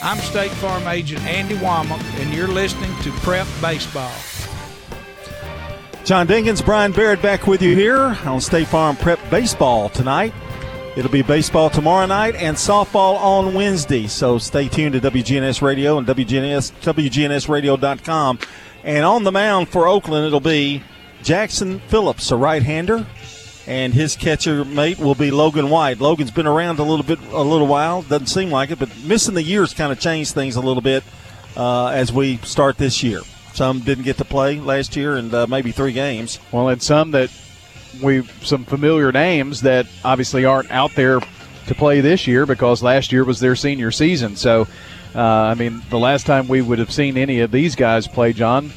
I'm State Farm Agent Andy Womack, and you're listening to Prep Baseball. John Dinkins, Brian Barrett back with you here on State Farm Prep Baseball tonight. It'll be baseball tomorrow night and softball on Wednesday. So stay tuned to WGNS Radio and WGNS, WGNSradio.com. And on the mound for Oakland, it'll be Jackson Phillips, a right hander, and his catcher mate will be Logan White. Logan's been around a little bit, a little while. Doesn't seem like it, but missing the years kind of changed things a little bit uh, as we start this year. Some didn't get to play last year, and uh, maybe three games. Well, and some that we some familiar names that obviously aren't out there to play this year because last year was their senior season. So, uh, I mean, the last time we would have seen any of these guys play, John,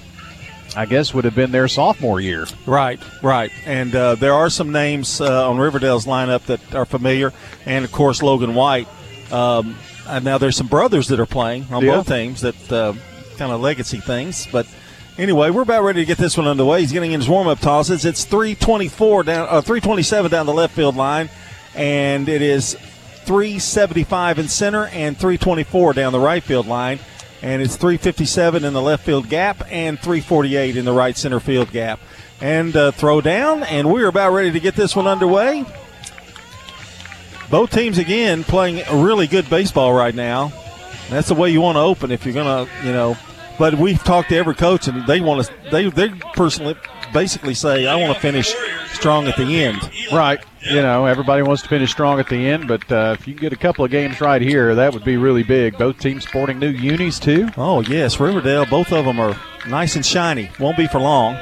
I guess would have been their sophomore year. Right, right. And uh, there are some names uh, on Riverdale's lineup that are familiar, and of course Logan White. Um, and now there's some brothers that are playing on Yeah. both teams that uh, kind of legacy things. But anyway, we're about ready to get this one underway. He's getting in his warm-up tosses. It's 324 down, uh, 327 down the left field line, and it is 375 in center and 324 down the right field line. And it's 357 in the left field gap and 348 in the right center field gap. And uh, throw down, and we're about ready to get this one underway. Both teams again playing really good baseball right now. That's the way you want to open if you're gonna, you know. But we've talked to every coach, and they want to. They they personally basically say, "I want to finish strong at the end." Right. You know, everybody wants to finish strong at the end, but uh, if you can get a couple of games right here, that would be really big. Both teams sporting new unis, too. Oh yes, Riverdale. Both of them are nice and shiny. Won't be for long.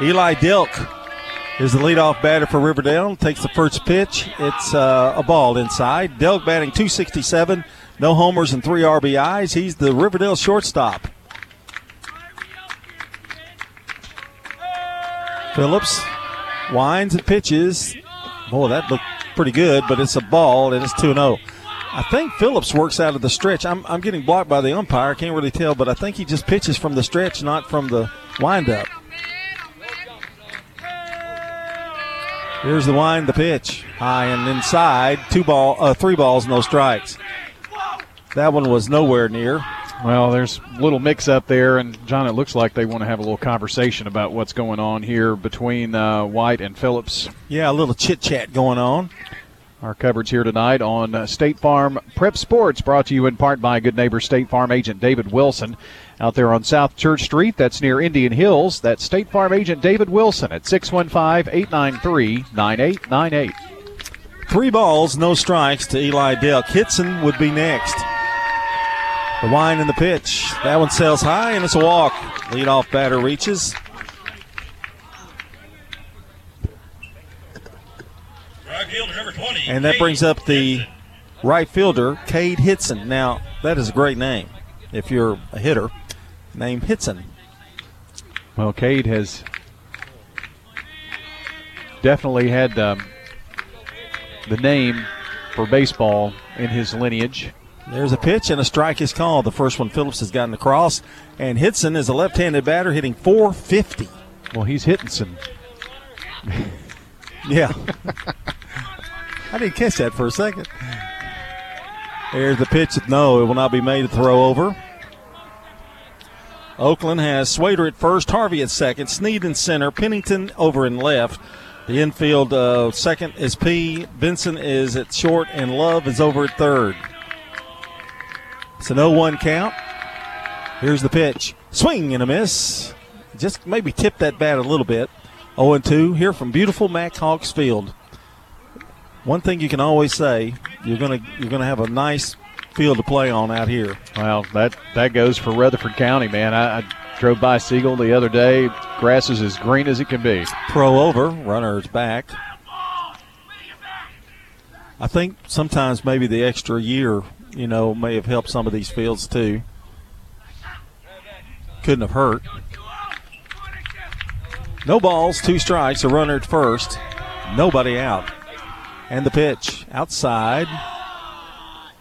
Eli Delk is the leadoff batter for Riverdale. Takes the first pitch. It's uh, a ball inside. Delk batting 267, no homers and three RBIs. He's the Riverdale shortstop. Phillips winds and pitches. Boy, that looked pretty good, but it's a ball and it's 2 0. I think Phillips works out of the stretch. I'm, I'm getting blocked by the umpire. I can't really tell, but I think he just pitches from the stretch, not from the windup. Here's the wind, the pitch, high and inside. Two ball, uh, three balls, no strikes. That one was nowhere near. Well, there's a little mix up there, and John, it looks like they want to have a little conversation about what's going on here between uh, White and Phillips. Yeah, a little chit chat going on. Our coverage here tonight on uh, State Farm Prep Sports, brought to you in part by good neighbor State Farm agent David Wilson. Out there on South Church Street, that's near Indian Hills. That's State Farm agent David Wilson at 615 893 9898. Three balls, no strikes to Eli Delk. Hitson would be next. The wind and the pitch. That one sails high and it's a walk. Leadoff batter reaches. And that brings up the right fielder, Cade Hitson. Now, that is a great name if you're a hitter. Name Hitson. Well, Cade has definitely had um, the name for baseball in his lineage. There's a pitch and a strike is called. The first one Phillips has gotten across. And Hitson is a left handed batter hitting 450. Well, he's hitting some. Yeah. I didn't catch that for a second. There's the pitch. No, it will not be made to throw over. Oakland has Swader at first, Harvey at second, Sneed in center, Pennington over in left. The infield uh, second is P. Benson is at short, and Love is over at third. It's an 0 1 count. Here's the pitch. Swing and a miss. Just maybe tip that bat a little bit. 0 2 here from beautiful Mac Hawks Field. One thing you can always say, you're gonna you're gonna have a nice field to play on out here. Well, that that goes for Rutherford County, man. I, I drove by Siegel the other day. Grass is as green as it can be. Pro over, runner's back. I think sometimes maybe the extra year, you know, may have helped some of these fields too. Couldn't have hurt. No balls, two strikes, a runner at first, nobody out. And the pitch outside.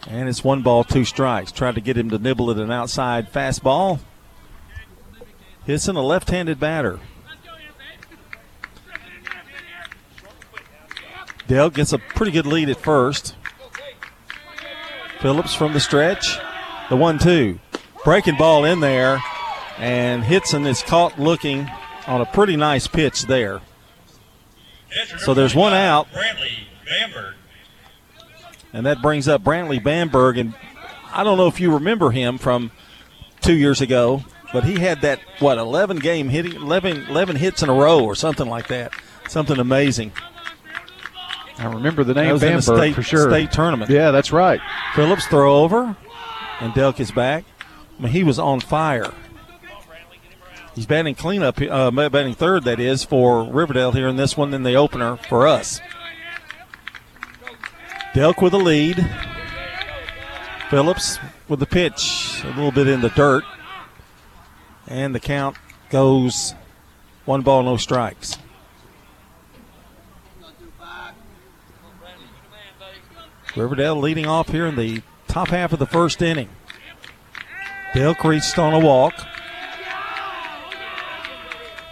And it's one ball, two strikes. Tried to get him to nibble at an outside fastball. Hitson, a left handed batter. Delk gets a pretty good lead at first. Phillips from the stretch. the one-two, breaking ball in there, and Hitson is caught looking on a pretty nice pitch there. So there's one out. And that brings up Brantley Bamberg. And I don't know if you remember him from two years ago, but he had that, what, 11 game hitting, 11, 11 hits in a row or something like that. Something amazing. I remember the name was in the Bamberg state, for sure. state tournament. Yeah, that's right. Phillips throw over, and Delk is back. I mean, he was on fire. He's batting cleanup, uh, batting third, that is, for Riverdale here in this one in the opener for us. Delk with the lead. Phillips with the pitch, a little bit in the dirt. And the count goes one ball, no strikes. Riverdale leading off here in the top half of the first inning. Delk reached on a walk.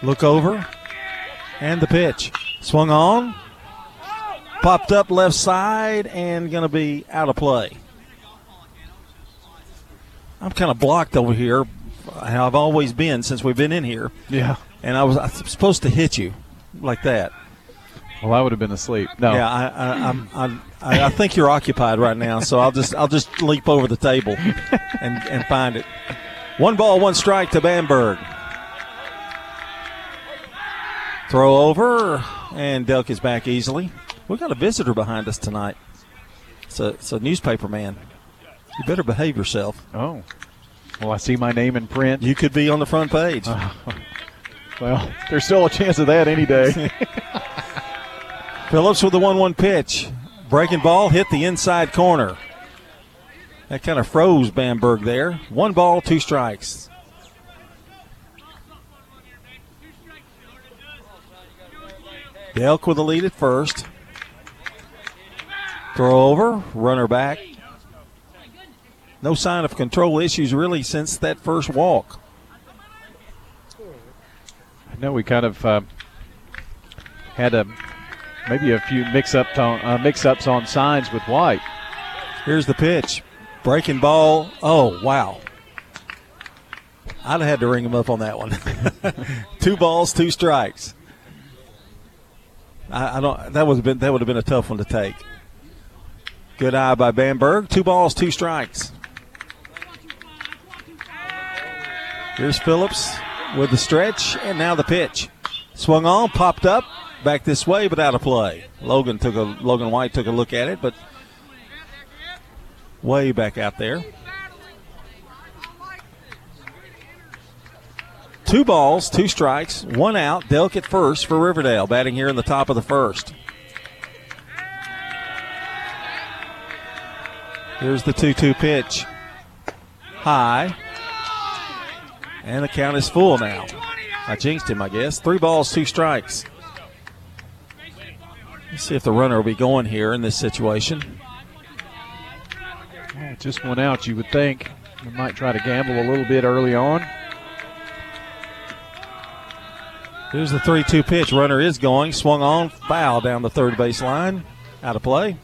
Look over. And the pitch. Swung on. Popped up left side and going to be out of play. I'm kind of blocked over here. How I've always been since we've been in here. Yeah. And I was, I was supposed to hit you like that. Well, I would have been asleep. No. Yeah, I, I, I'm, I'm, I, I think you're occupied right now, so I'll just I'll just leap over the table and, and find it. One ball, one strike to Bamberg. Throw over, and Delk is back easily. We've got a visitor behind us tonight. It's a, it's a newspaper man. You better behave yourself. Oh. Well, I see my name in print. You could be on the front page. Well, there's still a chance of that any day. Phillips with the 1 1 pitch. Breaking ball hit the inside corner. That kind of froze Bamberg there. One ball, two strikes. Delk with the lead at first. Throw over, runner back. No sign of control issues really since that first walk. I know we kind of uh, had a maybe a few mix-ups on uh, mix-ups on signs with White. Here's the pitch. Breaking ball. Oh, wow. I'd have had to ring him up on that one. two balls, two strikes. I, I don't. That have been that would have been a tough one to take. Good eye by Bamberg. Two balls, two strikes. Here's Phillips with the stretch, and now the pitch. Swung on, popped up, back this way, but out of play. Logan took a Logan White took a look at it, but way back out there. Two balls, two strikes, one out. Delk at first for Riverdale, batting here in the top of the first. Here's the 2 2 pitch. High. And the count is full now. I jinxed him, I guess. Three balls, two strikes. Let's see if the runner will be going here in this situation. Well, just went out, you would think. We might try to gamble a little bit early on. Here's the 3 2 pitch. Runner is going. Swung on. Foul down the third base line. Out of play.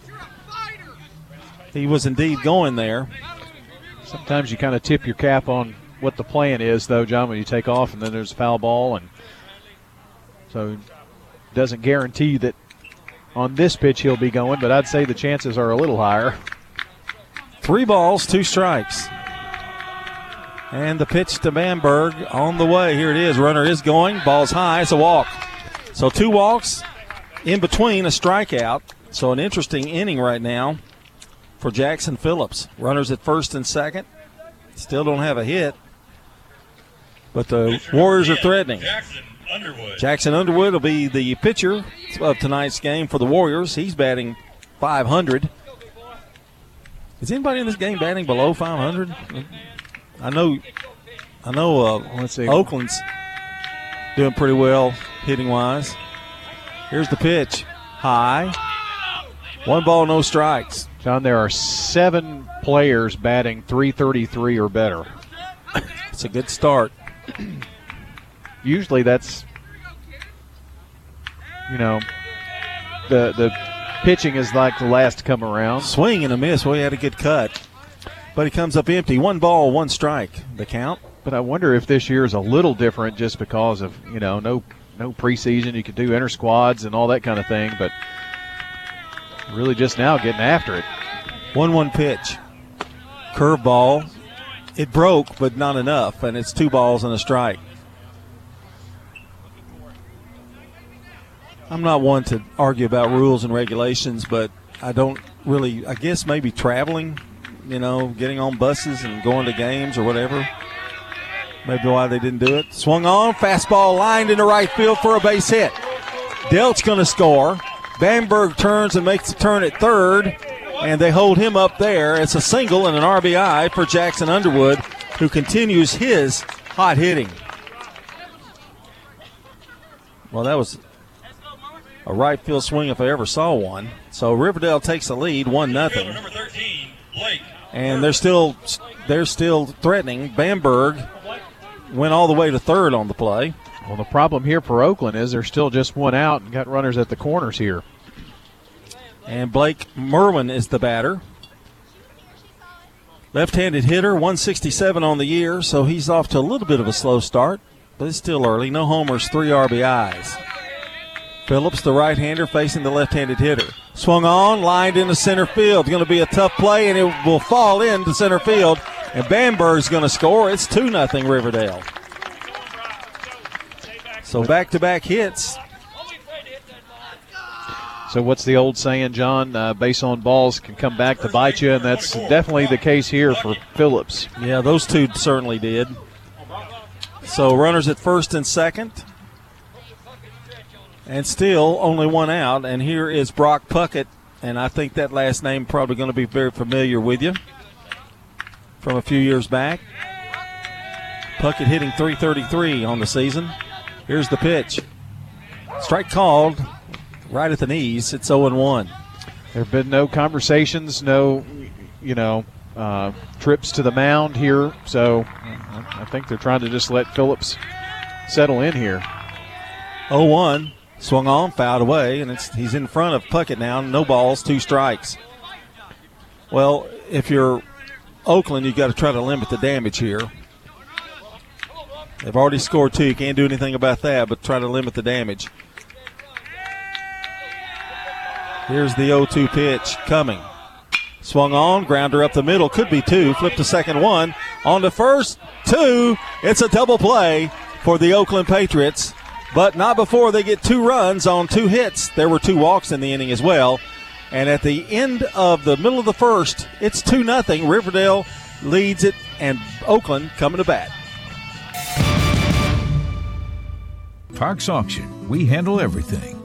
He was indeed going there. Sometimes you kind of tip your cap on what the plan is, though, John, when you take off and then there's a foul ball. And so it doesn't guarantee that on this pitch he'll be going, but I'd say the chances are a little higher. Three balls, two strikes. And the pitch to Bamberg on the way. Here it is. Runner is going. Ball's high. It's a walk. So two walks in between a strikeout. So an interesting inning right now for Jackson Phillips. Runners at first and second. Still don't have a hit. But the Warriors are threatening. Jackson Underwood. Jackson Underwood will be the pitcher of tonight's game for the Warriors. He's batting 500. Is anybody in this game batting below 500? I know. I know. Uh, Let's see. Oakland's doing pretty well hitting wise. Here's the pitch, high. One ball, no strikes. John, there are seven players batting 333 or better. It's a good start. Usually that's, you know, the the pitching is like the last to come around. Swing and a miss. Well, he had a good cut. But he comes up empty. One ball, one strike, the count. But I wonder if this year is a little different just because of, you know, no no preseason. You could do inter squads and all that kind of thing, but really just now getting after it. 1 1 pitch. Curveball. It broke, but not enough, and it's two balls and a strike. I'm not one to argue about rules and regulations, but I don't really, I guess maybe traveling, you know, getting on buses and going to games or whatever. Maybe why they didn't do it. Swung on, fastball lined into right field for a base hit. Delk's going to score. Bamberg turns and makes the turn at third, and they hold him up there. It's a single and an RBI for Jackson Underwood, who continues his hot hitting. Well, that was a right field swing if I ever saw one. So Riverdale takes the lead, one nothing, Number 13, Blake. and they're still they're still threatening. Bamberg went all the way to third on the play. Well, the problem here for Oakland is they're still just one out and got runners at the corners here. And Blake Merwin is the batter. Left handed hitter, 167 on the year, so he's off to a little bit of a slow start, but it's still early. No homers, three RBIs. Phillips, the right hander, facing the left handed hitter. Swung on, lined into center field. Going to be a tough play, and it will fall into center field. And Bamberg's going to score. It's 2 0 Riverdale. So back to back hits. So what's the old saying, John? Uh, base on balls can come back to bite you, and that's definitely the case here for Phillips. Yeah, those two certainly did. So runners at first and second. And still only one out. And here is Brock Puckett. And I think that last name probably going to be very familiar with you from a few years back. Puckett hitting 333 on the season. Here's the pitch. Strike called right at the knees. It's 0 1. There have been no conversations, no, you know, uh, trips to the mound here. So I think they're trying to just let Phillips settle in here. 0 1. Swung on, fouled away, and he's in front of Puckett now. No balls, two strikes. Well, if you're Oakland, you've got to try to limit the damage here. They've already scored two. You can't do anything about that, but try to limit the damage. Here's the 0 2 pitch coming. Swung on, grounder up the middle, could be two. Flip to second one. On to first, two. It's a double play for the Oakland Patriots, but not before they get two runs on two hits. There were two walks in the inning as well. And at the end of the middle of the first, it's 2 nothing. Riverdale leads it, and Oakland coming to bat. Parks Auction. We handle everything.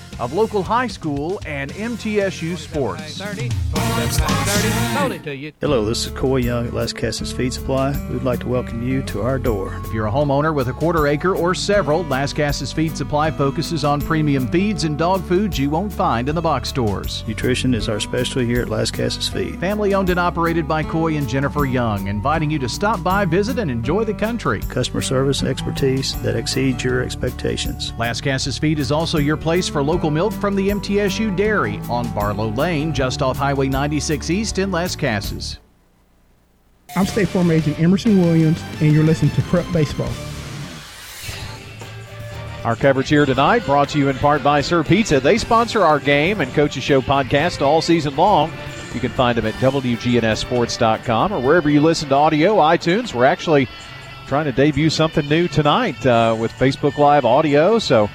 of local high school and MTSU sports. 30, 30, sold it to you. Hello, this is Coy Young at Lascassas Feed Supply. We'd like to welcome you to our door. If you're a homeowner with a quarter acre or several, Lascassas Feed Supply focuses on premium feeds and dog foods you won't find in the box stores. Nutrition is our specialty here at Lascassas Feed. Family owned and operated by Coy and Jennifer Young, inviting you to stop by, visit, and enjoy the country. Customer service expertise that exceeds your expectations. Lascassas Feed is also your place for local milk from the MTSU Dairy on Barlow Lane, just off Highway 96 East in Lascassas. I'm State Farm Agent Emerson Williams, and you're listening to Prep Baseball. Our coverage here tonight brought to you in part by Sir Pizza. They sponsor our game and Coaches Show podcast all season long. You can find them at WGNSSports.com or wherever you listen to audio, iTunes. We're actually trying to debut something new tonight uh, with Facebook Live audio. So we're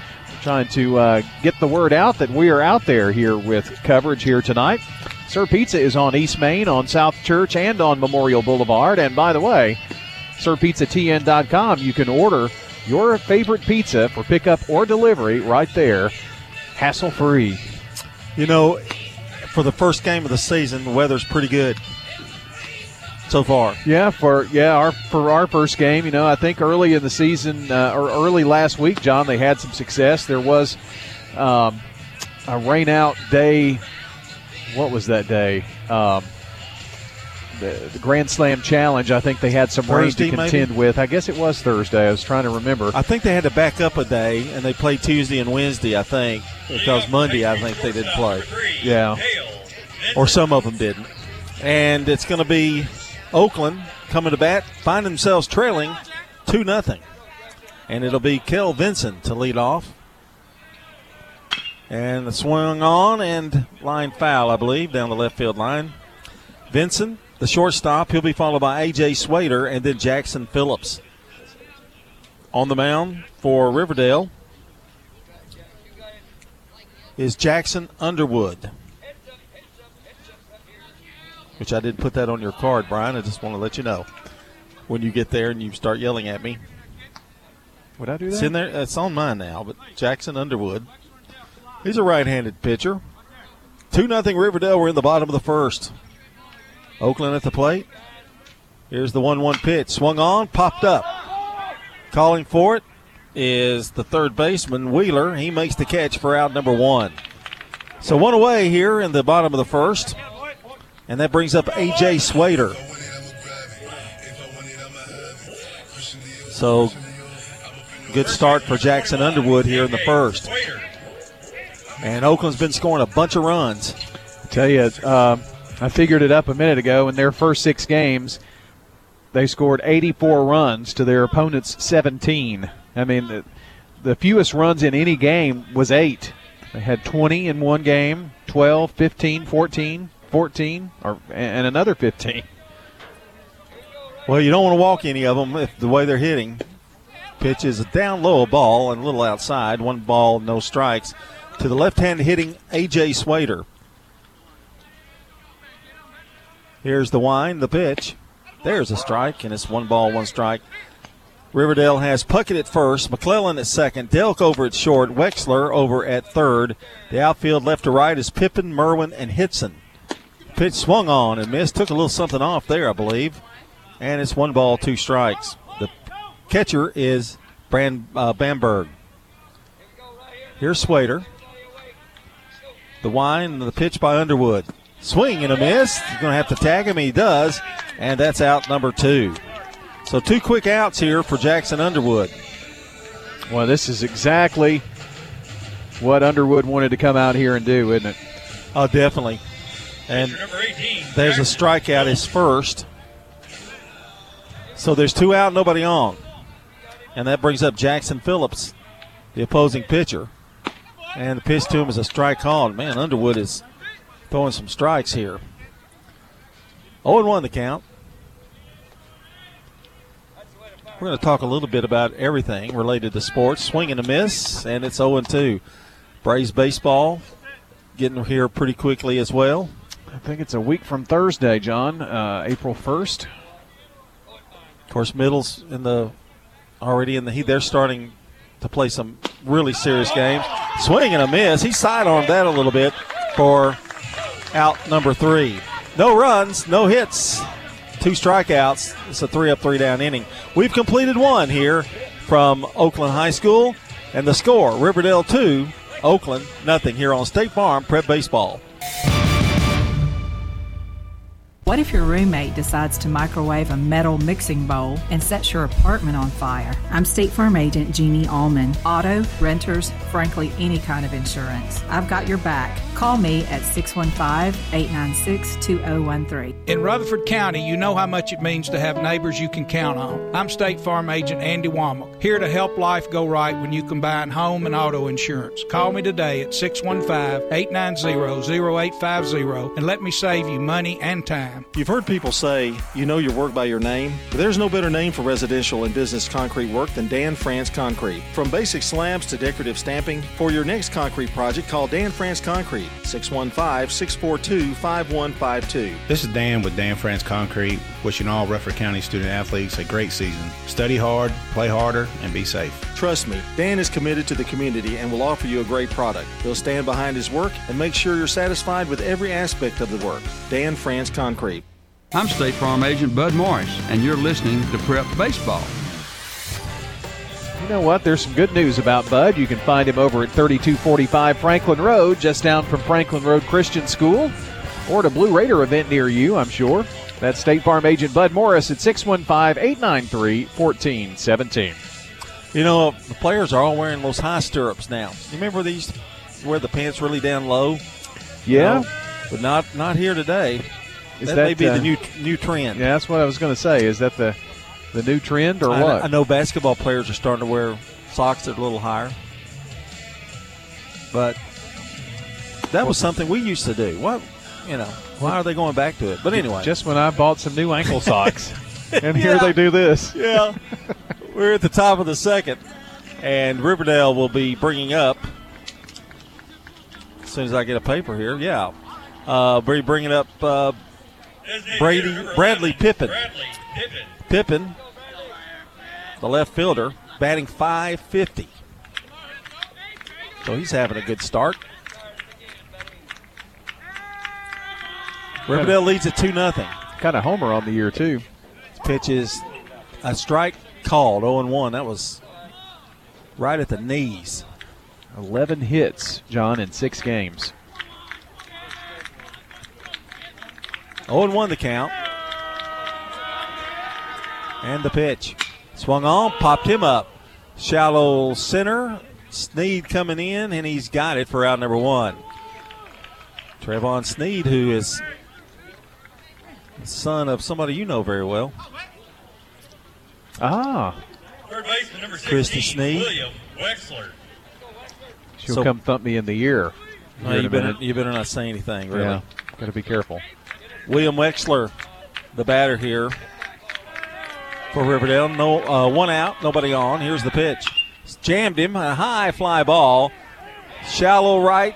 trying to uh, get the word out that we are out there here with coverage here tonight. Sir Pizza is on East Main, on South Church, and on Memorial Boulevard. And by the way, SirPizzaTN.com, you can order your favorite pizza for pickup or delivery right there, hassle free. You know, for the first game of the season, the weather's pretty good so far. Yeah, for yeah, our for our first game, you know, I think early in the season uh, or early last week, John, they had some success. There was um, a rain out day. What was that day? Um, the, the, Grand Slam Challenge. I think they had some Thursday, rain to contend maybe? with. I guess it was Thursday. I was trying to remember. I think they had to back up a day, and they played Tuesday and Wednesday. I think because Monday, I think they didn't play. Yeah, or some of them didn't. And it's going to be Oakland coming to bat, find themselves trailing two nothing, and it'll be Kel Vincent to lead off. And the swing on and line foul, I believe, down the left field line. Vincent, the shortstop, he'll be followed by A.J. Swader and then Jackson Phillips. On the mound for Riverdale is Jackson Underwood. Which I didn't put that on your card, Brian. I just want to let you know when you get there and you start yelling at me. Would I do that? It's in there. It's on mine now. But Jackson Underwood, he's a right-handed pitcher. Two nothing Riverdale. We're in the bottom of the first. Oakland at the plate. Here's the one-one pitch. Swung on, popped up. Calling for it is the third baseman Wheeler. He makes the catch for out number one. So one away here in the bottom of the first, and that brings up AJ Swader. So good start for Jackson Underwood here in the first. And Oakland's been scoring a bunch of runs. I tell you, uh, I figured it up a minute ago. In their first six games, they scored 84 runs to their opponent's 17. I mean, the, the fewest runs in any game was eight. They had 20 in one game, 12, 15, 14, 14, or, and another 15. Well, you don't want to walk any of them if the way they're hitting. Pitch is a down low ball and a little outside. One ball, no strikes. To the left hand hitting A.J. Swader. Here's the wind, the pitch. There's a strike, and it's one ball, one strike. Riverdale has Puckett at first, McClellan at second, Delk over at short, Wexler over at third. The outfield left to right is Pippin, Merwin, and Hitson. Pitch swung on and missed. Took a little something off there, I believe. And it's one ball, two strikes. The catcher is Brand uh, Bamberg. Here's Swader. The wind, the pitch by Underwood. Swing and a miss. He's going to have to tag him. He does. And that's out number two. So two quick outs here for Jackson Underwood. Well, this is exactly what Underwood wanted to come out here and do, isn't it? Oh, definitely. And there's a strikeout, his first. So there's two out, nobody on. And that brings up Jackson Phillips, the opposing pitcher. And the pitch to him is a strike called. Man, Underwood is throwing some strikes here. 0 1 the count. We're going to talk a little bit about everything related to sports. Swing and a miss, and it's 0 2. Braves baseball getting here pretty quickly as well. I think it's a week from Thursday, John, uh, April 1st. Of course, Middle's in the already in the heat. They're starting to play some really serious games. Swing and a miss. He sidearmed that a little bit for out number three. No runs, no hits, two strikeouts. It's a three up, three down inning. We've completed one here from Oakland High School, and the score Riverdale 2, Oakland nothing here on State Farm Prep Baseball. What if your roommate decides to microwave a metal mixing bowl and sets your apartment on fire? I'm State Farm Agent Jeannie Allman. Auto, renters, frankly, any kind of insurance. I've got your back. Call me at 615 896 2013. In Rutherford County, you know how much it means to have neighbors you can count on. I'm State Farm Agent Andy Womack, here to help life go right when you combine home and auto insurance. Call me today at 615 890 0850 and let me save you money and time. You've heard people say you know your work by your name, but there's no better name for residential and business concrete work than Dan France Concrete. From basic slabs to decorative stamping, for your next concrete project, call Dan France Concrete, 615 642 5152. This is Dan with Dan France Concrete, wishing all Rutherford County student athletes a great season. Study hard, play harder, and be safe. Trust me, Dan is committed to the community and will offer you a great product. He'll stand behind his work and make sure you're satisfied with every aspect of the work. Dan France Concrete. I'm State Farm Agent Bud Morris, and you're listening to Prep Baseball. you know what? There's some good news about Bud. You can find him over at 3245 Franklin Road, just down from Franklin Road Christian School, or at a Blue Raider event near you, I'm sure. That's State Farm agent Bud Morris at 615 893 1417. You know, the players are all wearing those high stirrups now. You remember these where the pants really down low? Yeah. You know, but not not here today. Is that, that, may be uh, the new new trend. Yeah, that's what I was going to say. Is that the the new trend or I, what? I know basketball players are starting to wear socks that are a little higher. But that was something we used to do. What, you know, why are they going back to it? But anyway. Just when I bought some new ankle socks, and here Yeah. they do this. yeah. We're at the top of the second, and Riverdale will be bringing up as soon as I get a paper here. Yeah, uh, be bringing up uh, Brady Bradley Pippin. Pippin, the left fielder, batting 550. So he's having a good start. Riverdale leads at 2 0. Kind of homer on the year, too. Pitches a strike called 0 1. That was right at the knees. 11 hits, John, in six games. 0 1 the count. And the pitch. Swung on, popped him up. Shallow center. Sneed coming in, and he's got it for out number one. Trevon Sneed, who is son of somebody you know very well. Ah, Third baseman number 16, Christy Sneed. William Wexler. she'll So- come thump me in the ear. No, here in you a better minute. you better not say anything, really. Yeah, got to be careful. William Wexler, the batter here for Riverdale. No, uh, one out, nobody on. Here's the pitch. Jammed him, a high fly ball, shallow right,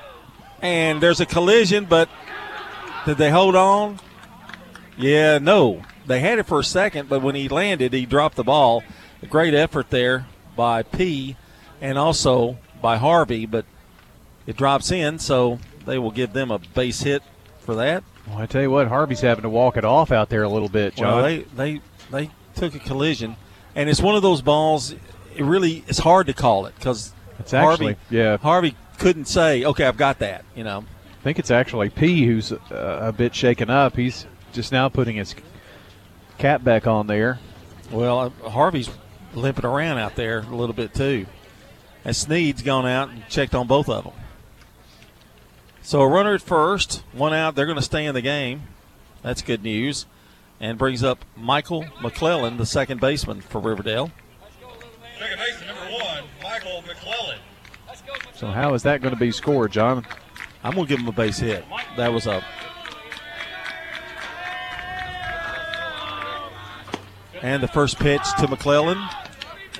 and there's a collision. But did they hold on? Yeah, no. They had it for a second, but when he landed, he dropped the ball. A great effort there by P, and also by Harvey, but it drops in, so they will give them a base hit for that. Well, I tell you what, Harvey's having to walk it off out there a little bit, John. Well, they, they they took a collision, and it's one of those balls. It really it's hard to call it because It's actually- Harvey, yeah. Harvey couldn't say, "Okay, I've got that." You know, I think it's actually P who's uh, a bit shaken up. He's just now putting his cap back on there. well, uh, Harvey's limping around out there a little bit too, and Sneed's gone out and checked on both of them. So a runner at first, one out. They're going to stay in the game. That's good news, and brings up Michael McClellan, the second baseman for Riverdale. Second baseman number one, Michael McClellan. So how is that going to be scored, John? I'm going to give him a base hit. That was a. And the first pitch to McClellan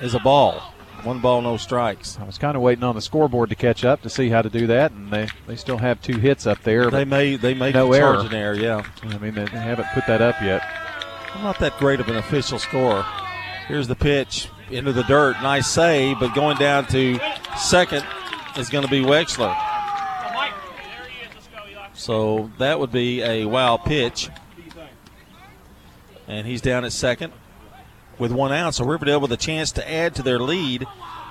is a ball. One ball, no strikes. I was kind of waiting on the scoreboard to catch up to see how to do that, and they, they still have two hits up there. They may they may no charge error. an error, yeah. I mean, they, they haven't put that up yet. I'm not that great of an official scorer. Here's the pitch into the dirt. Nice save, but going down to second is going to be Wexler. So that would be a wow pitch. And he's down at second with one out. So Riverdale with a chance to add to their lead.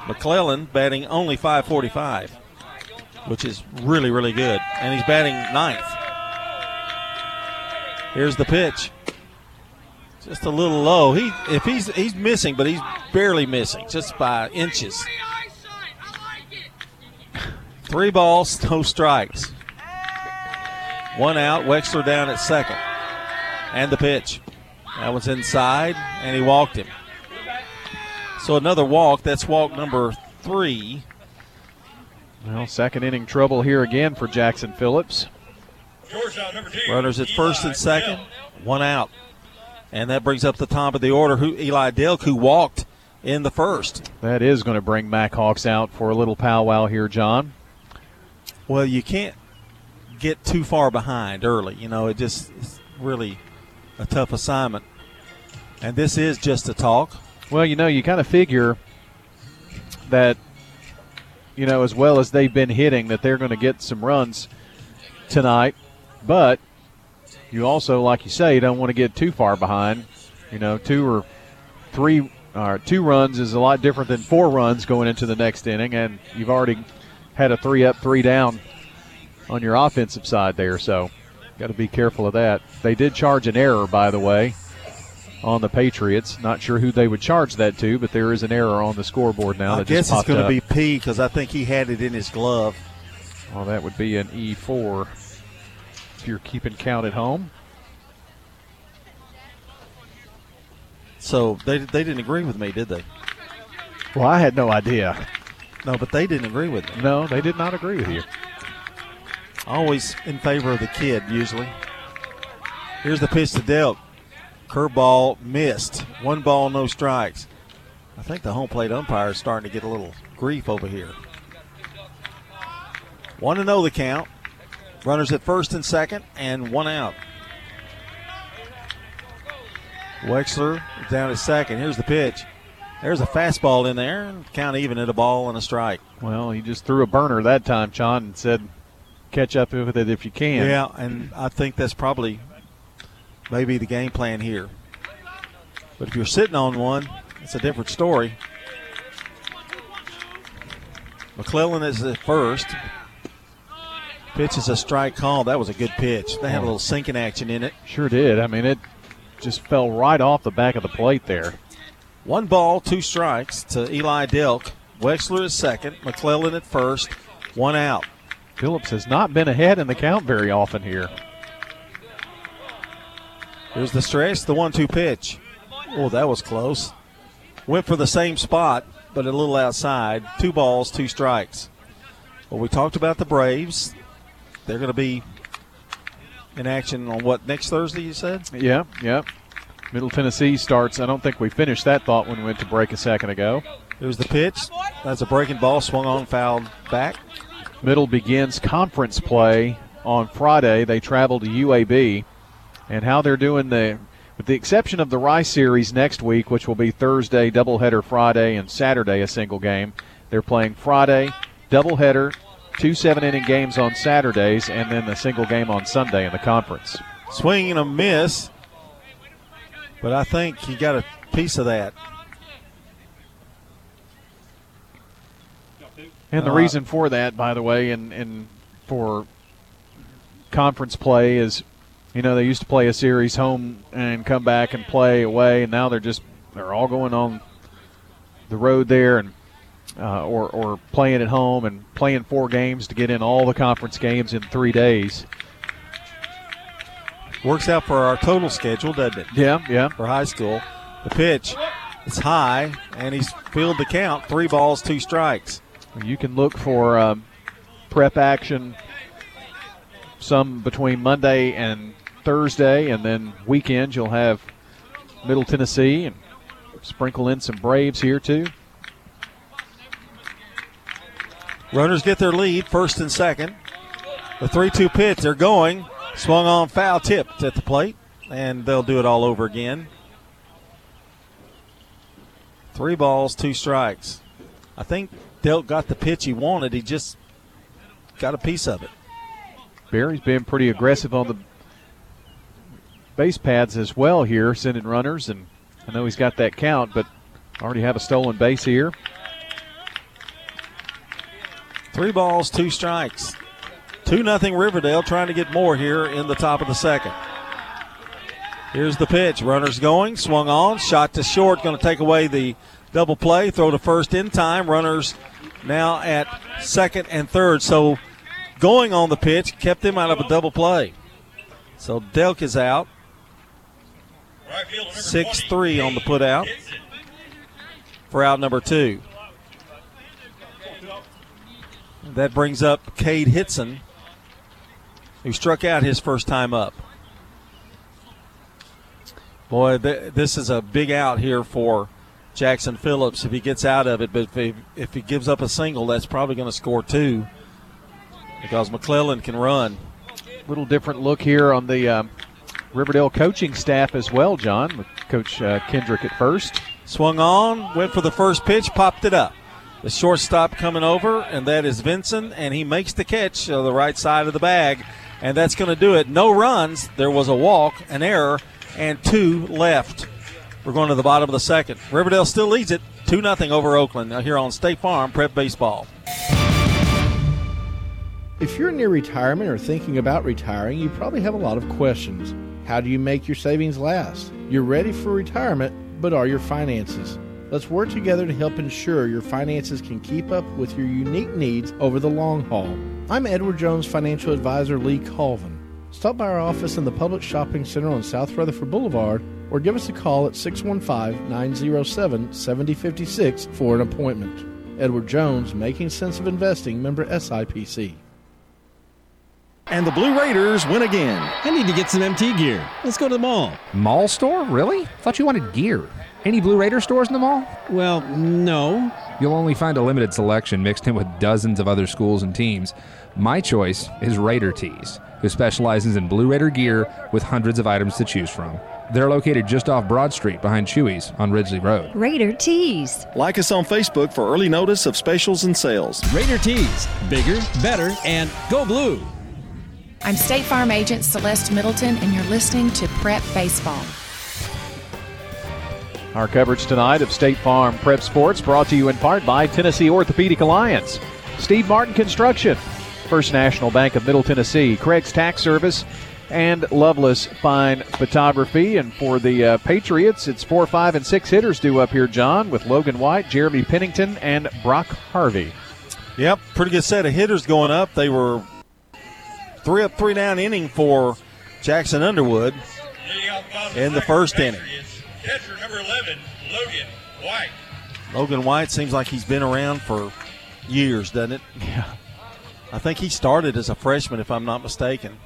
McClellan batting only 545, which is really, really good. And he's batting ninth. Here's the pitch. Just a little low. He if he's he's missing, but he's barely missing, just by inches. Three balls, no strikes. One out. Wexler down at second. And the pitch. That was inside, and he walked him. So another walk. That's walk number three. Well, second inning trouble here again for Jackson Phillips. Two, Runners at first and second. One out. And that brings up the top of the order. Who Eli Delk, who walked in the first. That is going to bring Mac Hawks out for a little powwow here, John. Well, you can't get too far behind early. You know, it just it's really a tough assignment. And this is just a talk. Well, you know, you kind of figure that, you know, as well as they've been hitting, that they're going to get some runs tonight. But you also, like you say, you don't want to get too far behind. You know, two or three or two runs is a lot different than four runs going into the next inning, and you've already had a three up, three down on your offensive side there. So, got to be careful of that. They did charge an error, by the way, on the Patriots. Not sure who they would charge that to, but there is an error on the scoreboard now. I guess it's going to be P because I think he had it in his glove. Well, that would be an E4 if you're keeping count at home. So they, they didn't agree with me, did they? Well, I had no idea. No, but they didn't agree with me. No, they did not agree with you. Always in favor of the kid, usually. Here's the pitch to Delk. Curveball missed. One ball, no strikes. I think the home plate umpire is starting to get a little grief over here. One to know the count. Runners at first and second, and one out. Wexler down at second. Here's the pitch. There's a fastball in there. Count even at a ball and a strike. Well, he just threw a burner that time, John, and said, catch up with it if you can. Yeah, and I think that's probably maybe the game plan here. But if you're sitting on one, it's a different story. McClellan is at first. Pitch is a strike call. That was a good pitch. They had a little sinking action in it. Sure did. I mean, it just fell right off the back of the plate there. One ball, two strikes to Eli Delk. Wexler is second. McClellan at first. One out. Phillips has not been ahead in the count very often here. Here's the stretch, the one two pitch. Oh, that was close. Went for the same spot, but a little outside. Two balls, two strikes. Well, we talked about the Braves. They're going to be in action on what, next Thursday, you said? Yeah, yeah. Middle Tennessee starts. I don't think we finished that thought when we went to break a second ago. Here's the pitch. That's a breaking ball, swung on, fouled back. Middle begins conference play on Friday. They travel to UAB. And how they're doing the, with the exception of the Rice Series next week, which will be Thursday, doubleheader Friday, and Saturday, a single game. They're playing Friday, doubleheader, two seven inning games on Saturdays, and then a single game on Sunday in the conference. Swing and a miss, but I think he got a piece of that. And the Uh, reason for that, by the way, and, and for conference play is, you know, they used to play a series home and come back and play away, and now they're just they're all going on the road there and uh, or or playing at home and playing four games to get in all the conference games in three days. Works out for our total schedule, doesn't it? Yeah, yeah. For high school. The pitch is high, and he's filled the count. Three balls, two strikes. You can look for um, prep action some between Monday and Thursday, and then weekends you'll have Middle Tennessee and sprinkle in some Braves here too. Runners get their lead, first and second. The 3 2 pitch, they're going. Swung on foul, tipped at the plate, and they'll do it all over again. Three balls, two strikes. I think Delk got the pitch he wanted. He just got a piece of it. Barry's been pretty aggressive on the base pads as well here, sending runners, and I know he's got that count, but already have a stolen base here. Three balls, two strikes. 2 nothing Riverdale trying to get more here in the top of the second. Here's the pitch. Runners going, swung on, shot to short, going to take away the double play, throw to first in time. Runners now at second and third. So going on the pitch kept them out of a double play. So Delk is out. 6 3 on the put out for out number two. That brings up Cade Hitson, who struck out his first time up. Boy, th- this is a big out here for Jackson Phillips if he gets out of it. But if he, if he gives up a single, that's probably going to score two because McClellan can run. A Little different look here on the um, Riverdale coaching staff as well, John, with Coach uh, Kendrick at first. Swung on, went for the first pitch, popped it up. The shortstop coming over, and that is Vincent, and he makes the catch on the right side of the bag, and that's going to do it. No runs. There was a walk, an error, and two left We're going to the bottom of the second. Riverdale still leads it 2 0 over Oakland now here on State Farm Prep Baseball. If you're near retirement or thinking about retiring, you probably have a lot of questions. How do you make your savings last? You're ready for retirement, but are your finances? Let's work together to help ensure your finances can keep up with your unique needs over the long haul. I'm Edward Jones financial advisor Lee Colvin. Stop by our office in the Publix Shopping Center on South Rutherford Boulevard or give us a call at 615 907 7056 for an appointment. Edward Jones, Making Sense of Investing, member SIPC. And the Blue Raiders win again. I need to get some MT gear. Let's go to the mall. Mall store? Really? Thought you wanted gear. Any Blue Raider stores in the mall? Well, no. You'll only find a limited selection mixed in with dozens of other schools and teams. My choice is Raider Tees, who specializes in Blue Raider gear with hundreds of items to choose from. They're located just off Broad Street behind Chewy's on Ridgely Road. Raider Tees. Like us on Facebook for early notice of specials and sales. Raider Tees. Bigger, better, and go blue. I'm State Farm Agent Celeste Middleton, and you're listening to Prep Baseball. Our coverage tonight of State Farm Prep Sports brought to you in part by Tennessee Orthopedic Alliance, Steve Martin Construction, First National Bank of Middle Tennessee, Craig's Tax Service, and Loveless Fine Photography. And for the uh, Patriots, it's four, five, and six hitters due up here, John, with Logan White, Jeremy Pennington, and Brock Harvey. Yep, pretty good set of hitters going up. They were three up, three down inning for Jackson Underwood in the first inning. Catcher number 11, Logan White. Logan White seems like he's been around for years, doesn't it? Yeah. I think he started as a freshman, if I'm not mistaken.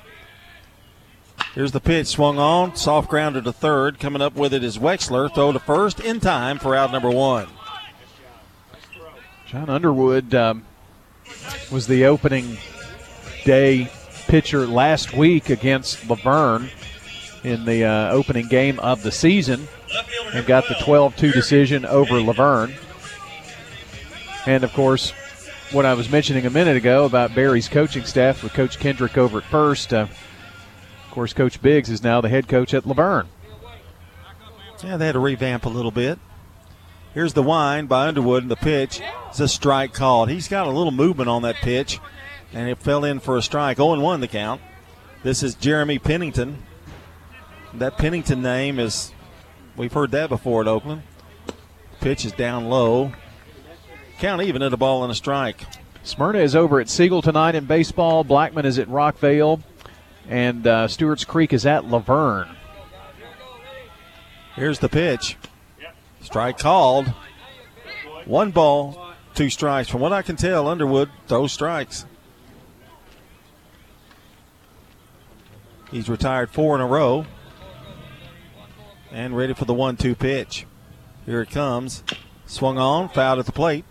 Here's the pitch swung on, soft grounder to third. Coming up with it is Wexler. Throw to first in time for out number one. John Underwood um, was the opening day pitcher last week against La Vergne in the uh, opening game of the season and got the 12 2 decision over La Vergne. And of course, what I was mentioning a minute ago about Barry's coaching staff with Coach Kendrick over at first. Uh, of course, Coach Biggs is now the head coach at La Vergne. Yeah, they had to revamp a little bit. Here's the wind by Underwood, and the pitch is a strike called. He's got a little movement on that pitch, and it fell in for a strike. 0 1 the count. This is Jeremy Pennington. That Pennington name is, we've heard that before at Oakland. Pitch is down low. Count even at a ball and a strike. Smyrna is over at Siegel tonight in baseball. Blackman is at Rockvale. And uh, Stewart's Creek is at La Vergne. Here's the pitch. Strike called. One ball, two strikes. From what I can tell, Underwood throws strikes. He's retired four in a row and ready for the one two pitch. Here it comes. Swung on, fouled at the plate,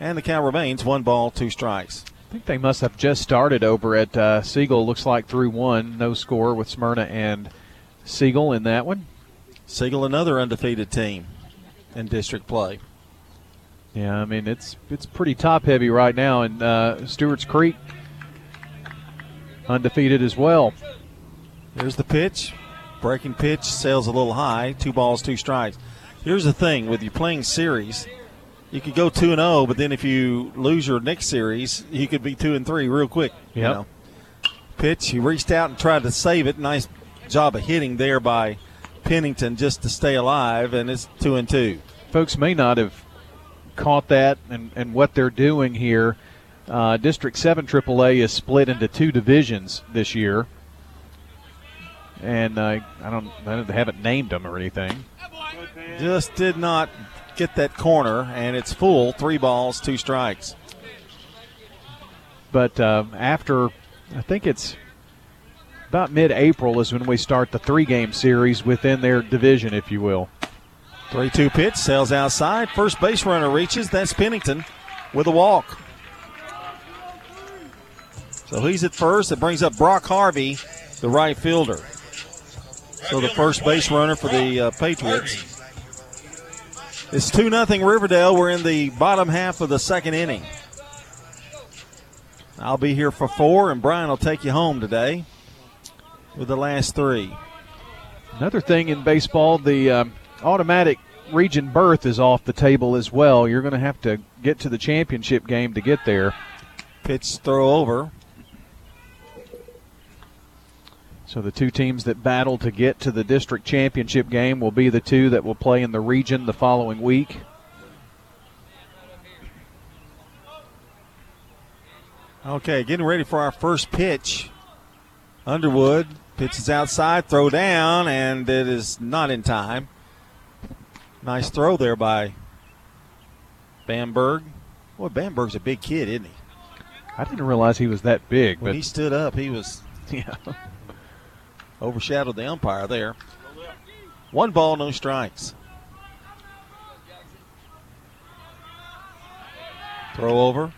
and the count remains one ball, two strikes. I think they must have just started over at uh, Siegel. Looks like through one, no score with Smyrna and Siegel in that one. Siegel, another undefeated team in district play. Yeah, I mean it's it's pretty top heavy right now, and uh, Stewart's Creek undefeated as well. There's the pitch. Breaking pitch sails a little high. Two balls, two strikes. Here's the thing with you playing series, you could go two and zero, but then if you lose your next series, you could be two and three real quick. You know? Pitch. He reached out and tried to save it. Nice job of hitting there by Pennington just to stay alive, and it's two and two. Folks may not have caught that and, and what they're doing here. Uh, District 7 AAA is split into two divisions this year. And uh, I don't, I they haven't named them or anything. Just did not get that corner, and it's full. Three balls, two strikes. But uh, after, I think it's about mid April is when we start the three game series within their division, if you will. 3 2 pitch, sails outside. First base runner reaches. That's Pennington with a walk. So he's at first. It brings up Brock Harvey, the right fielder. So the first base runner for the uh, Patriots. It's 2 0 Riverdale. We're in the bottom half of the second inning. I'll be here for four, and Brian will take you home today with the last three. Another thing in baseball, the um, automatic region berth is off the table as well. You're going to have to get to the championship game to get there. Pitch throw over. So the two teams that battle to get to the district championship game will be the two that will play in the region the following week. Okay, getting ready for our first pitch. Underwood pitches outside, throw down, and it is not in time. Nice throw there by Bamberg. Boy, Bamberg's a big kid, isn't he? I didn't realize he was that big. When but he stood up, he was yeah overshadowed the umpire there. One ball, no strikes. Throw over,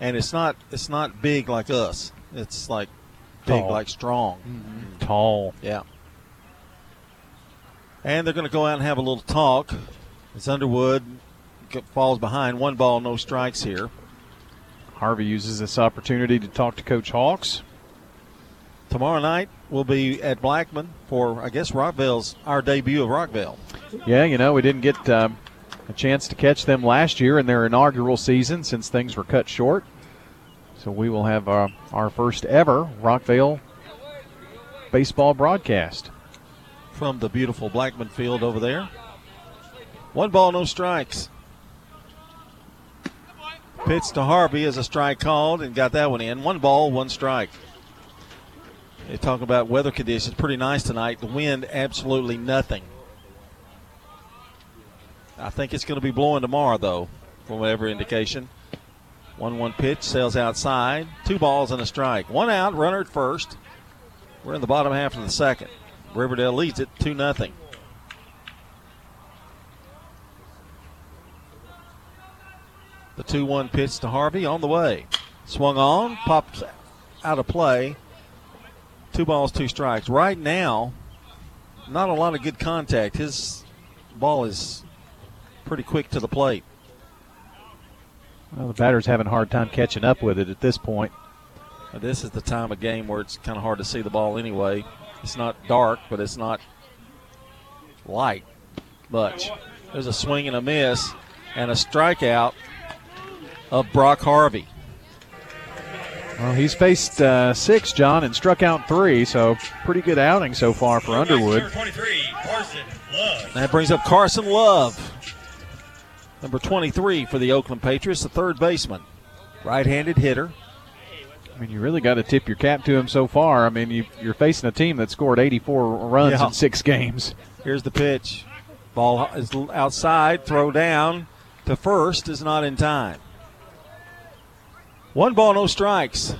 and it's not it's not big like us. It's like big Tall. like strong. Mm-hmm. tall. Yeah. And they're going to go out and have a little talk. As Underwood falls behind, one ball, no strikes here. Harvey uses this opportunity to talk to Coach Hawks. Tomorrow night we'll be at Blackman for I guess Rockvale's our debut of Rockvale. Yeah, you know, we didn't get um, a chance to catch them last year in their inaugural season since things were cut short. So we will have uh, our first ever Rockvale baseball broadcast. from the beautiful Blackman field over there. One ball, no strikes. Pitch to Harvey as a strike called and got that one in. One ball, one strike. They talk about weather conditions. Pretty nice tonight. The wind, absolutely nothing. I think it's going to be blowing tomorrow, though, from whatever indication. 1 1 pitch, sails outside. Two balls and a strike. One out, runner at first. We're in the bottom half of the second. Riverdale leads it 2 0. The 2 1 pitch to Harvey on the way. Swung on, popped out of play. Two balls, two strikes. Right now, not a lot of good contact. His ball is pretty quick to the plate. Well, the batter's having a hard time catching up with it at this point. Now, This is the time of game where it's kind of hard to see the ball anyway. It's not dark, but it's not light much. There's a swing and a miss and a strikeout of Brock Harvey. Well, he's faced uh, six, John, and struck out three, so pretty good outing so far for Underwood. 23, Carson Love. That brings up Carson Love, number 23 for the Oakland Patriots, the third baseman, right handed hitter. I mean, you really got to tip your cap to him so far. I mean, you, you're facing a team that scored 84 runs Yeah. in six games. Here's the pitch. Ball is outside, throw down to first is not in time. One ball, no strikes.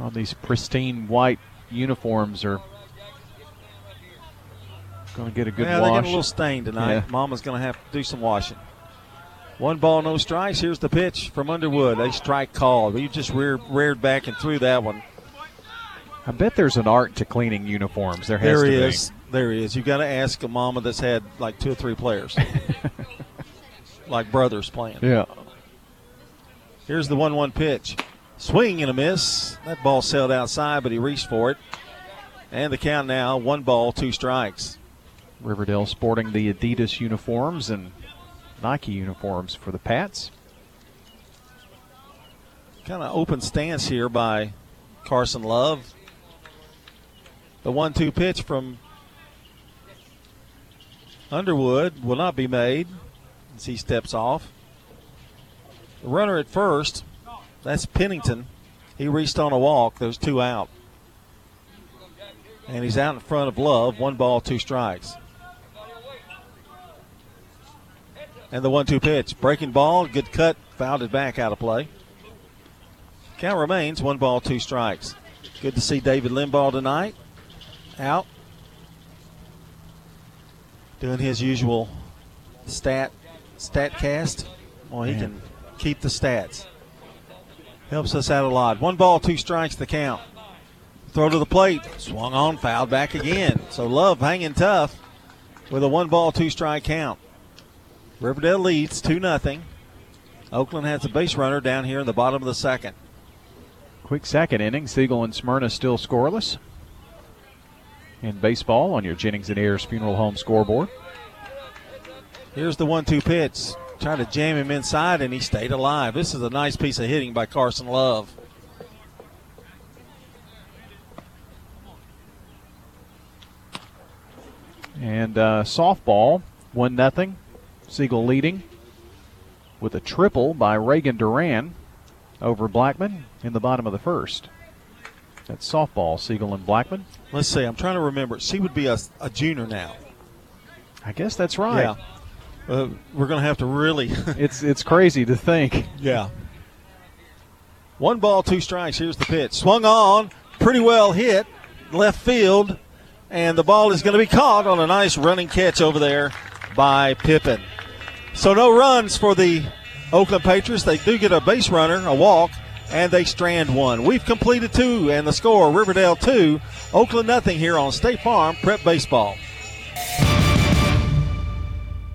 All these pristine white uniforms are going to get a good yeah, they're wash. getting a little stained tonight. Yeah. Mama's going to have to do some washing. One ball, no strikes. Here's the pitch from Underwood. A strike called. You just reared, reared back and threw that one. I bet there's an art to cleaning uniforms. There has There to he be. is. There he is. Got to ask a mama that's had like two or three players, like brothers playing. Yeah. Here's the 1 1 pitch. Swing and a miss. That ball sailed outside, but he reached for it. And the count now one ball, two strikes. Riverdale sporting the Adidas uniforms and Nike uniforms for the Pats. Kind of open stance here by Carson Love. The 1 2 pitch from Underwood will not be made as he steps off. The runner at first, that's Pennington. He reached on a walk. There's two out. And he's out in front of Love. One ball, two strikes. And the one two pitch. Breaking ball, good cut, fouled it back out of play. Count remains one ball, two strikes. Good to see David Limbaugh tonight. Out. Doing his usual stat stat cast. Well, he Man. can keep the stats. Helps us out a lot. One ball, two strikes the count. Throw to the plate. Swung on, fouled back again. So Love hanging tough with a one ball, two strike count. Riverdale leads 2 0. Oakland has a base runner down here in the bottom of the second. Quick second inning. Siegel and Smyrna still scoreless. in baseball on your Jennings and Ayers Funeral Home scoreboard. Here's the one two pitch. Trying to jam him inside, and he stayed alive. This is a nice piece of hitting by Carson Love. And uh, softball, 1 nothing. Siegel leading with a triple by Reagan Duran over Blackman in the bottom of the first. That's softball, Siegel and Blackman. Let's see. I'm trying to remember. She would be a, a junior now. I guess that's right. Yeah. Uh, we're going to have to really. it's it's crazy to think. Yeah. One ball, two strikes. Here's the pitch. Swung on, pretty well hit, left field, and the ball is going to be caught on a nice running catch over there by Pippin. So no runs for the Oakland Patriots. They do get a base runner, a walk, and they strand one. We've completed two, and the score Riverdale two, Oakland nothing here on State Farm Prep Baseball.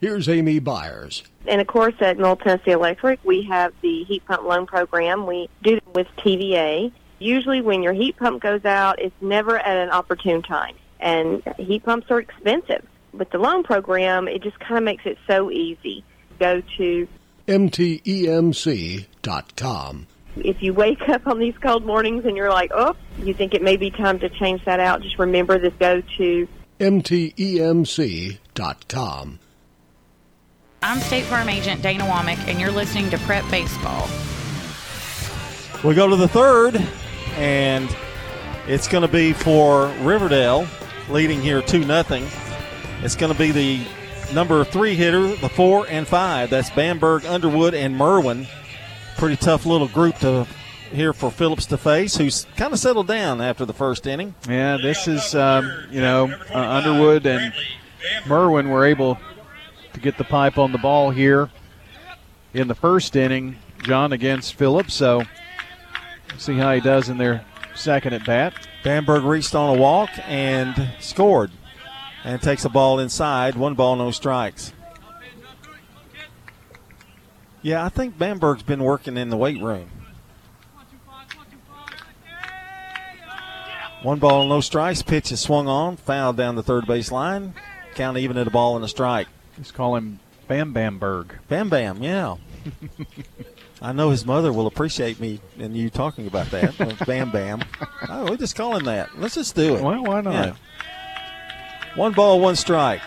Here's Amy Byers. And of course, at Middle Tennessee Electric, we have the heat pump loan program. We do it with TVA. Usually, when your heat pump goes out, it's never at an opportune time. And heat pumps are expensive. With the loan program, it just kind of makes it so easy. Go to mtemc.com. If you wake up on these cold mornings and you're like, oh, you think it may be time to change that out, just remember this go to mtemc.com. I'm State Farm Agent Dana Womack, and you're listening to Prep Baseball. We go to the third, and it's going to be for Riverdale, leading here 2 nothing. It's going to be the number three hitter, the four and five. That's Bamberg, Underwood, and Merwin. Pretty tough little group to here for Phillips to face, who's kind of settled down after the first inning. Yeah, this is, um, you know, uh, Underwood and Merwin were able to get the pipe on the ball here in the first inning. John against Phillips, so see how he does in their second at bat. Bamberg reached on a walk and scored, and takes the ball inside. One ball, no strikes. Yeah, I think Bamberg's been working in the weight room. One ball, no strikes. Pitch is swung on, fouled down the third base line. Count even at a ball and a strike. Just call him Bam Bamberg. Bam Bam, yeah. I know his mother will appreciate me and you talking about that. Bam Bam. Oh, we just call him that. Let's just do it. Well, why not? Yeah. One ball, one strike.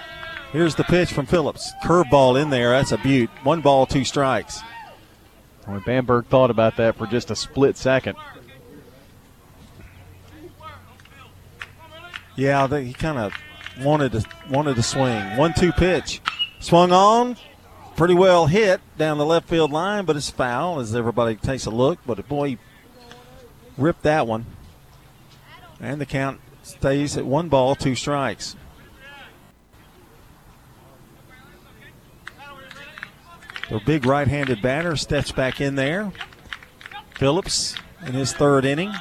Here's the pitch from Phillips. Curveball in there. That's a beaut. One ball, two strikes. Well, Bamberg thought about that for just a split second. Yeah, they, he kind of wanted to wanted to swing. One two pitch, swung on, pretty well hit down the left field line, but it's foul as everybody takes a look. But boy, ripped that one, and the count stays at one ball, two strikes. Their big right-handed batter steps back in there. Phillips in his third inning.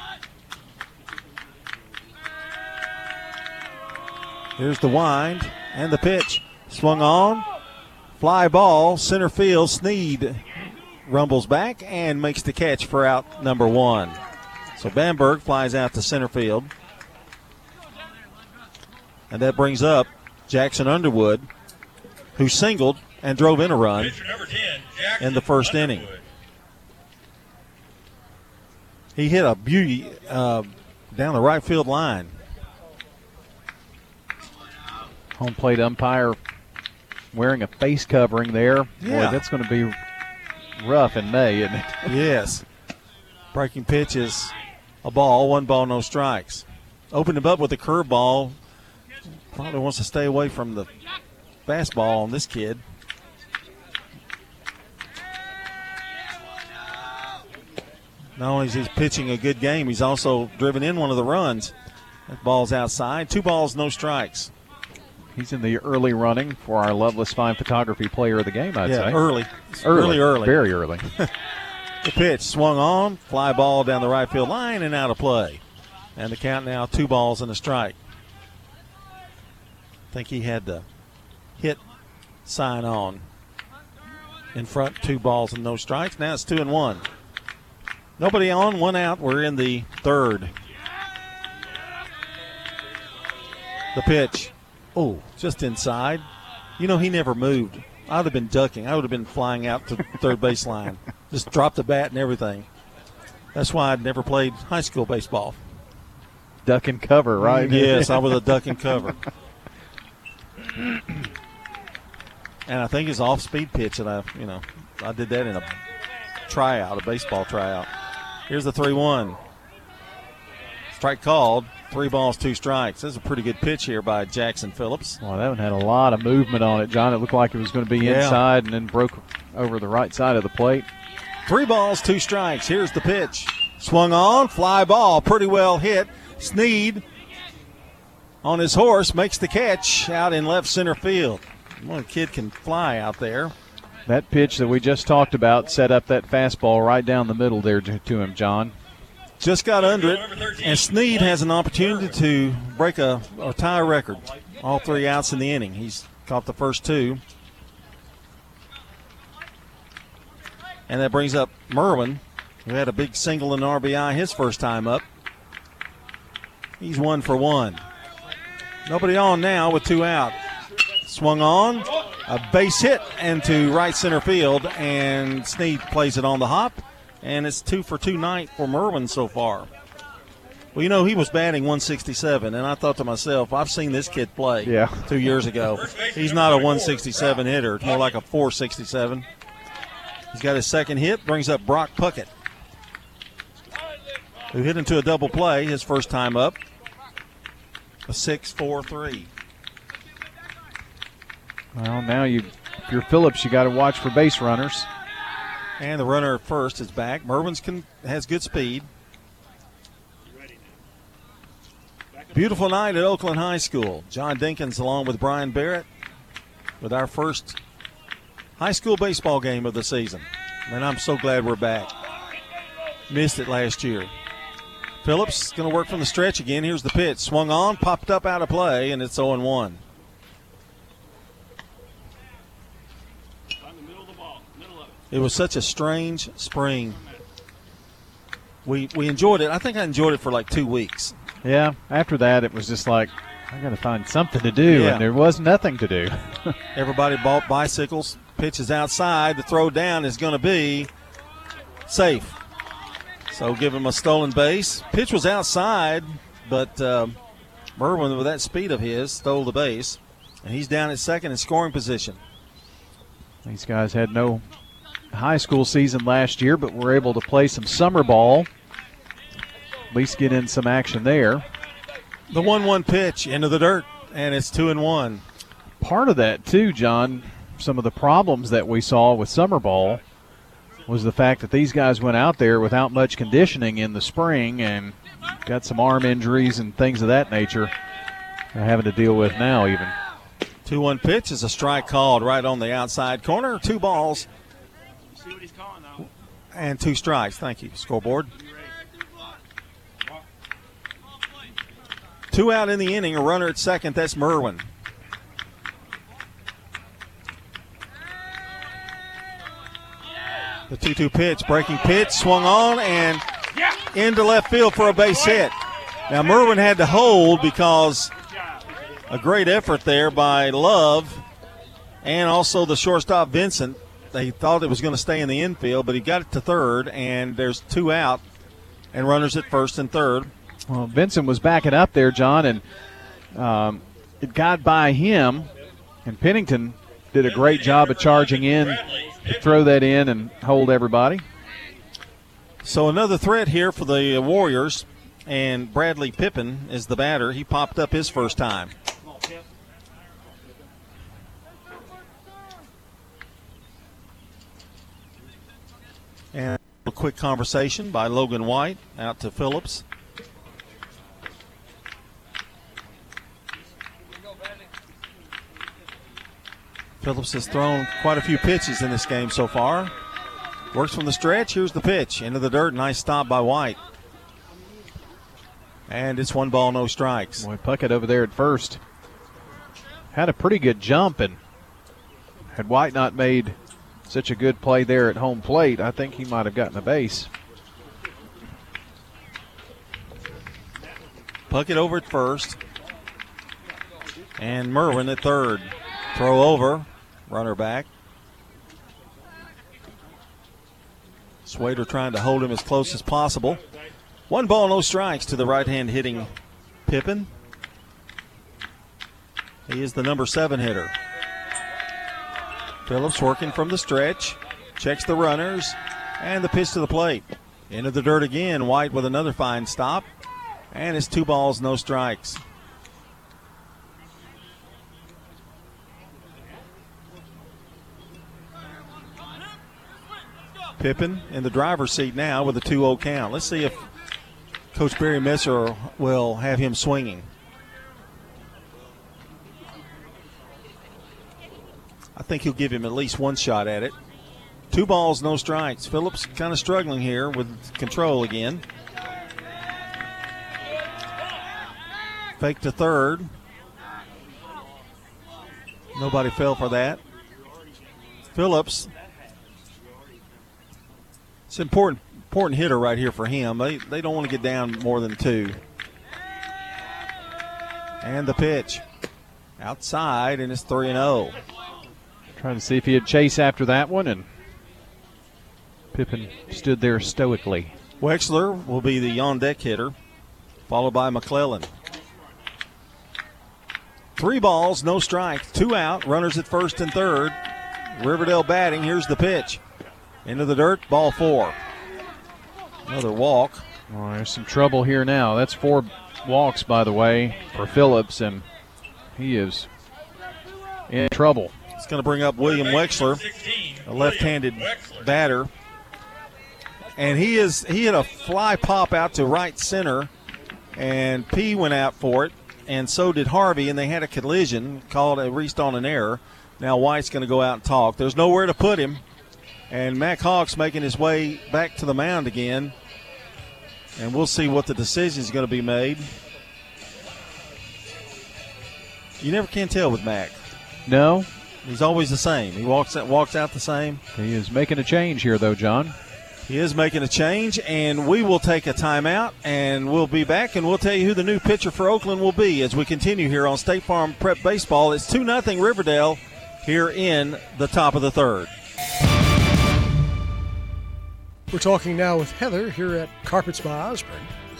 Here's the wind and the pitch. Swung on. Fly ball, center field. Sneed rumbles back and makes the catch for out number one. So Bamberg flies out to center field. And that brings up Jackson Underwood, who singled and drove in a run 10, in the first inning. He hit a beauty uh, down the right field line. Home plate umpire wearing a face covering there. Yeah. Boy, that's going to be rough in May, isn't it? yes. Breaking pitches, a ball, one ball, no strikes. Opened him up with a curveball. Probably wants to stay away from the fastball on this kid. Not only is he pitching a good game, he's also driven in one of the runs That ball's outside. Two balls, no strikes. He's in the early running for our Loveless Fine Photography Player of the Game, I'd yeah, say. early. Early, early. Very early. the pitch swung on, fly ball down the right field line and out of play. And the count now two balls and a strike. I think he had the hit sign on. In front, two balls and no strikes. Now it's two and one. Nobody on, one out. We're in the third. The pitch. Oh, just inside. You know, he never moved. I would have been ducking. I would have been flying out to third baseline. Just dropped the bat and everything. That's why I'd never played high school baseball. Duck and cover, mm, right? Yes, I was a duck and cover. and I think it's off speed pitch, and I, you know, I did that in a tryout, a baseball tryout. Here's the 3 1. Strike called. Three balls, two strikes. That's a pretty good pitch here by Jackson Phillips. Well, that one had a lot of movement on it, John. It looked like it was going to be Yeah. inside and then broke over the right side of the plate. Three balls, two strikes. Here's the pitch. Swung on, fly ball, pretty well hit. Sneed on his horse makes the catch out in left center field. One kid can fly out there. That pitch that we just talked about set up that fastball right down the middle there to him, John. Just got under it, and Sneed has an opportunity to break a or tie record. All three outs in the inning. He's caught the first two. And that brings up Merwin, who had a big single and RBI his first time up. He's one for one. Nobody on now with two out. Swung on, a base hit into right center field, and Sneed plays it on the hop, and it's two for two night for Merwin so far. Well, you know, he was batting 167, and I thought to myself, I've seen this kid play Yeah. two years ago. He's not a 167 hitter, it's more like a 467. He's got his second hit, brings up Brock Puckett, who hit into a double play his first time up. A 6 4 3. Well, now you, if you're Phillips, you got to watch for base runners. And the runner at first is back. Merwin's can, has good speed. Beautiful night at Oakland High School. John Dinkins along with Brian Barrett with our first high school baseball game of the season. And I'm so glad we're back. Missed it last year. Phillips going to work from the stretch again. Here's the pitch. Swung on, popped up out of play, and it's 0 1. It was such a strange spring. We we enjoyed it. I think I enjoyed it for like two weeks. Yeah, after that, it was just like, I got to find something to do, Yeah. and there was nothing to do. Everybody bought bicycles. Pitches outside. The throw down is going to be safe. So give him a stolen base. Pitch was outside, but um, Merwin, with that speed of his, stole the base. And he's down at second in scoring position. These guys had no high school season last year, but we were able to play some summer ball. At least get in some action there. The 1 1 pitch into the dirt, and it's 2 and 1. Part of that, too, John, some of the problems that we saw with summer ball was the fact that these guys went out there without much conditioning in the spring and got some arm injuries and things of that nature they're having to deal with now, even. 2 1 pitch is a strike called right on the outside corner. Two balls and two strikes. Thank you. Scoreboard. Two out in the inning, a runner at second. That's Merwin. The 2 2 pitch, breaking pitch, swung on and into left field for a base hit. Now, Merwin had to hold because a great effort there by Love and also the shortstop Vincent. They thought it was going to stay in the infield, but he got it to third, and there's two out and runners at first and third. Well, Vincent was backing up there, John, and um, it got by him, and Pennington did a great job of charging in to throw that in and hold everybody. So another threat here for the Warriors, and Bradley Pippin is the batter. He popped up his first time. A quick conversation by Logan White out to Phillips. Phillips has thrown quite a few pitches in this game so far. Works from the stretch. Here's the pitch into the dirt. Nice stop by White. And it's one ball, no strikes. Boy, Puckett over there at first had a pretty good jump, and had White not made such a good play there at home plate, I think he might have gotten a base. Puckett over at first. And Merwin at third. Throw over. Runner back. Swader trying to hold him as close as possible. One ball, no strikes to the right hand hitting Pippin. He is the number seven hitter. Phillips working from the stretch, checks the runners, and the pitch to the plate. Into the dirt again. White with another fine stop. And it's two balls, no strikes. Pippin in the driver's seat now with a 2 0 count. Let's see if Coach Barry Messer will have him swinging. I think he'll give him at least one shot at it. Two balls, no strikes. Phillips kind of struggling here with control again. Fake to third. Nobody fell for that. Phillips. It's an important important hitter right here for him. They they don't want to get down more than two. And the pitch. Outside and it's 3 and 0. Trying to see if he'd chase after that one and Pippin stood there stoically. Wexler will be the on deck hitter, followed by McClellan. Three balls, no strikes, two out, runners at first and third. Riverdale batting. Here's the pitch. Into the dirt, ball four. Another walk. Oh, there's some trouble here now. That's four walks, by the way, for Phillips, and he is in trouble. Going to bring up William Wexler, a left-handed batter, and he is he had a fly pop out to right center, and P went out for it, and so did Harvey, and they had a collision called a reached on an error. Now White's going to go out and talk. There's nowhere to put him, and Mac Hawks making his way back to the mound again, and we'll see what the decision is going to be made. You never can tell with Mac. No, He's always the same. He walks out, walks out the same. he is making a change here, though, John. He is making a change, and we will take a timeout, and we'll be back, and we'll tell you who the new pitcher for Oakland will be as we continue here on State Farm Prep Baseball. It's 2 0 Riverdale here in the top of the third. We're talking now with Heather here at Carpets by Osborne.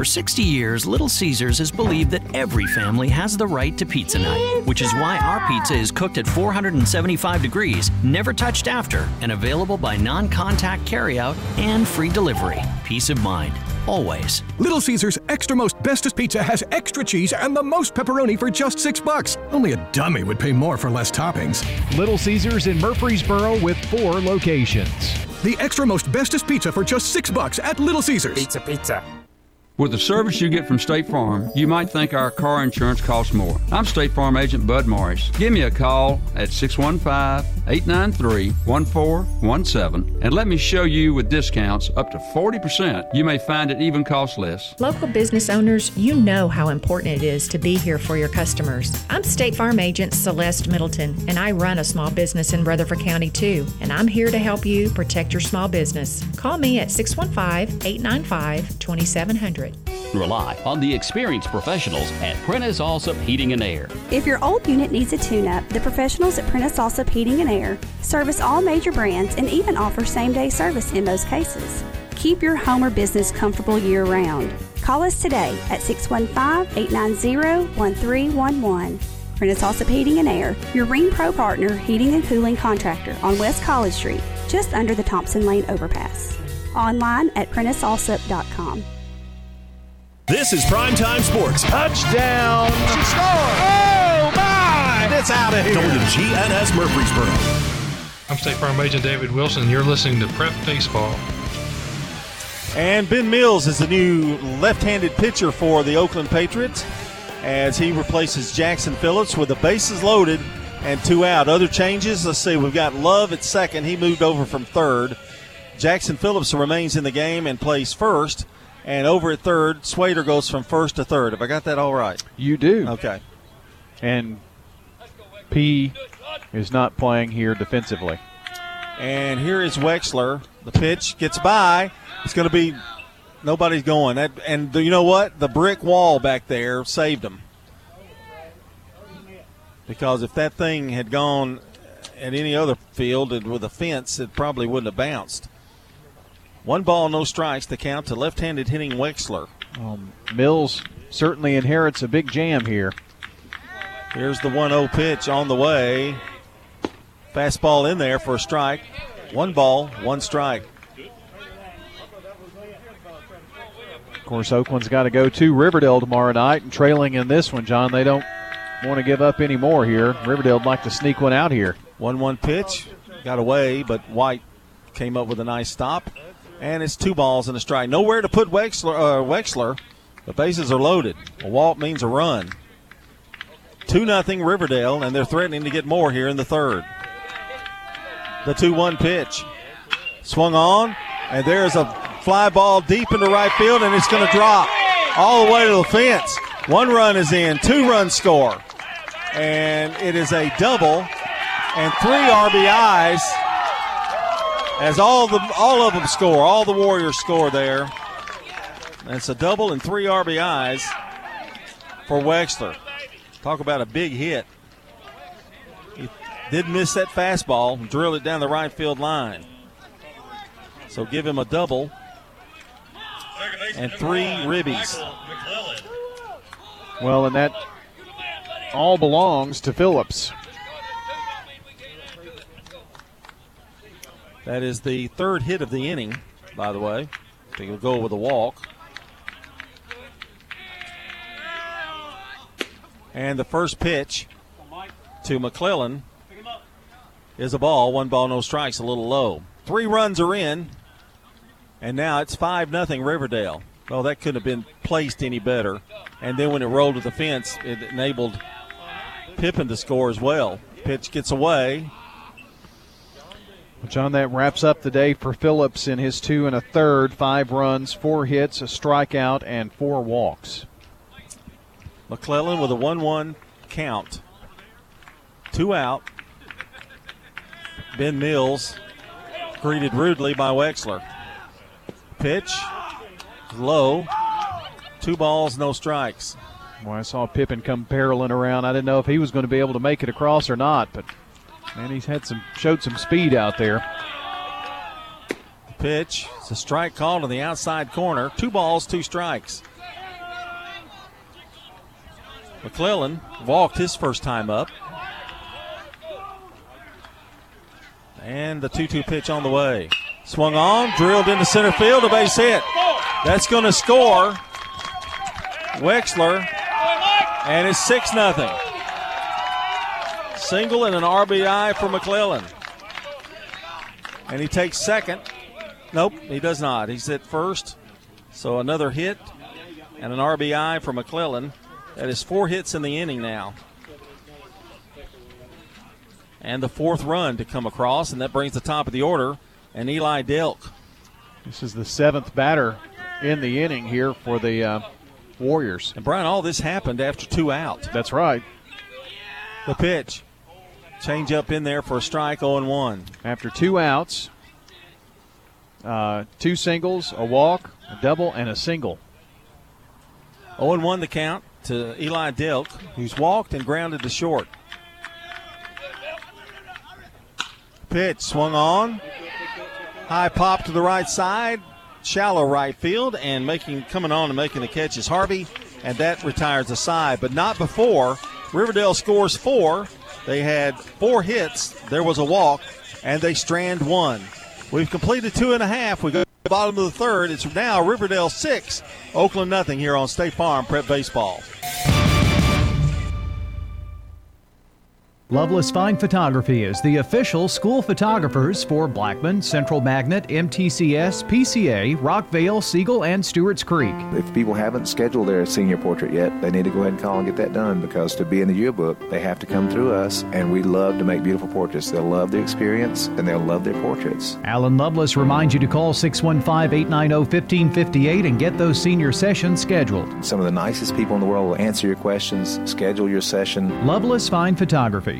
For 60 years, Little Caesars has believed that every family has the right to pizza night, which is why our pizza is cooked at 475 degrees, never touched after, and available by non contact carryout and free delivery. Peace of mind, always. Little Caesars Extra Most Bestest Pizza has extra cheese and the most pepperoni for just six bucks. Only a dummy would pay more for less toppings. Little Caesars in Murfreesboro with four locations. The extra most bestest pizza for just six bucks at Little Caesars. Pizza, pizza. With the service you get from State Farm, you might think our car insurance costs more. I'm State Farm Agent Bud Morris. Give me a call at 615 893 1417 and let me show you with discounts up to 40%. You may find it even costs less. Local business owners, you know how important it is to be here for your customers. I'm State Farm Agent Celeste Middleton, and I run a small business in Rutherford County too, and I'm here to help you protect your small business. Call me at 615 895 2700. Rely on the experienced professionals at Prentice Allsup Heating and Air. If your old unit needs a tune up, the professionals at Prentice Allsup Heating and Air service all major brands and even offer same day service in most cases. Keep your home or business comfortable year round. Call us today at 615 890 1311. Prentice Allsup Heating and Air, your Rheem Pro partner heating and cooling contractor on West College Street, just under the Thompson Lane overpass. Online at PrenticeAllsup.com. This is Primetime Sports. Touchdown! She scored! Oh, my! It's out of here. WGNS Murfreesboro. I'm State Farm Agent David Wilson. You're listening to Prep Baseball. And Ben Mills is the new left handed pitcher for the Oakland Patriots as he replaces Jackson Phillips with the bases loaded and two out. Other changes, let's see, we've got Love at second. He moved over from third. Jackson Phillips remains in the game and plays first. And over at third, Swader goes from first to third. Have I got that all right? You do. Okay. And P is not playing here defensively. And here is Wexler. The pitch gets by. It's going to be nobody's going. That and you know what? The brick wall back there saved them. Because if that thing had gone at any other field with a fence, it probably wouldn't have bounced. One ball, no strikes. The count to left-handed hitting Wexler. Um, Mills certainly inherits a big jam here. Here's the 1-0 pitch on the way. Fastball in there for a strike. One ball, one strike. Of course, Oakland's got to go to Riverdale tomorrow night, and trailing in this one, John, they don't want to give up any more here. Riverdale'd like to sneak one out here. 1 1 pitch. Got away, but White came up with a nice stop. And it's two balls and a strike. Nowhere to put Wexler. Uh, Wexler. The bases are loaded. A walk means a run. 2 0 Riverdale, and they're threatening to get more here in the third. The 2 1 pitch. Swung on, and there's a fly ball deep into right field, and it's going to drop all the way to the fence. One run is in, two run score. And it is a double and three RBIs as all the all of them score. All the Warriors score there. And it's a double and three RBIs for Wexler. Talk about a big hit. He did miss that fastball, drilled it down the right field line. So give him a double and three ribbies. Well, and that all belongs to Phillips. That is the third hit of the inning, by the way. He'll go with a walk. And the first pitch to McClellan is a ball. One ball, no strikes, a little low. Three runs are in, and now it's 5 nothing Riverdale. Well, that couldn't have been placed any better. And then when it rolled to the fence, it enabled Pippin to score as well. Pitch gets away. John, that wraps up the day for Phillips in his two and a third, five runs, four hits, a strikeout, and four walks. McClellan with a 1 1 count. Two out. Ben Mills greeted rudely by Wexler. Pitch low. Two balls, no strikes. Well, I saw Pippin come barreling around. I didn't know if he was going to be able to make it across or not, but man, he's had some showed some speed out there. Pitch. It's a strike called on the outside corner. Two balls, two strikes. McClellan walked his first time up. And the 2 2 pitch on the way. Swung on, drilled into center field, a base hit. That's going to score Wexler, and it's 6 0. Single and an RBI for McClellan. And he takes second. Nope, he does not. He's at first. So another hit and an RBI for McClellan. That is four hits in the inning now. And the fourth run to come across, and that brings the top of the order. And Eli Delk. This is the seventh batter in the inning here for the uh, Warriors. And Brian, all this happened after two outs. That's right. The pitch. Change up in there for a strike 0 1. After two outs, uh, two singles, a walk, a double, and a single. 0 1 the count to Eli Delk, who's walked and grounded to short. Pitch swung on. High pop to the right side, shallow right field, and making coming on and making the catch is Harvey, and that retires the side, but not before. Riverdale scores four. They had four hits. There was a walk, and they strand one. We've completed two and a half. We go to the bottom of the third. It's now Riverdale six, Oakland nothing here on State Farm Prep Baseball. Loveless Fine Photography is the official school photographers for Blackman, Central Magnet, MTCS, PCA, Rockvale, Siegel, and Stewart's Creek. If people haven't scheduled their senior portrait yet, they need to go ahead and call and get that done because to be in the yearbook, they have to come through us, and we love to make beautiful portraits. They'll love the experience and they'll love their portraits. Alan Loveless reminds you to call 615 890 1558 and get those senior sessions scheduled. Some of the nicest people in the world will answer your questions, schedule your session. Loveless Fine Photography.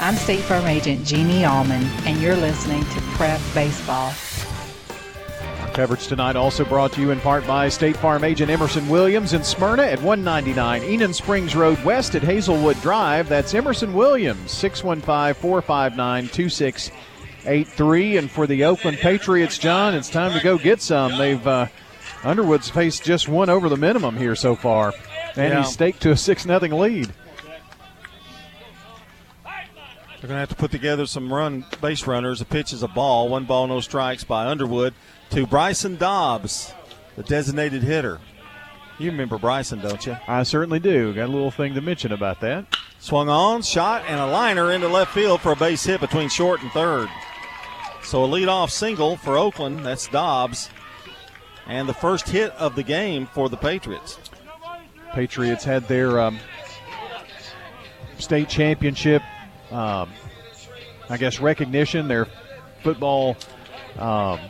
I'm State Farm Agent Jeannie Allman, and you're listening to Prep Baseball. Our coverage tonight also brought to you in part by State Farm agent Emerson Williams in Smyrna at 199 Enon Springs Road West at Hazelwood Drive. That's Emerson Williams, 615 459 2683. And for the Oakland Patriots, John, it's time to go get some. They've, uh, Underwood's faced just one over the minimum here so far, and Yeah. he's staked to a 6 0 lead. They're going to have to put together some run base runners. A pitch is a ball. One ball, no strikes by Underwood to Bryson Dobbs, the designated hitter. You remember Bryson, don't you? I certainly do. Got a little thing to mention about that. Swung on, shot, and a liner into left field for a base hit between short and third. So a leadoff single for Oakland. That's Dobbs. And the first hit of the game for the Patriots. Patriots had their um, state championship, um, I guess, recognition, their football um,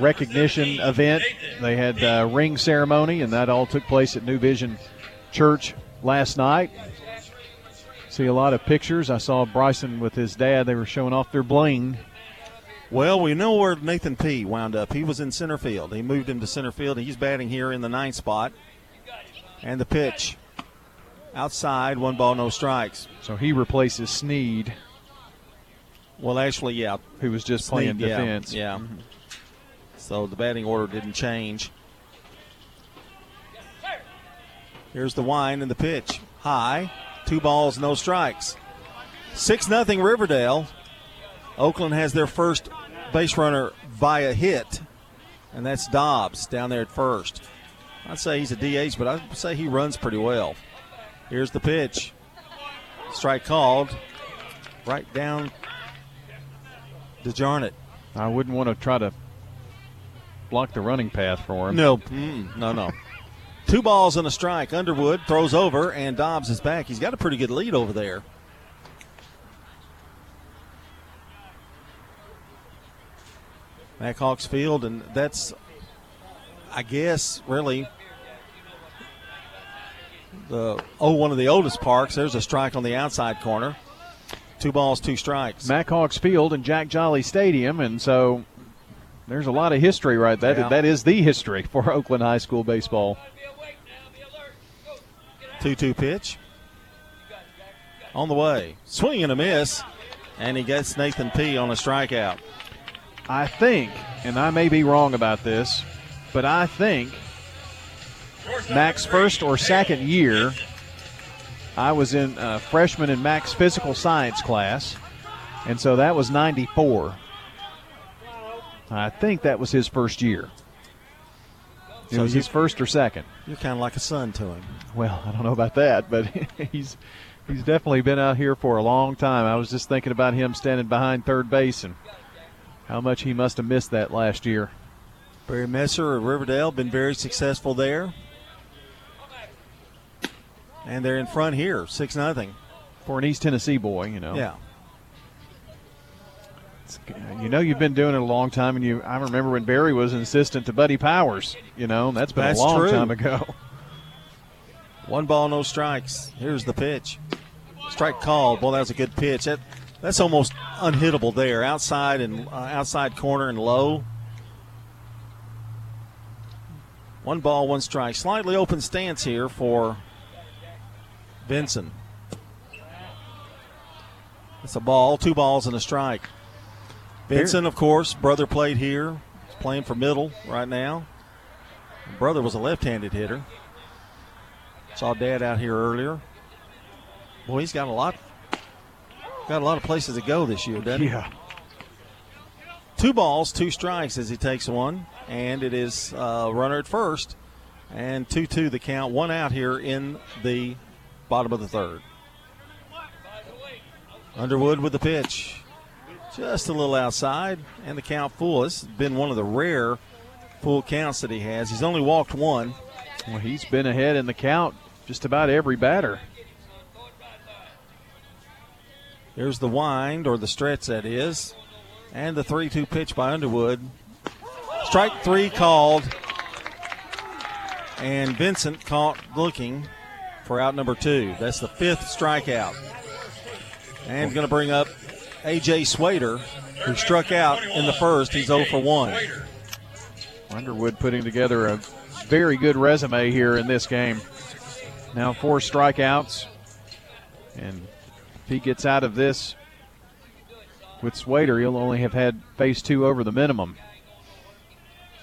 recognition event. They had a ring ceremony, and that all took place at New Vision Church last night. See a lot of pictures. I saw Bryson with his dad. They were showing off their bling. Well, we know where Nathan P. wound up. He was in center field. He moved him to center field. He's batting here in the ninth spot. And the pitch outside, one ball, no strikes. So he replaces Sneed. Well, actually, yeah. Who was just Snead, playing yeah, defense. Yeah. Mm-hmm. So the batting order didn't change. Here's the wind and the pitch. High. Two balls, no strikes. 6 nothing Riverdale. Oakland has their first base runner via hit, and that's Dobbs down there at first. I'd say he's a DH, but I'd say he runs pretty well. Here's the pitch. Strike called. Right down to Jarnett. I wouldn't want to try to block the running path for him. No, mm, no, no. Two balls and a strike. Underwood throws over, and Dobbs is back. He's got a pretty good lead over there. Mac Hawks Field, and that's, I guess, really the oh one of the oldest parks. There's a strike on the outside corner. Two balls, two strikes. Mac Hawks Field and Jack Jolly Stadium, and so there's a lot of history right that Yeah. that is the history for Oakland High School baseball. 2 2 pitch. On the way. Swing and a miss. And he gets Nathan P on a strikeout. I think, and I may be wrong about this, but I think Mac's first or second year, I was in uh, freshman in Mac's physical science class, and so that was 94. I think that was his first year. It So was you- his first or second. You're kind of like a son to him. Well, I don't know about that, but he's he's definitely been out here for a long time. I was just thinking about him standing behind third base and how much he must have missed that last year. Barry Messer of Riverdale been very successful there. And they're in front here, 6 nothing. For an East Tennessee boy, you know. Yeah. You know you've been doing it a long time, and you. I remember when Barry was an assistant to Buddy Powers. You know that's been That's a long true. time ago. One ball, no strikes. Here's the pitch. Strike called. Boy, that was a good pitch. That, that's almost unhittable there, outside and uh, outside corner and low. One ball, one strike. Slightly open stance here for Vinson. It's a ball, two balls and a strike. Vinson, of course, brother played here. He's playing for middle right now. Brother was a left-handed hitter. Saw dad out here earlier. Boy, he's got a lot got a lot of places to go this year, doesn't he? Yeah. Two balls, two strikes as he takes one, and it is uh, runner at first, and 2 2 the count, one out here in the bottom of the third. Underwood with the pitch. Just a little outside, and the count full. This has been one of the rare full counts that he has. He's only walked one. Well, he's been ahead in the count just about every batter. There's the wind, or the stretch that is, and the 3 2 pitch by Underwood. Strike three called, and Vincent caught looking for out number two. That's the fifth strikeout. And going to bring up A.J. Swader, who struck out in the first. He's 0 for 1. Underwood putting together a very good resume here in this game. Now four strikeouts, and if he gets out of this with Swader, he'll only have had phase two over the minimum.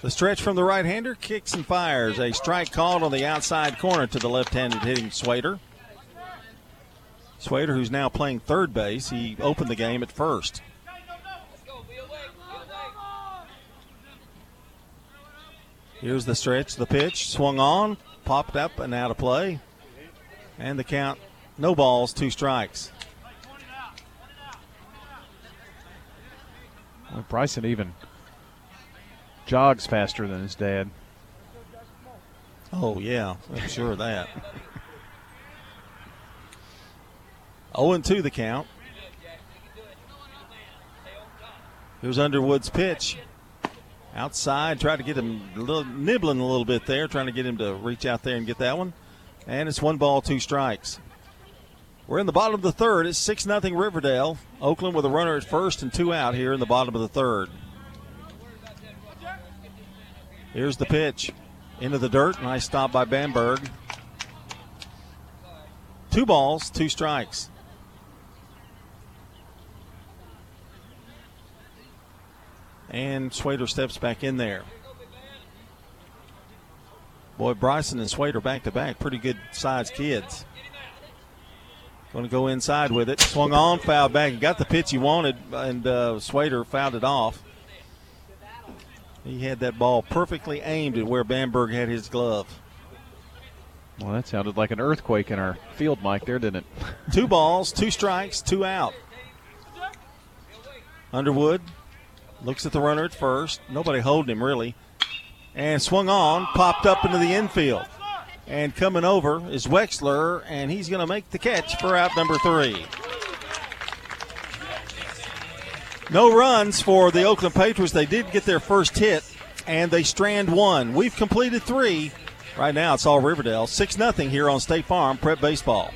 The stretch from the right hander kicks and fires. A strike called on the outside corner to the left handed hitting Swader. Swader, who's now playing third base, he opened the game at first. Here's the stretch, the pitch, swung on, popped up and out of play. And the count, no balls, two strikes. Bryson even jogs faster than his dad. Oh, yeah, I'm sure of that. 0 2 the count. Here's Underwood's pitch. Outside, tried to get him a little, nibbling a little bit there, trying to get him to reach out there and get that one. And it's one ball, two strikes. We're in the bottom of the third. It's 6 0 Riverdale. Oakland with a runner at first and two out here in the bottom of the third. Here's the pitch. Into the dirt. Nice stop by Bamberg. Two balls, two strikes. And Swader steps back in there. Boy, Bryson and Swader back to back. Pretty good sized kids. Going to go inside with it. Swung on, fouled back. Got the pitch he wanted, and uh, Swader fouled it off. He had that ball perfectly aimed at where Bamberg had his glove. Well, that sounded like an earthquake in our field mic there, didn't it? two balls, two strikes, two out. Underwood looks at the runner at first. Nobody holding him really. And swung on, popped up into the infield. And coming over is Wexler, and he's going to make the catch for out number three. No runs for the Oakland Patriots. They did get their first hit, and they strand one. We've completed three. Right now, it's all Riverdale. 6 0 here on State Farm Prep Baseball.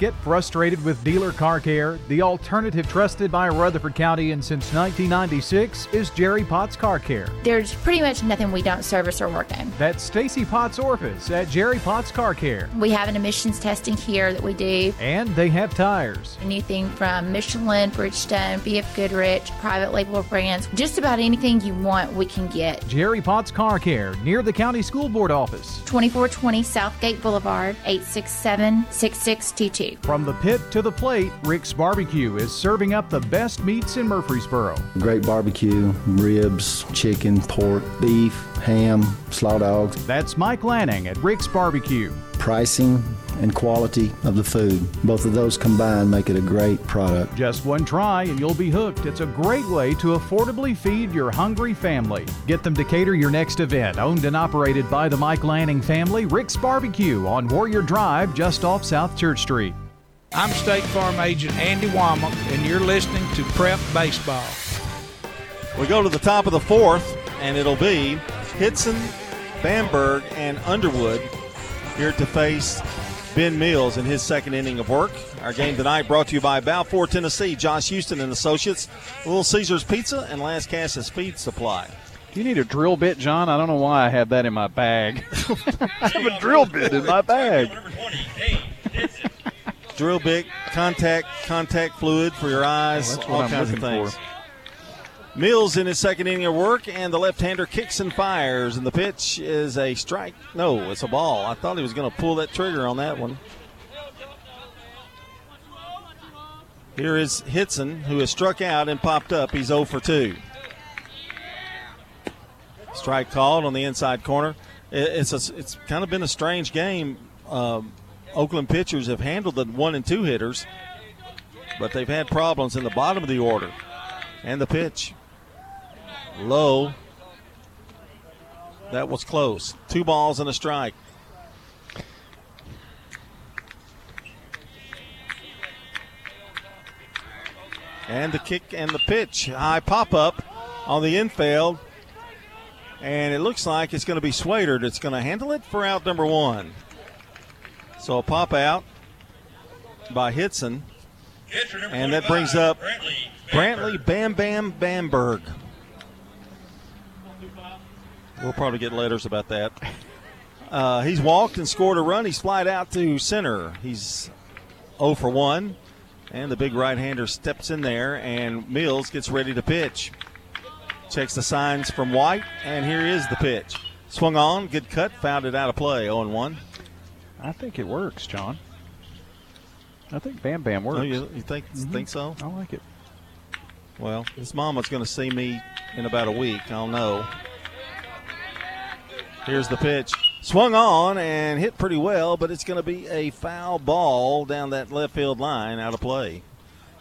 Get frustrated with dealer car care? The alternative trusted by Rutherford County and since 1996 is Jerry Potts Car Care. There's pretty much nothing we don't service or work on. That's Stacy Potts Orphis at Jerry Potts Car Care. We have an emissions testing here that we do. And they have tires. Anything from Michelin, Bridgestone, BF Goodrich, private label brands, just about anything you want, we can get. Jerry Potts Car Care near the County School Board office. 2420 Southgate Boulevard, 867 6622. From the pit to the plate, Rick's Barbecue is serving up the best meats in Murfreesboro. Great barbecue, ribs, chicken, pork, beef, ham, slaw dogs. That's Mike Lanning at Rick's Barbecue. Pricing and quality of the food, both of those combined make it a great product. Just one try and you'll be hooked. It's a great way to affordably feed your hungry family. Get them to cater your next event. Owned and operated by the Mike Lanning family, Rick's Barbecue on Warrior Drive just off South Church Street. I'm State Farm Agent Andy Womack, and you're listening to Prep Baseball. We go to the top of the fourth, and it'll be Hitson, Bamberg, and Underwood here to face Ben Mills in his second inning of work. Our game tonight brought to you by Balfour, Tennessee, Josh Houston and Associates, Little Caesars Pizza, and Lascassas Feed Supply. Do you need a drill bit, John? I don't know why I have that in my bag. I have a drill bit in my bag. drill bit, contact, contact fluid for your eyes, Oh, all I'm kinds of looking things. Mills in his second inning of work, and the left-hander kicks and fires, and the pitch is a strike. No, it's a ball. I thought he was going to pull that trigger on that one. Here is Hitson, who has struck out and popped up. He's 0 for 2. Strike called on the inside corner. It's a, it's kind of been a strange game. Um, Oakland pitchers have handled the one and two hitters, but they've had problems in the bottom of the order. And the pitch low. That was close. Two balls and a strike. And the kick and the pitch. High pop up on the infield. And it looks like it's going to be Swader that's going to handle it for out number one. So a pop out by Hitson. And that brings up Brantley Bam Bam Bamberg. We'll probably get letters about that. Uh, he's walked and scored a run. He's flied out to center. He's 0 for 1. And the big right hander steps in there, and Mills gets ready to pitch. Checks the signs from White, and here is the pitch. Swung on, good cut, found it out of play, 0 1. I think it works, John. I think Bam Bam works. Oh, you, you think think so? I like it. Well, his mama's going to see me in about a week. I'll know. Here's the pitch. Swung on and hit pretty well, but it's going to be a foul ball down that left field line out of play.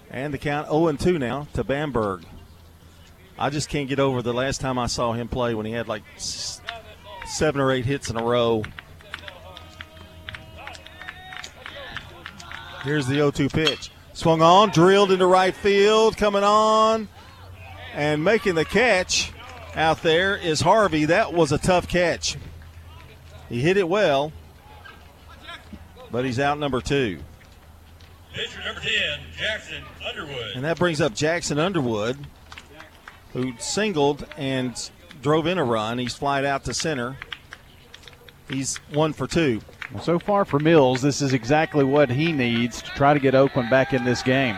And the count 0 2 now to Bamberg. I just can't get over the last time I saw him play when he had like seven or eight hits in a row. Here's the 0 2 pitch. Swung on, drilled into right field, coming on, and making the catch out there is Harvey. That was a tough catch. He hit it well, but he's out number two. Pitcher number 10, Jackson Underwood. And that brings up Jackson Underwood, who singled and drove in a run. He's flied out to center. He's one for two. So far for Mills, this is exactly what he needs to try to get Oakland back in this game.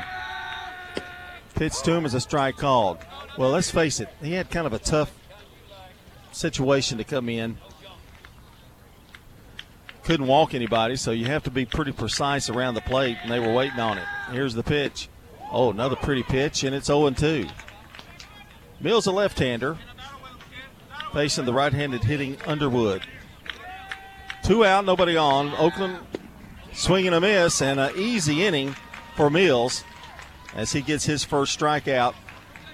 Pitch to him as a strike called. Well, let's face it, he had kind of a tough situation to come in. Couldn't walk anybody, so you have to be pretty precise around the plate, and they were waiting on it. Here's the pitch. Oh, another pretty pitch, and it's 0 2. Mills a left hander, facing the right handed hitting Underwood. Two out, nobody on. Oakland swinging a miss, and an easy inning for Mills as he gets his first strikeout.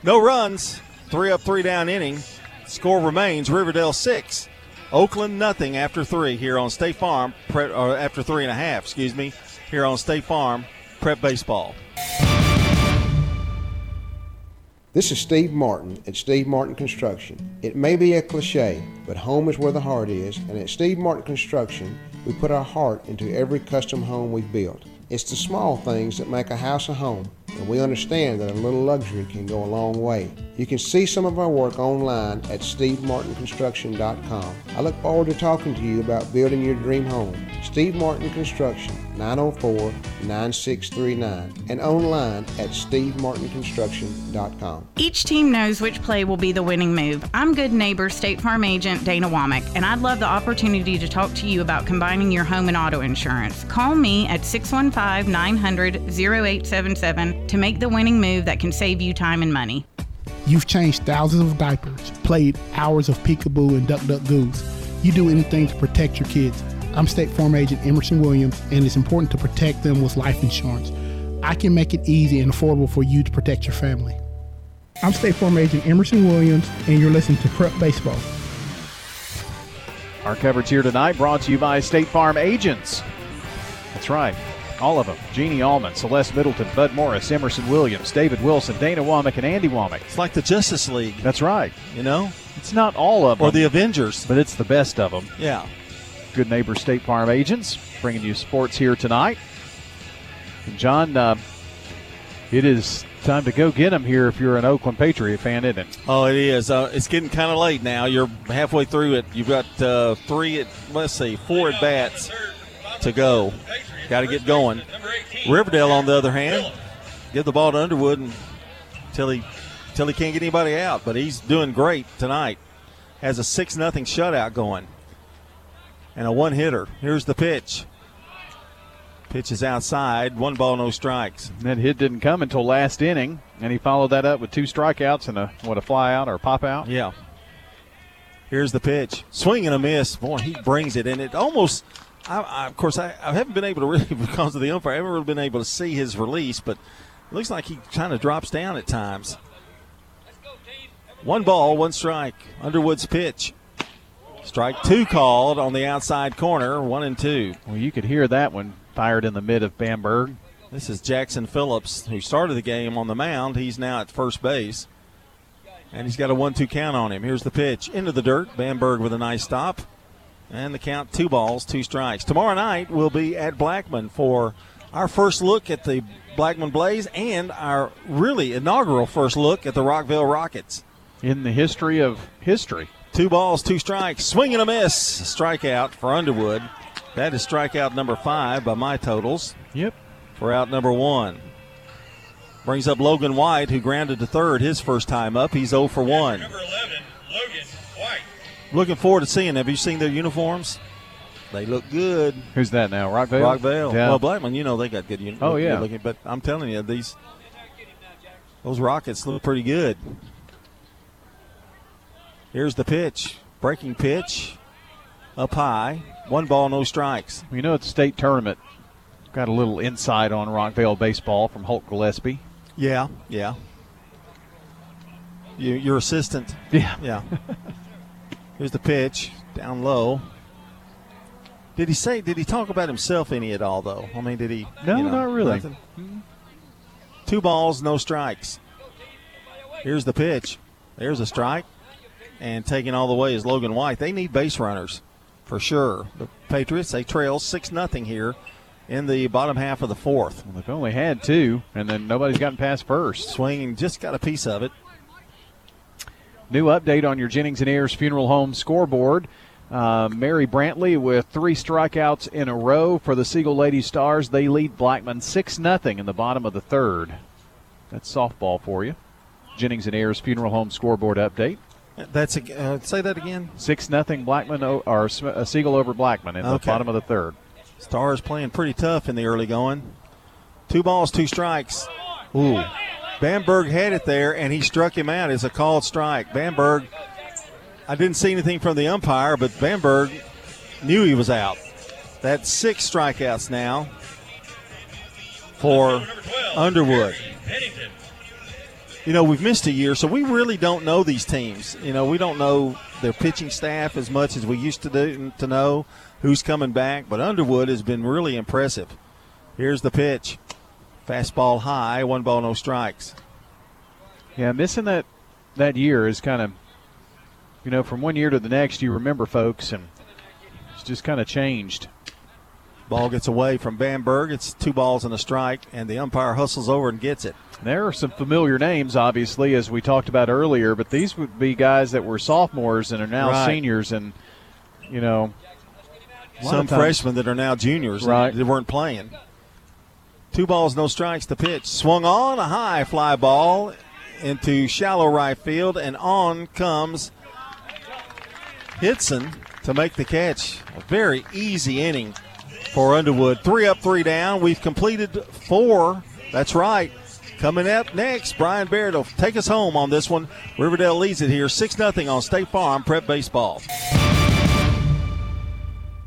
No runs, three up, three down inning. Score remains Riverdale six, Oakland nothing after three here on State Farm, or after three and a half, excuse me, here on State Farm Prep Baseball. This is Steve Martin at Steve Martin Construction. It may be a cliche, but home is where the heart is, and at Steve Martin Construction, we put our heart into every custom home we've built. It's the small things that make a house a home, and we understand that a little luxury can go a long way. You can see some of our work online at stevemartinconstruction.com. I look forward to talking to you about building your dream home. Steve Martin Construction, 904 9639, and online at stevemartinconstruction.com. Each team knows which play will be the winning move. I'm good neighbor State Farm agent Dana Womack, and I'd love the opportunity to talk to you about combining your home and auto insurance. Call me at 615 900 0877 to make the winning move that can save you time and money. You've changed thousands of diapers, played hours of peekaboo and duck duck goose. You do anything to protect your kids. I'm State Farm Agent Emerson Williams, and it's important to protect them with life insurance. I can make it easy and affordable for you to protect your family. I'm State Farm Agent Emerson Williams, and you're listening to Prep Baseball. Our coverage here tonight brought to you by State Farm Agents. That's right. All of them. Jeannie Allman, Celeste Middleton, Bud Morris, Emerson Williams, David Wilson, Dana Womack, and Andy Womack. It's like the Justice League. That's right. You know? It's not all of them. Or the Avengers. But it's the best of them. Yeah. Good Neighbor State Farm agents, bringing you sports here tonight. And John, uh, it is time to go get them here if you're an Oakland Patriot fan, isn't it? Oh, it is. Uh, it's getting kind of late now. You're halfway through it. You've got uh, three, at, let's see, four at bats to go. Got to get going. Riverdale, on the other hand, give the ball to Underwood until he until he can't get anybody out. But he's doing great tonight. Has a six nothing shutout going, and a one hitter. Here's the pitch. Pitch is outside. One ball, no strikes. That hit didn't come until last inning, and he followed that up with two strikeouts and a what a fly out or a pop out. Yeah. Here's the pitch. Swing and a miss. Boy, he brings it, and it almost. I, I, of course, I, I, haven't been able to really, because of the umpire, I haven't really been able to see his release, but it looks like he kind of drops down at times. One ball, one strike. Underwood's pitch. Strike two called on the outside corner, one and two. Well, you could hear that one fired in the mid of Bamberg. This is Jackson Phillips, who started the game on the mound. He's now at first base. And he's got a 1 2 count on him. Here's the pitch into the dirt. Bamberg with a nice stop. And the count two balls, two strikes. Tomorrow night we'll be at Blackman for our first look at the Blackman Blaze and our really inaugural first look at the Rockvale Rockets. In the history of history. Two balls, two strikes. Swing and a miss. Strikeout for Underwood. That is strikeout number five by my totals. Yep. For out number one. Brings up Logan White, who grounded to third his first time up. He's 0 for 1. Number 11, Logan White. Looking forward to seeing. Have you seen their uniforms? They look good. Who's that now? Rockvale? Rockvale. Yeah. Well, Blackman, you know they got good uniforms. Oh, yeah. Looking, but I'm telling you, these those Rockets look pretty good. Here's the pitch. Breaking pitch. Up high. One ball, no strikes. You know, it's the state tournament, got a little insight on Rockvale baseball from Holt Gillespie. Yeah, yeah. You, your assistant. Yeah. Yeah. Here's the pitch. Down low. Did he say, did he talk about himself any at all, though? I mean, did he? No, you know, not really. nothing? Two balls, no strikes. Here's the pitch. There's a strike. And taking all the way is Logan White. They need base runners for sure. The Patriots, they trail 6 nothing here in the bottom half of the fourth. Well, they've only had two, and then nobody's gotten past first. Swinging, just got a piece of it. New update on your Jennings and Ayers Funeral Home scoreboard. Uh, Mary Brantley with three strikeouts in a row for the Siegel Lady Stars. They lead Blackman 6 0 in the bottom of the third. That's softball for you. Jennings and Ayers Funeral Home scoreboard update. That's a, uh, say that again. Six nothing Blackman or uh, Siegel over Blackman in the Okay. bottom of the third. Stars playing pretty tough in the early going. Two balls, two strikes. Ooh. Bamberg had it there, and he struck him out as a called strike. Bamberg, I didn't see anything from the umpire, but Bamberg knew he was out. That's six strikeouts now for Underwood. You know, we've missed a year, so we really don't know these teams. You know, we don't know their pitching staff as much as we used to do to know who's coming back. But Underwood has been really impressive. Here's the pitch, fastball high, one ball, no strikes. Yeah, missing that that year is kind of, you know, from one year to the next, you remember folks, and it's just kind of changed. Ball gets away from Bamberg. It's two balls and a strike, and the umpire hustles over and gets it. There are some familiar names, obviously, as we talked about earlier, but these would be guys that were sophomores and are now Right. seniors, and you know, Some freshmen that are now juniors Right. that weren't playing. Two balls, no strikes. The pitch swung on a high fly ball into shallow right field, and on comes Hitson to make the catch. A very easy inning for Underwood. Three up, three down. We've completed four. That's right. Coming up next, Brian Baird will take us home on this one. Riverdale leads it here, 6 0 on State Farm Prep Baseball.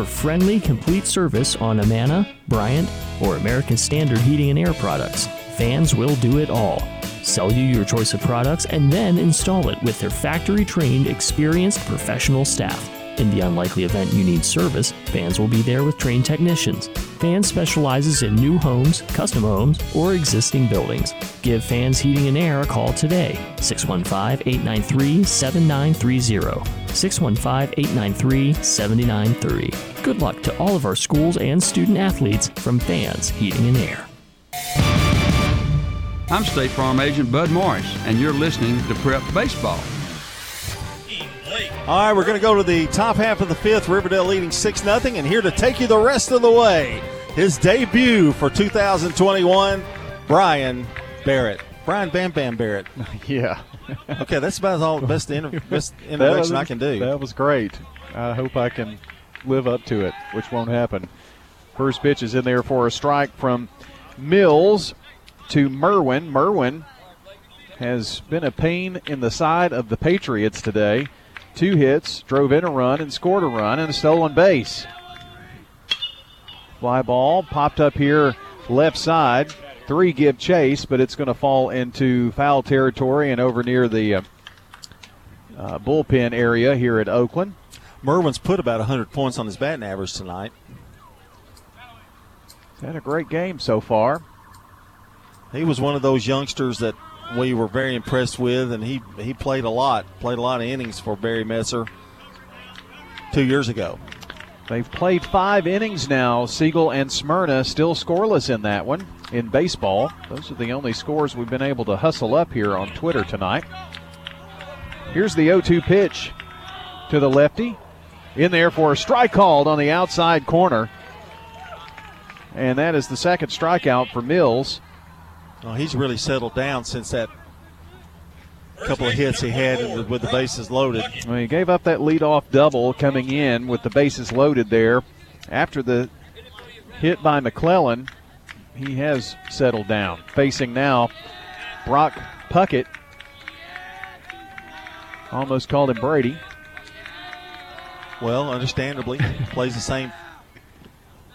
for friendly, complete service on Amana, Bryant, or American Standard Heating and Air products, Fans will do it all. Sell you your choice of products and then install it with their factory trained, experienced professional staff. In the unlikely event you need service, Fans will be there with trained technicians. Fans specializes in new homes, custom homes, or existing buildings. Give Fans Heating and Air a call today, 615 893 7930. 615 893 7930. Good luck to all of our schools and student athletes from Fans Heating and Air. I'm State Farm Agent Bud Morris, and you're listening to Prep Baseball. All right, we're going to go to the top half of the fifth. Riverdale leading 6 0, and here to take you the rest of the way, his debut for 2021, Brian Barrett. Brian Bam Bam Barrett. Yeah. Okay, that's about all the best, inter- best introduction I can do. That was great. I hope I can live up to it, which won't happen. First pitch is in there for a strike from Mills to Merwin. Merwin has been a pain in the side of the Patriots today. Two hits, drove in a run, and scored a run and a stolen base. Fly ball popped up here left side. Three give chase, but it's going to fall into foul territory and over near the uh, uh, bullpen area here at Oakland. Merwin's put about 100 points on his batting average tonight. He's had a great game so far. He was one of those youngsters that we were very impressed with, and he, he played a lot, played a lot of innings for Barry Messer two years ago. They've played five innings now. Siegel and Smyrna still scoreless in that one in baseball. Those are the only scores we've been able to hustle up here on Twitter tonight. Here's the 0 2 pitch to the lefty. In there for a strike called on the outside corner. And that is the second strikeout for Mills. Well, he's really settled down since that couple of hits he had with the bases loaded. Well, he gave up that leadoff double coming in with the bases loaded there. After the hit by McClellan, he has settled down. Facing now Brock Puckett. Almost called him Brady. Well, understandably, plays the same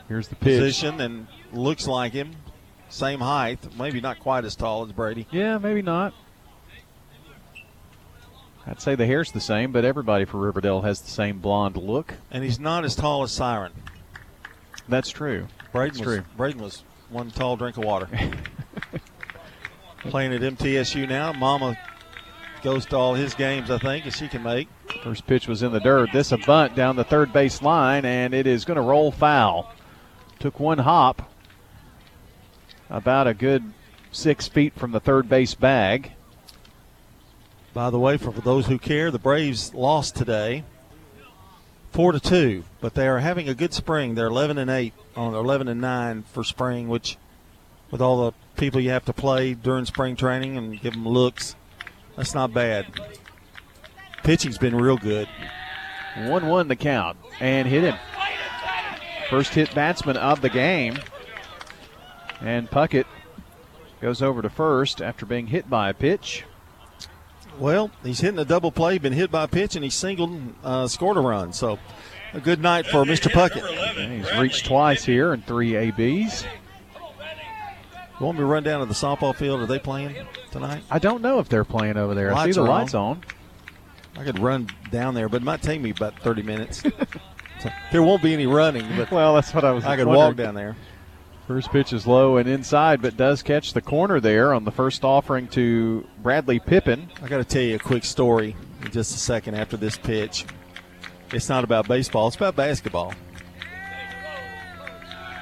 Here's the pitch. position and looks like him. Same height, maybe not quite as tall as Brady. Yeah, maybe not. I'd say the hair's the same, but everybody for Riverdale has the same blonde look. And he's not as tall as Siren. That's true. Braden That's was, true. Braden was one tall drink of water. Playing at MTSU now. Mama goes to all his games, I think, as she can make. First pitch was in the dirt. This a bunt down the third base line, and it is going to roll foul. Took one hop, about a good six feet from the third base bag. By the way, for those who care, the Braves lost today, four to two. But they are having a good spring. They're eleven and eight on eleven and nine for spring, which, with all the people you have to play during spring training and give them looks, that's not bad. Pitching's been real good. 1 1 the count, and hit him. First hit batsman of the game. And Puckett goes over to first after being hit by a pitch. Well, he's hitting a double play, been hit by a pitch, and he singled, uh, scored a run. So, a good night for Mr. Puckett. And he's reached twice here and three ABs. You want me to run down to the softball field? Are they playing tonight? I don't know if they're playing over there. I see the are lights on. I could run down there, but it might take me about 30 minutes. so, there won't be any running, but Well, that's what I was. I could wondering. walk down there. First pitch is low and inside, but does catch the corner there on the first offering to Bradley Pippin. I got to tell you a quick story in just a second after this pitch. It's not about baseball, it's about basketball.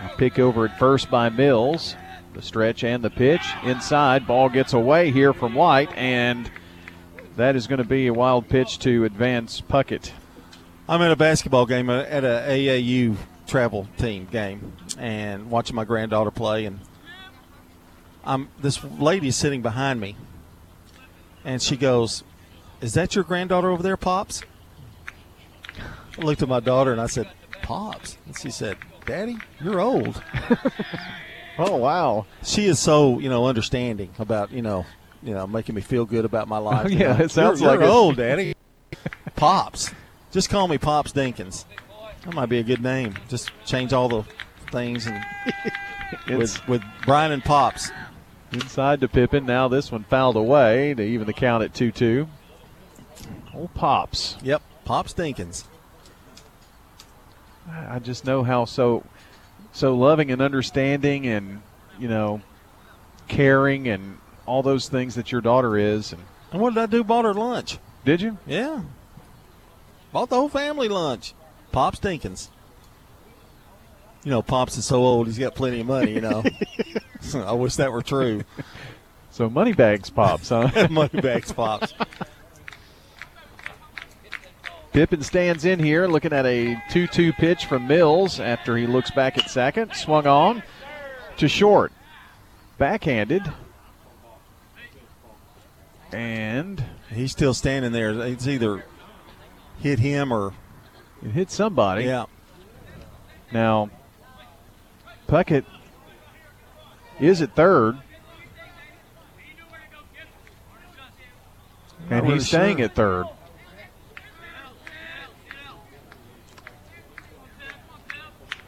A pick over at first by Mills. The stretch and the pitch inside. Ball gets away here from White, and that is going to be a wild pitch to advance Puckett. I'm at a basketball game at a AAU travel team game and watching my granddaughter play and I'm this lady is sitting behind me and she goes, "Is that your granddaughter over there, Pops?" I looked at my daughter and I said, "Pops." And she said, "Daddy, you're old." oh wow. She is so, you know, understanding about, you know, you know, making me feel good about my life. Yeah, know, it sounds you're, like you're old, Daddy. Pops. Just call me Pops Dinkins. That might be a good name. Just change all the things and with, with Brian and Pops. Inside to Pippin. Now this one fouled away to even the count at 2 2. Old Pops. Yep, Pops Dinkins. I just know how so so loving and understanding and you know caring and all those things that your daughter is. And, and what did I do? Bought her lunch. Did you? Yeah. Bought the whole family lunch. Pops Dinkins. You know, Pops is so old; he's got plenty of money. You know, I wish that were true. So money bags pops, huh? money bags pops. Pippin stands in here looking at a 2 2 pitch from Mills after he looks back at second. Swung on to short. Backhanded. And he's still standing there. It's either hit him or it hit somebody. Yeah. Now, Puckett is at third. And he's staying sure. at third.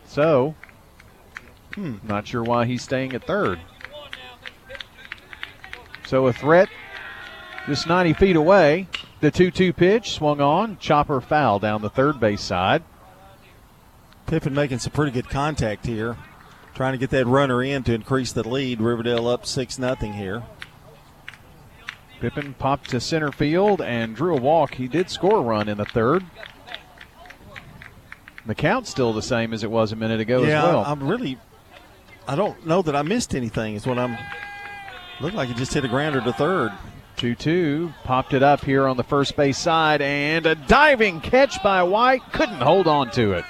So, hmm, not sure why he's staying at third. So a threat just 90 feet away. The 2 2 pitch swung on. Chopper foul down the third base side. Pippin making some pretty good contact here. Trying to get that runner in to increase the lead. Riverdale up 6 0 here. Pippin popped to center field and drew a walk. He did score a run in the third. The count's still the same as it was a minute ago yeah, as well. I'm really, I don't know that I missed anything. Is what I'm. Looked like he just hit a grounder to third. 2 2. Popped it up here on the first base side, and a diving catch by White. Couldn't hold on to it.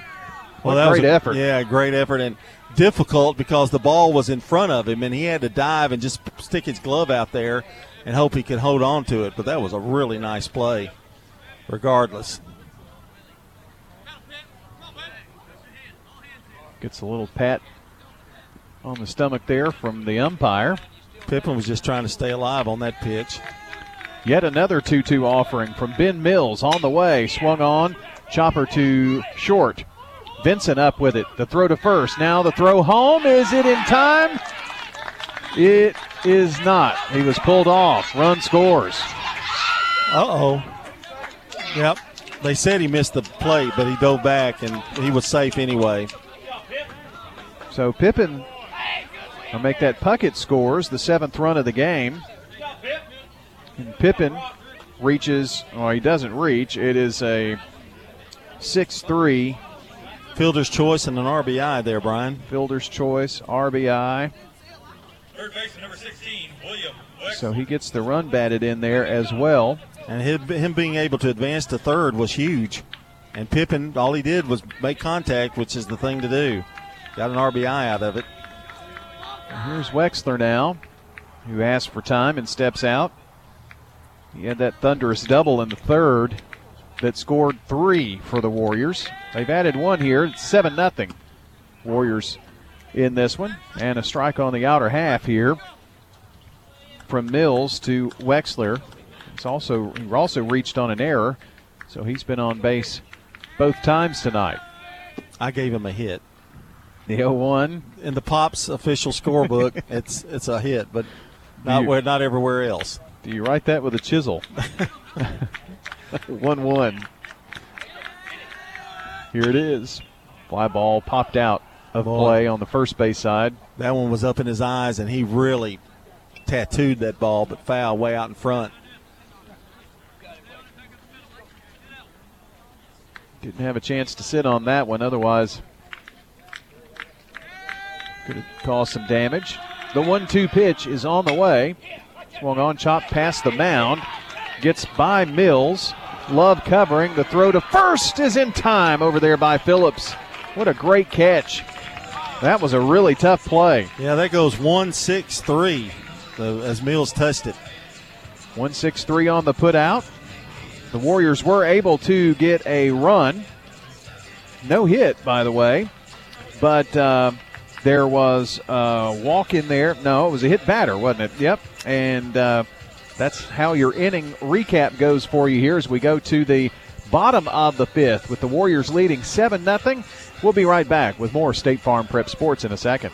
Well, What that great was a, effort. Yeah, great effort and difficult because the ball was in front of him and he had to dive and just stick his glove out there and hope he could hold on to it. But that was a really nice play, regardless. Gets a little pat on the stomach there from the umpire. Pippin was just trying to stay alive on that pitch. Yet another 2 2 offering from Ben Mills on the way. Swung on. Chopper to short. Vincent up with it. The throw to first. Now the throw home. Is it in time? It is not. He was pulled off. Run scores. Uh oh. Yep. They said he missed the plate, but he dove back and he was safe anyway. So Pippin will make that Puckett scores the seventh run of the game. And Pippin reaches, well, he doesn't reach. It is a 6 3 Fielder's choice and an RBI there, Brian. Fielder's choice, RBI. Third baseman number 16, William. So he gets the run batted in there as well. And him, him being able to advance to third was huge. And Pippin, all he did was make contact, which is the thing to do. Got an RBI out of it. And here's Wexler now, who asks for time and steps out. He had that thunderous double in the third that scored three for the Warriors. They've added one here. It's 7 0. Warriors in this one. And a strike on the outer half here from Mills to Wexler. It's also he also reached on an error, so he's been on base both times tonight. I gave him a hit. The 0-1 in the Pops official scorebook, it's it's a hit, but not you- where not everywhere else. Do you write that with a chisel? 1 1. Here it is. Fly ball popped out of play on the first base side. That one was up in his eyes, and he really tattooed that ball, but foul way out in front. Didn't have a chance to sit on that one, otherwise, could have caused some damage. The 1 2 pitch is on the way. Swung on, chopped past the mound. Gets by Mills. Love covering. The throw to first is in time over there by Phillips. What a great catch. That was a really tough play. Yeah, that goes one six three, as Mills touched it. 1 6 3 on the put out. The Warriors were able to get a run. No hit, by the way. But uh, there was a walk in there. No, it was a hit batter, wasn't it? Yep. And uh, that's how your inning recap goes for you here as we go to the bottom of the fifth, with the Warriors leading 7 0. We'll be right back with more State Farm Prep Sports in a second.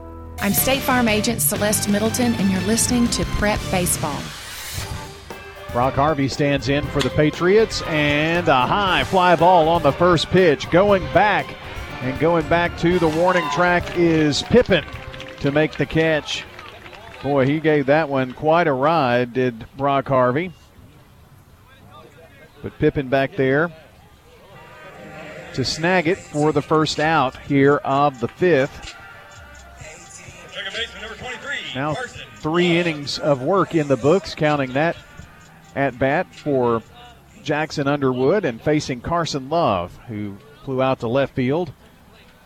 I'm State Farm Agent Celeste Middleton, and you're listening to Prep Baseball. Brock Harvey stands in for the Patriots, and a high fly ball on the first pitch. Going back, and going back to the warning track is Pippin to make the catch. Boy, he gave that one quite a ride, did Brock Harvey. But Pippin back there to snag it for the first out here of the fifth. Now three innings of work in the books, counting that at bat for Jackson Underwood and facing Carson Love, who flew out to left field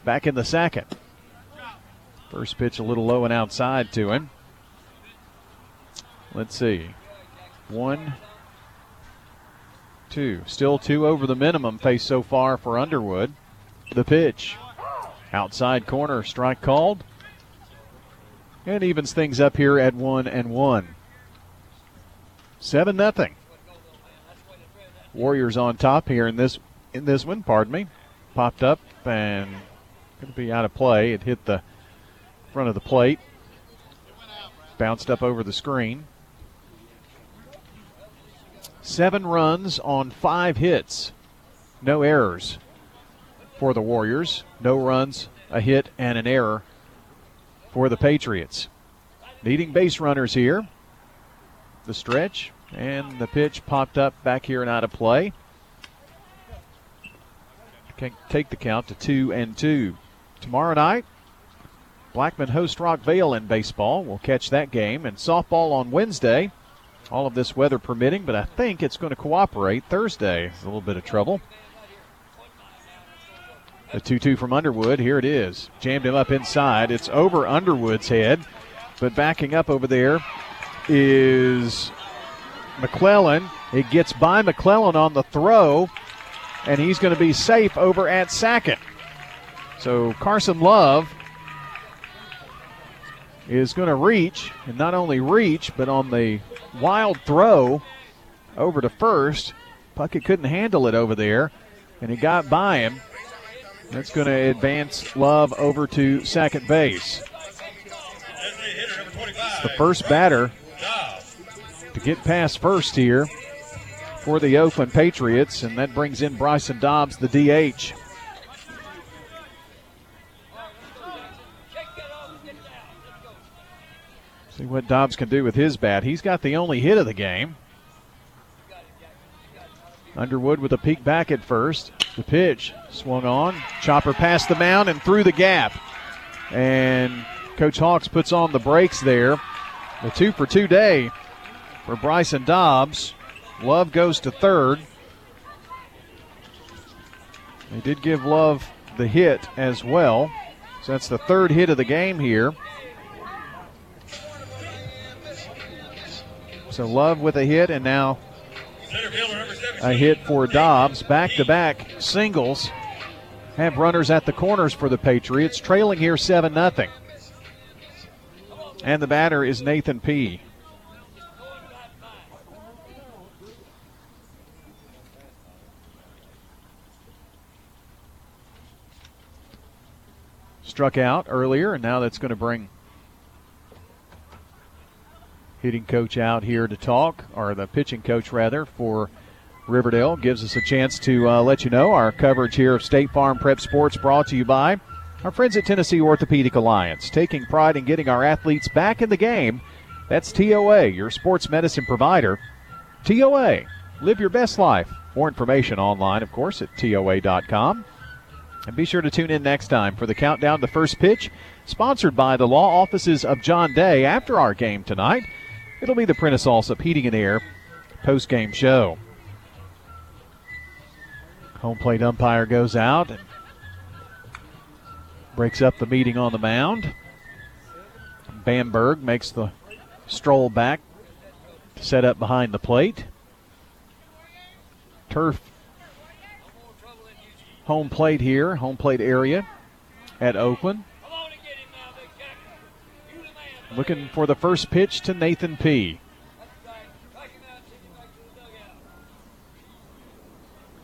back in the second. First pitch a little low and outside to him. Let's see. One, two. Still two over the minimum pace so far for Underwood. The pitch. Outside corner, strike called and evens things up here at one and one. Seven nothing. Warriors on top here in this in this one. Pardon me. Popped up and going to be out of play. It hit the front of the plate. Bounced up over the screen. Seven runs on five hits. No errors for the Warriors. No runs, a hit, and an error for the Patriots. Needing base runners here. The stretch and the pitch popped up back here and out of play. Can take the count to two and two. Tomorrow night, Blackman host Rockvale in baseball. We'll catch that game. And softball on Wednesday. All of this weather permitting, but I think it's going to cooperate. Thursday is a little bit of trouble. The 2 2 from Underwood. Here it is. Jammed him up inside. It's over Underwood's head. But backing up over there is McClellan. It gets by McClellan on the throw, and he's going to be safe over at second. So Carson Love is going to reach, and not only reach, but on the wild throw over to first, Puckett couldn't handle it over there, and he got by him. That's going to advance Love over to second base. The first batter to get past first here for the Oakland Patriots, and that brings in Bryson Dobbs, the DH. See what Dobbs can do with his bat. He's got the only hit of the game. Underwood with a peek back at first. The pitch swung on. Chopper past the mound and through the gap. And Coach Hawks puts on the brakes there. The two for two day for Bryson Dobbs. Love goes to third. They did give Love the hit as well. So that's the third hit of the game here. So Love with a hit, and now a hit for Dobbs. Back to back singles. Have runners at the corners for the Patriots, trailing here 7 0. And the batter is Nathan P. Struck out earlier, and now that's going to bring hitting coach out here to talk, or the pitching coach rather, for Riverdale gives us a chance to uh, let you know our coverage here of State Farm Prep Sports brought to you by our friends at Tennessee Orthopedic Alliance, taking pride in getting our athletes back in the game. That's TOA, your sports medicine provider. TOA, live your best life. More information online, of course, at TOA.com. And be sure to tune in next time for the countdown to first pitch, sponsored by the law offices of John Day after our game tonight. It'll be the Prentice Allsup Heating and Air post game show. Home plate umpire goes out and breaks up the meeting on the mound. Bamberg makes the stroll back, set up behind the plate. Turf home plate here, home plate area at Oakland. Looking for the first pitch to Nathan P.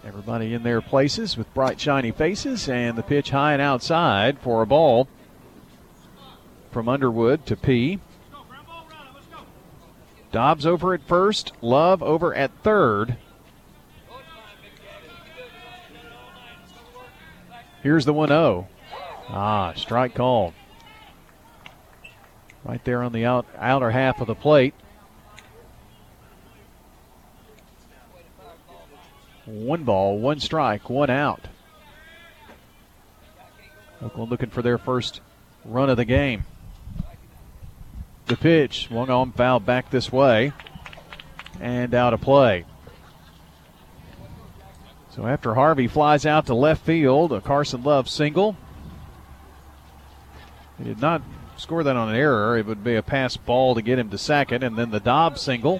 Everybody in their places with bright, shiny faces, and the pitch high and outside for a ball from Underwood to P. Dobbs over at first, Love over at third. Here's the 1 0. Ah, strike called. Right there on the out, outer half of the plate. One ball, one strike, one out. Oakland looking for their first run of the game. The pitch, swung on foul back this way, and out of play. So after Harvey flies out to left field, a Carson Love single. He did not score that on an error. It would be a pass ball to get him to second, and then the Dobbs single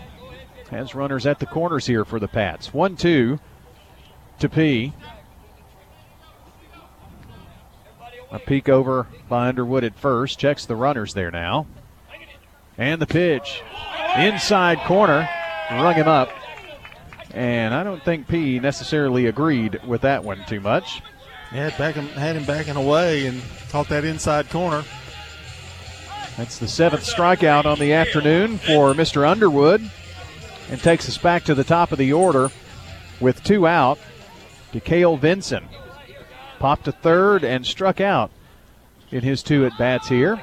has runners at the corners here for the Pats. 1 2 to P. A peek over by Underwood at first. Checks the runners there now. And the pitch. Inside corner. Rung him up. And I don't think P necessarily agreed with that one too much. Yeah, had him backing away and caught that inside corner. That's the seventh strikeout on the afternoon for Mr. Underwood and takes us back to the top of the order with two out. DeKale Vinson popped to third and struck out in his two at bats here.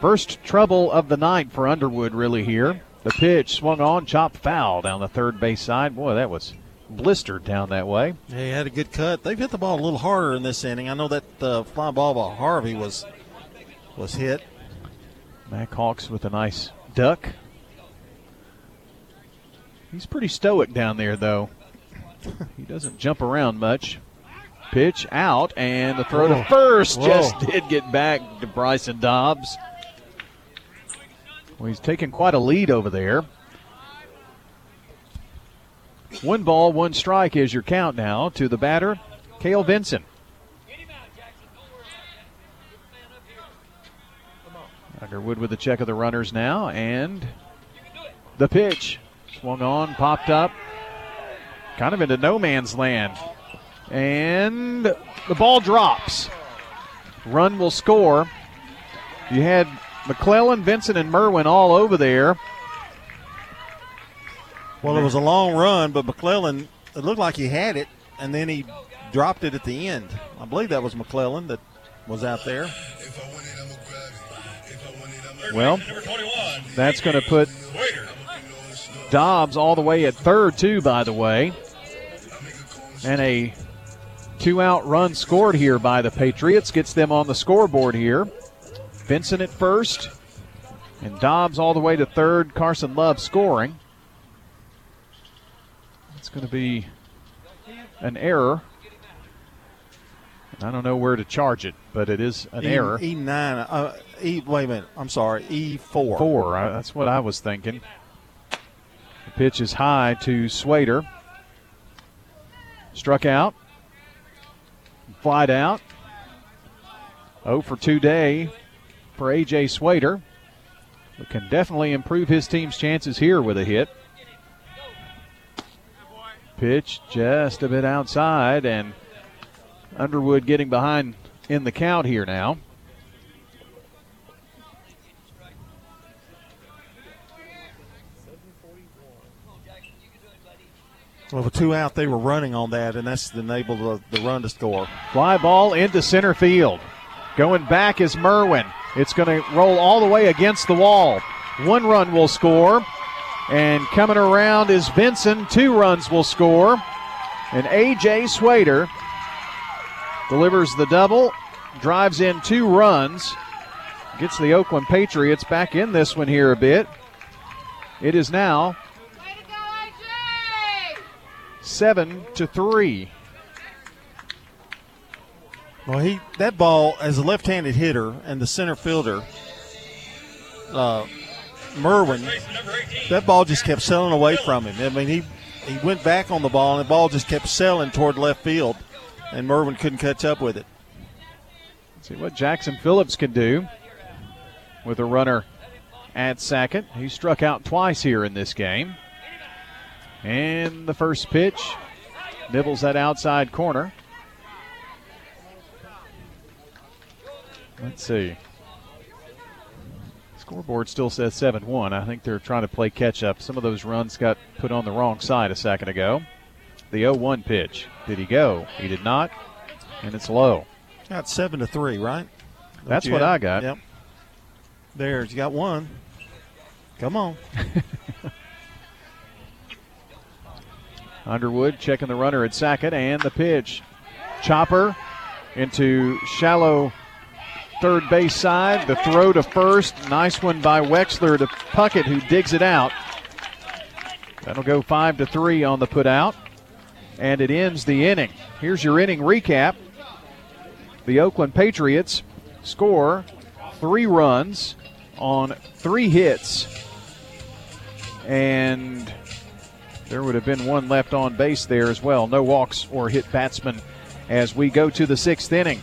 First trouble of the night for Underwood, really, here. The pitch swung on, chopped foul down the third base side. Boy, that was blistered down that way. He had a good cut. They've hit the ball a little harder in this inning. I know that uh, fly ball by Harvey was was hit. Mac Hawks with a nice duck. He's pretty stoic down there, though. he doesn't jump around much. Pitch out, and the throw to first Whoa. just did get back to Bryson Dobbs. Well, he's taking quite a lead over there. One ball, one strike is your count now to the batter, Cale Vinson. Underwood with the check of the runners now, and the pitch swung on, popped up, kind of into no man's land. And the ball drops. Run will score. You had McClellan, Vincent, and Merwin all over there. Well, it was a long run, but McClellan, it looked like he had it, and then he dropped it at the end. I believe that was McClellan that was out there. Well, that's going to put Dobbs all the way at third, too, by the way. And a two out run scored here by the Patriots gets them on the scoreboard here. Vincent at first, and Dobbs all the way to third. Carson Love scoring. It's going to be an error. I don't know where to charge it, but it is an E, error. E nine. Uh, e. Wait a minute. I'm sorry. E four. Four. uh, That's what I was thinking. The pitch is high to Swader. Struck out. Flied out. 0 for 2 day for A.J. Swader. Can definitely improve his team's chances here with a hit. Pitch just a bit outside, and Underwood getting behind in the count here now. Well, with two out, they were running on that, and that's enabled the, the run to score. Fly ball into center field. Going back is Merwin. It's going to roll all the way against the wall. One run will score. And coming around is Vinson. Two runs will score. And A.J. Swader delivers the double, drives in two runs, gets the Oakland Patriots back in this one here a bit. It is now seven to three. Well, he that ball as a left-handed hitter and the center fielder, uh, Merwin, that ball just kept sailing away from him. I mean, he he went back on the ball and the ball just kept sailing toward left field, and Merwin couldn't catch up with it. Let's see what Jackson Phillips can do with a runner at second. He struck out twice here in this game. And the first pitch nibbles that outside corner. Let's see. Scoreboard still says 7 1. I think they're trying to play catch up. Some of those runs got put on the wrong side a second ago. The 0 1 pitch. Did he go? He did not. And it's low. Got 7 to 3, right? That's what have? I got. Yep. There's, you got one. Come on. Underwood checking the runner at second and the pitch. Chopper into shallow third base side. The throw to first. Nice one by Wexler to Puckett, who digs it out. That'll go five to three on the put out. And it ends the inning. Here's your inning recap. The Oakland Patriots score three runs on three hits. And there would have been one left on base there as well. No walks or hit batsmen as we go to the sixth inning.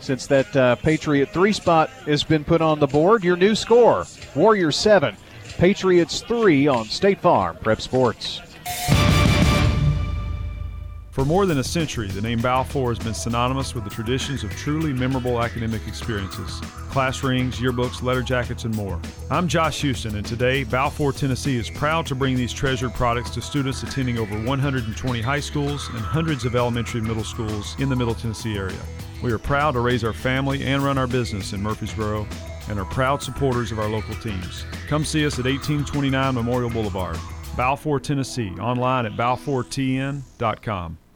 Since that uh, Patriot three spot has been put on the board, your new score Warriors 7, Patriots 3 on State Farm Prep Sports. For more than a century, the name Balfour has been synonymous with the traditions of truly memorable academic experiences class rings, yearbooks, letter jackets, and more. I'm Josh Houston, and today, Balfour, Tennessee is proud to bring these treasured products to students attending over 120 high schools and hundreds of elementary and middle schools in the Middle Tennessee area. We are proud to raise our family and run our business in Murfreesboro and are proud supporters of our local teams. Come see us at 1829 Memorial Boulevard, Balfour, Tennessee, online at balfourtn.com.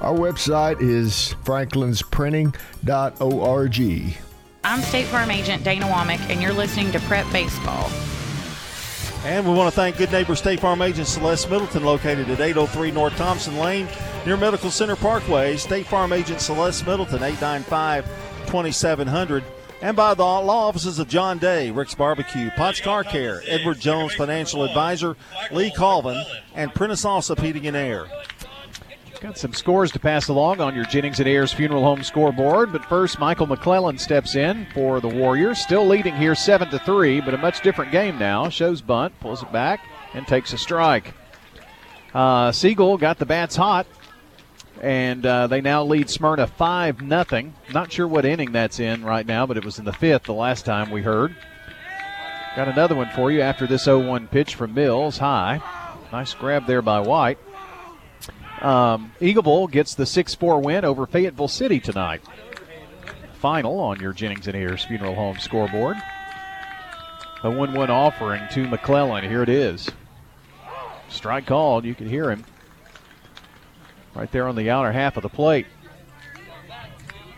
Our website is franklinsprinting.org. I'm State Farm Agent Dana Womack, and you're listening to Prep Baseball. And we want to thank good neighbor State Farm agent Celeste Middleton, located at 803 North Thompson Lane near Medical Center Parkway. State Farm agent Celeste Middleton, 895 2700. And by the law offices of John Day, Rick's Barbecue, Potts Car Care, Edward Jones Financial Advisor, Lee Colvin, and Prentice Allsup Heating and Air. Got some scores to pass along on your Jennings and Ayers Funeral Home scoreboard, but first Michael McClellan steps in for the Warriors, still leading here seven to three, but a much different game now. Shows bunt, pulls it back, and takes a strike. Uh, Siegel got the bats hot, and uh, they now lead Smyrna five nothing. Not sure what inning that's in right now, but it was in the fifth the last time we heard. Got another one for you after this 0-1 pitch from Mills high. Nice grab there by White. Um, Eagleville gets the 6 4 win over Fayetteville City tonight. Final on your Jennings and Ayers Funeral Home scoreboard. A 1 1 offering to McClellan. Here it is. Strike called. You can hear him right there on the outer half of the plate.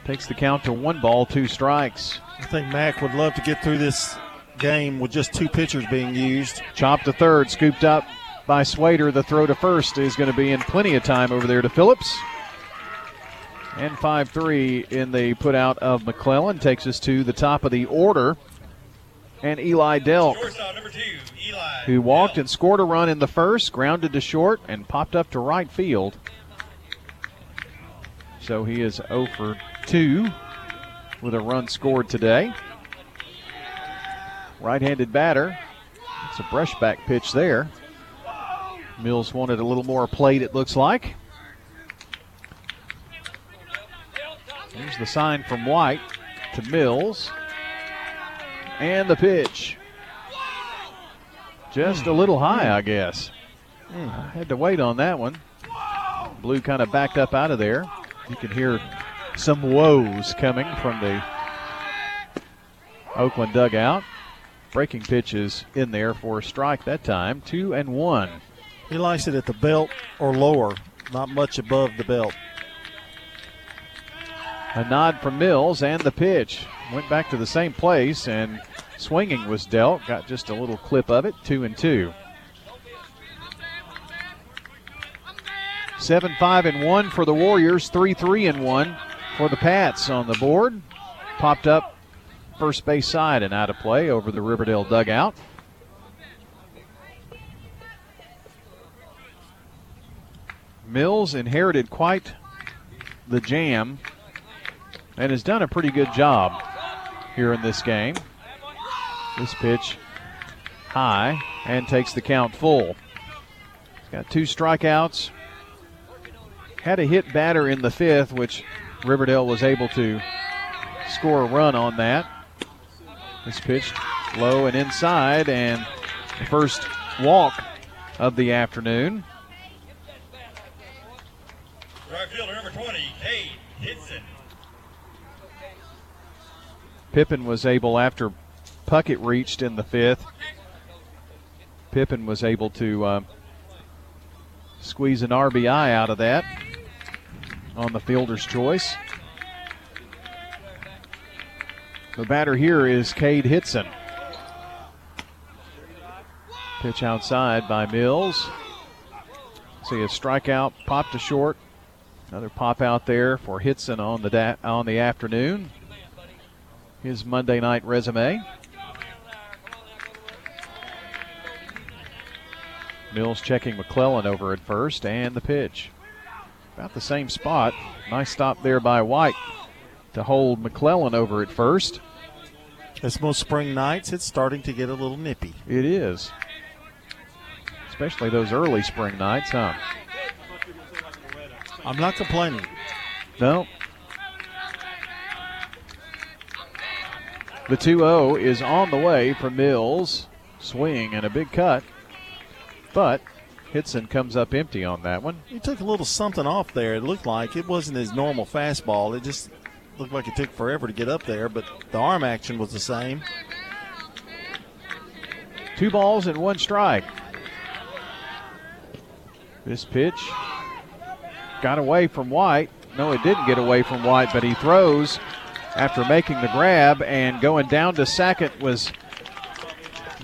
Takes the count to one ball, two strikes. I think Mac would love to get through this game with just two pitchers being used. Chopped to third, scooped up by Swader. The throw to first is going to be in plenty of time over there to Phillips. And 5 3 in the put out of McClellan takes us to the top of the order. And Eli Delk, who walked and scored a run in the first, grounded to short, and popped up to right field. So he is 0 for two with a run scored today. Right handed batter. It's a brushback pitch there. Mills wanted a little more plate, it looks like. Here's the sign from White to Mills. And the pitch. Just a little high, I guess. I had to wait on that one. Blue kind of backed up out of there. You can hear some woes coming from the Oakland dugout. Breaking pitches in there for a strike that time. Two and one. He likes it at the belt or lower, not much above the belt. A nod from Mills and the pitch. Went back to the same place and swinging was dealt. Got just a little clip of it. Two and two. Seven, five, and one for the Warriors. Three, three, and one for the Pats on the board. Popped up first base side and out of play over the Riverdale dugout. Mills inherited quite the jam and has done a pretty good job here in this game. This pitch high and takes the count full. He's Got two strikeouts. Had a hit batter in the fifth, which Riverdale was able to score a run on that. This pitch low and inside, and the first walk of the afternoon. Right fielder number 20, Cade Hitson. Pippin was able, after Puckett reached in the fifth, Pippin was able to uh, squeeze an RBI out of that on the fielder's choice. The batter here is Cade Hitson. Pitch outside by Mills. See a strikeout, pop to short. Another pop out there for Hitson on the da- on the afternoon. His Monday night resume. Mills checking McClellan over at first, and the pitch. About the same spot. Nice stop there by White to hold McClellan over at first. As most spring nights, it's starting to get a little nippy. It is. Especially those early spring nights, huh? I'm not complaining. No. The 2 0 is on the way for Mills. Swing and a big cut. But Hitson comes up empty on that one. He took a little something off there. It looked like it wasn't his normal fastball. It just looked like it took forever to get up there, but the arm action was the same. Two balls and one strike. This pitch got away from White. No, it didn't get away from White, but he throws after making the grab and going down to second was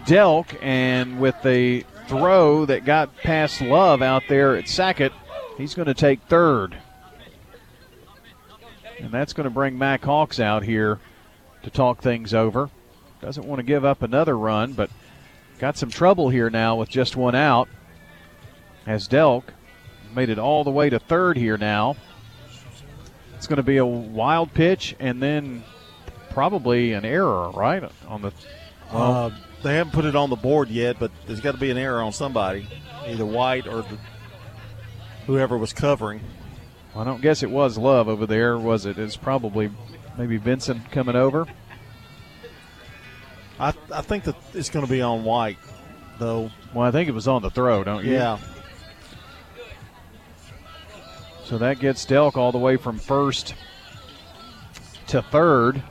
Delk. And with the throw that got past Love out there at second, he's going to take third. And that's going to bring Mac Hawks out here to talk things over. Doesn't want to give up another run, but got some trouble here now with just one out. As Delk made it all the way to third here now. It's going to be a wild pitch and then probably an error, right? On the well, uh, they haven't put it on the board yet, but there's got to be an error on somebody, either White or the, whoever was covering. I don't guess it was Love over there, was it? It's probably maybe Vincent coming over. I, I think that it's going to be on White, though. Well, I think it was on the throw, don't you? Yeah. So that gets Delk all the way from first to third.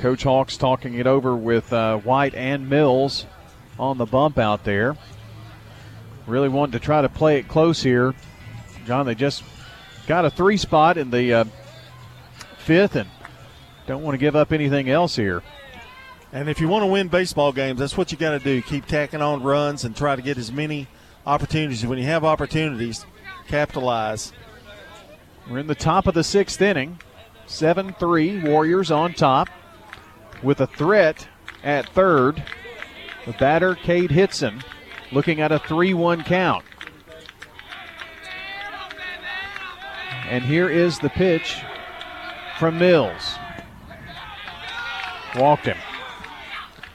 Coach Hawks talking it over with uh, White and Mills on the bump out there. Really wanted to try to play it close here. John, they just got a three spot in the uh, fifth and don't want to give up anything else here. And if you want to win baseball games, that's what you got to do. Keep tacking on runs and try to get as many opportunities. When you have opportunities, capitalize. We're in the top of the sixth inning. 7 3, Warriors on top with a threat at third. The batter, Cade Hitson, looking at a 3 1 count. And here is the pitch from Mills. Walked him.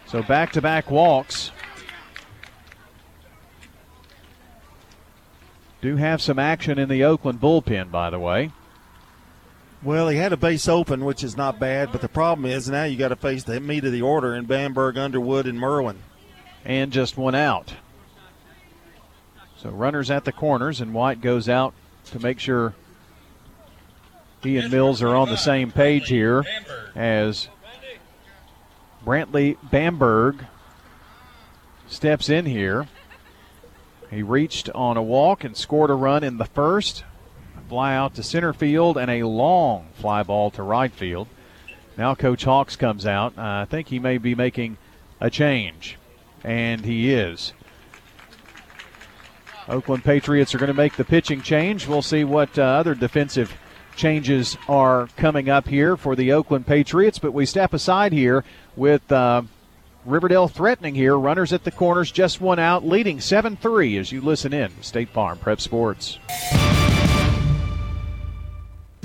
So back to back walks. Do have some action in the Oakland bullpen, by the way. Well, he had a base open, which is not bad, but the problem is now you got to face the meat of the order in Bamberg, Underwood, and Merwin. And just one out. So runners at the corners, and White goes out to make sure he and Mills are on the same page here as Brantley Bamberg steps in here. He reached on a walk and scored a run in the first. Fly out to center field and a long fly ball to right field. Now Coach Hawks comes out. Uh, I think he may be making a change, and he is. Oakland Patriots are going to make the pitching change. We'll see what uh, other defensive changes are coming up here for the Oakland Patriots, but we step aside here with uh, Riverdale threatening here. Runners at the corners, just one out, leading 7 3 as you listen in. State Farm Prep Sports.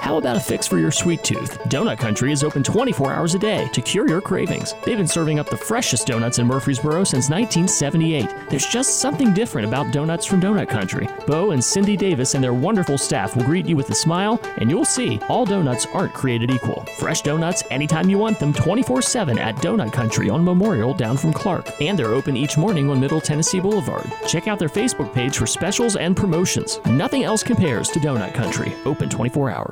How about a fix for your sweet tooth? Donut Country is open 24 hours a day to cure your cravings. They've been serving up the freshest donuts in Murfreesboro since 1978. There's just something different about donuts from Donut Country. Bo and Cindy Davis and their wonderful staff will greet you with a smile, and you'll see all donuts aren't created equal. Fresh donuts anytime you want them 24 7 at Donut Country on Memorial down from Clark. And they're open each morning on Middle Tennessee Boulevard. Check out their Facebook page for specials and promotions. Nothing else compares to Donut Country, open 24 hours.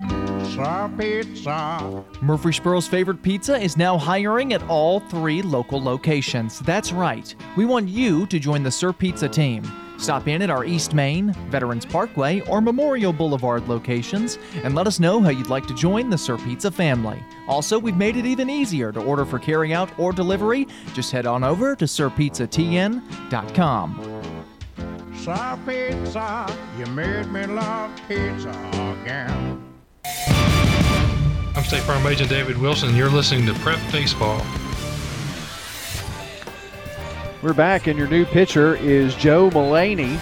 Pizza, pizza. Murfreesboro's favorite pizza is now hiring at all three local locations. That's right. We want you to join the Sir Pizza team. Stop in at our East Main, Veterans Parkway, or Memorial Boulevard locations and let us know how you'd like to join the Sir Pizza family. Also, we've made it even easier to order for carryout or delivery. Just head on over to sirpizzatn.com. Sir Pizza, you made me love pizza again. State Farm Agent David Wilson. You're listening to Prep Baseball. We're back, and your new pitcher is Joe Mullaney.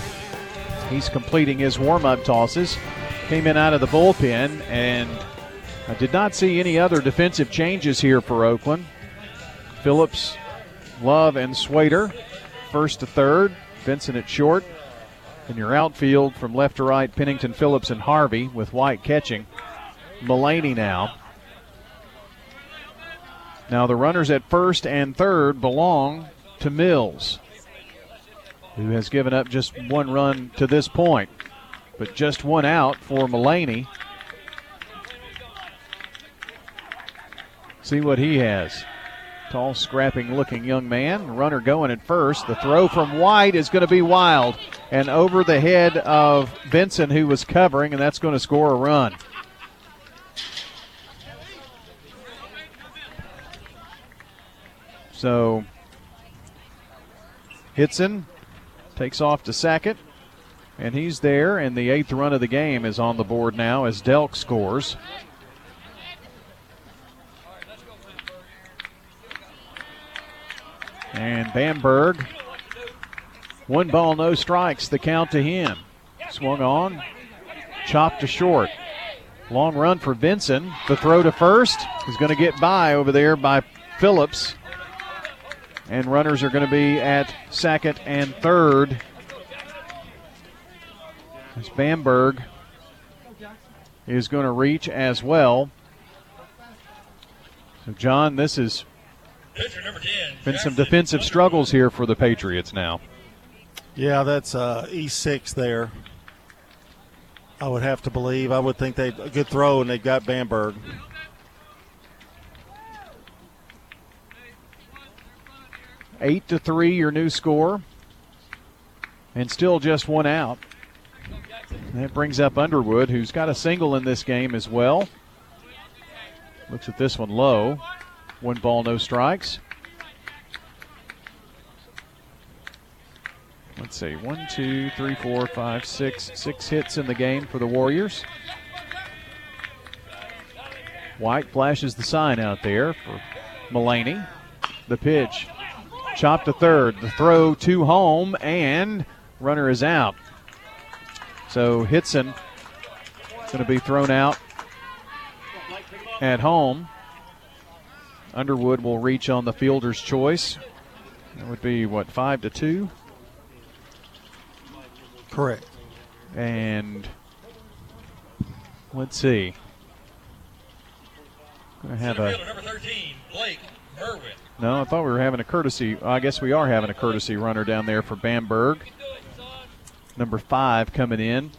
He's completing his warm up tosses. Came in out of the bullpen, and I did not see any other defensive changes here for Oakland. Phillips, Love, and Swader, first to third. Vincent at short. In your outfield from left to right, Pennington, Phillips, and Harvey with White catching. Mullaney now. Now the runners at first and third belong to Mills, who has given up just one run to this point, but just one out for Mullaney. See what he has. Tall, scrapping looking young man. Runner going at first. The throw from White is going to be wild and over the head of Benson, who was covering, and that's going to score a run. So Hitson takes off to second, and he's there. And the eighth run of the game is on the board now as Delk scores. And Bamberg, one ball, no strikes, the count to him. Swung on, chopped to short. Long run for Vincent. The throw to first is going to get by over there by Phillips. And runners are going to be at second and third. As Bamberg is going to reach as well. So, John, this has been some defensive struggles here for the Patriots now. Yeah, that's uh, E6 there. I would have to believe. I would think they a good throw, and they got Bamberg. Eight to three, your new score, and still just one out. That brings up Underwood, who's got a single in this game as well. Looks at this one low. One ball, no strikes. Let's see. One, two, three, four, five, six. Six hits in the game for the Warriors. White flashes the sign out there for Mullaney. The pitch. Chop to third. The throw to home, and runner is out. So Hitson is going to be thrown out at home. Underwood will reach on the fielder's choice. That would be what five to two. Correct. And let's see. Going to have a. Number 13, Blake Merwin. No, I thought we were having a courtesy. I guess we are having a courtesy runner down there for Bamberg. Number five coming in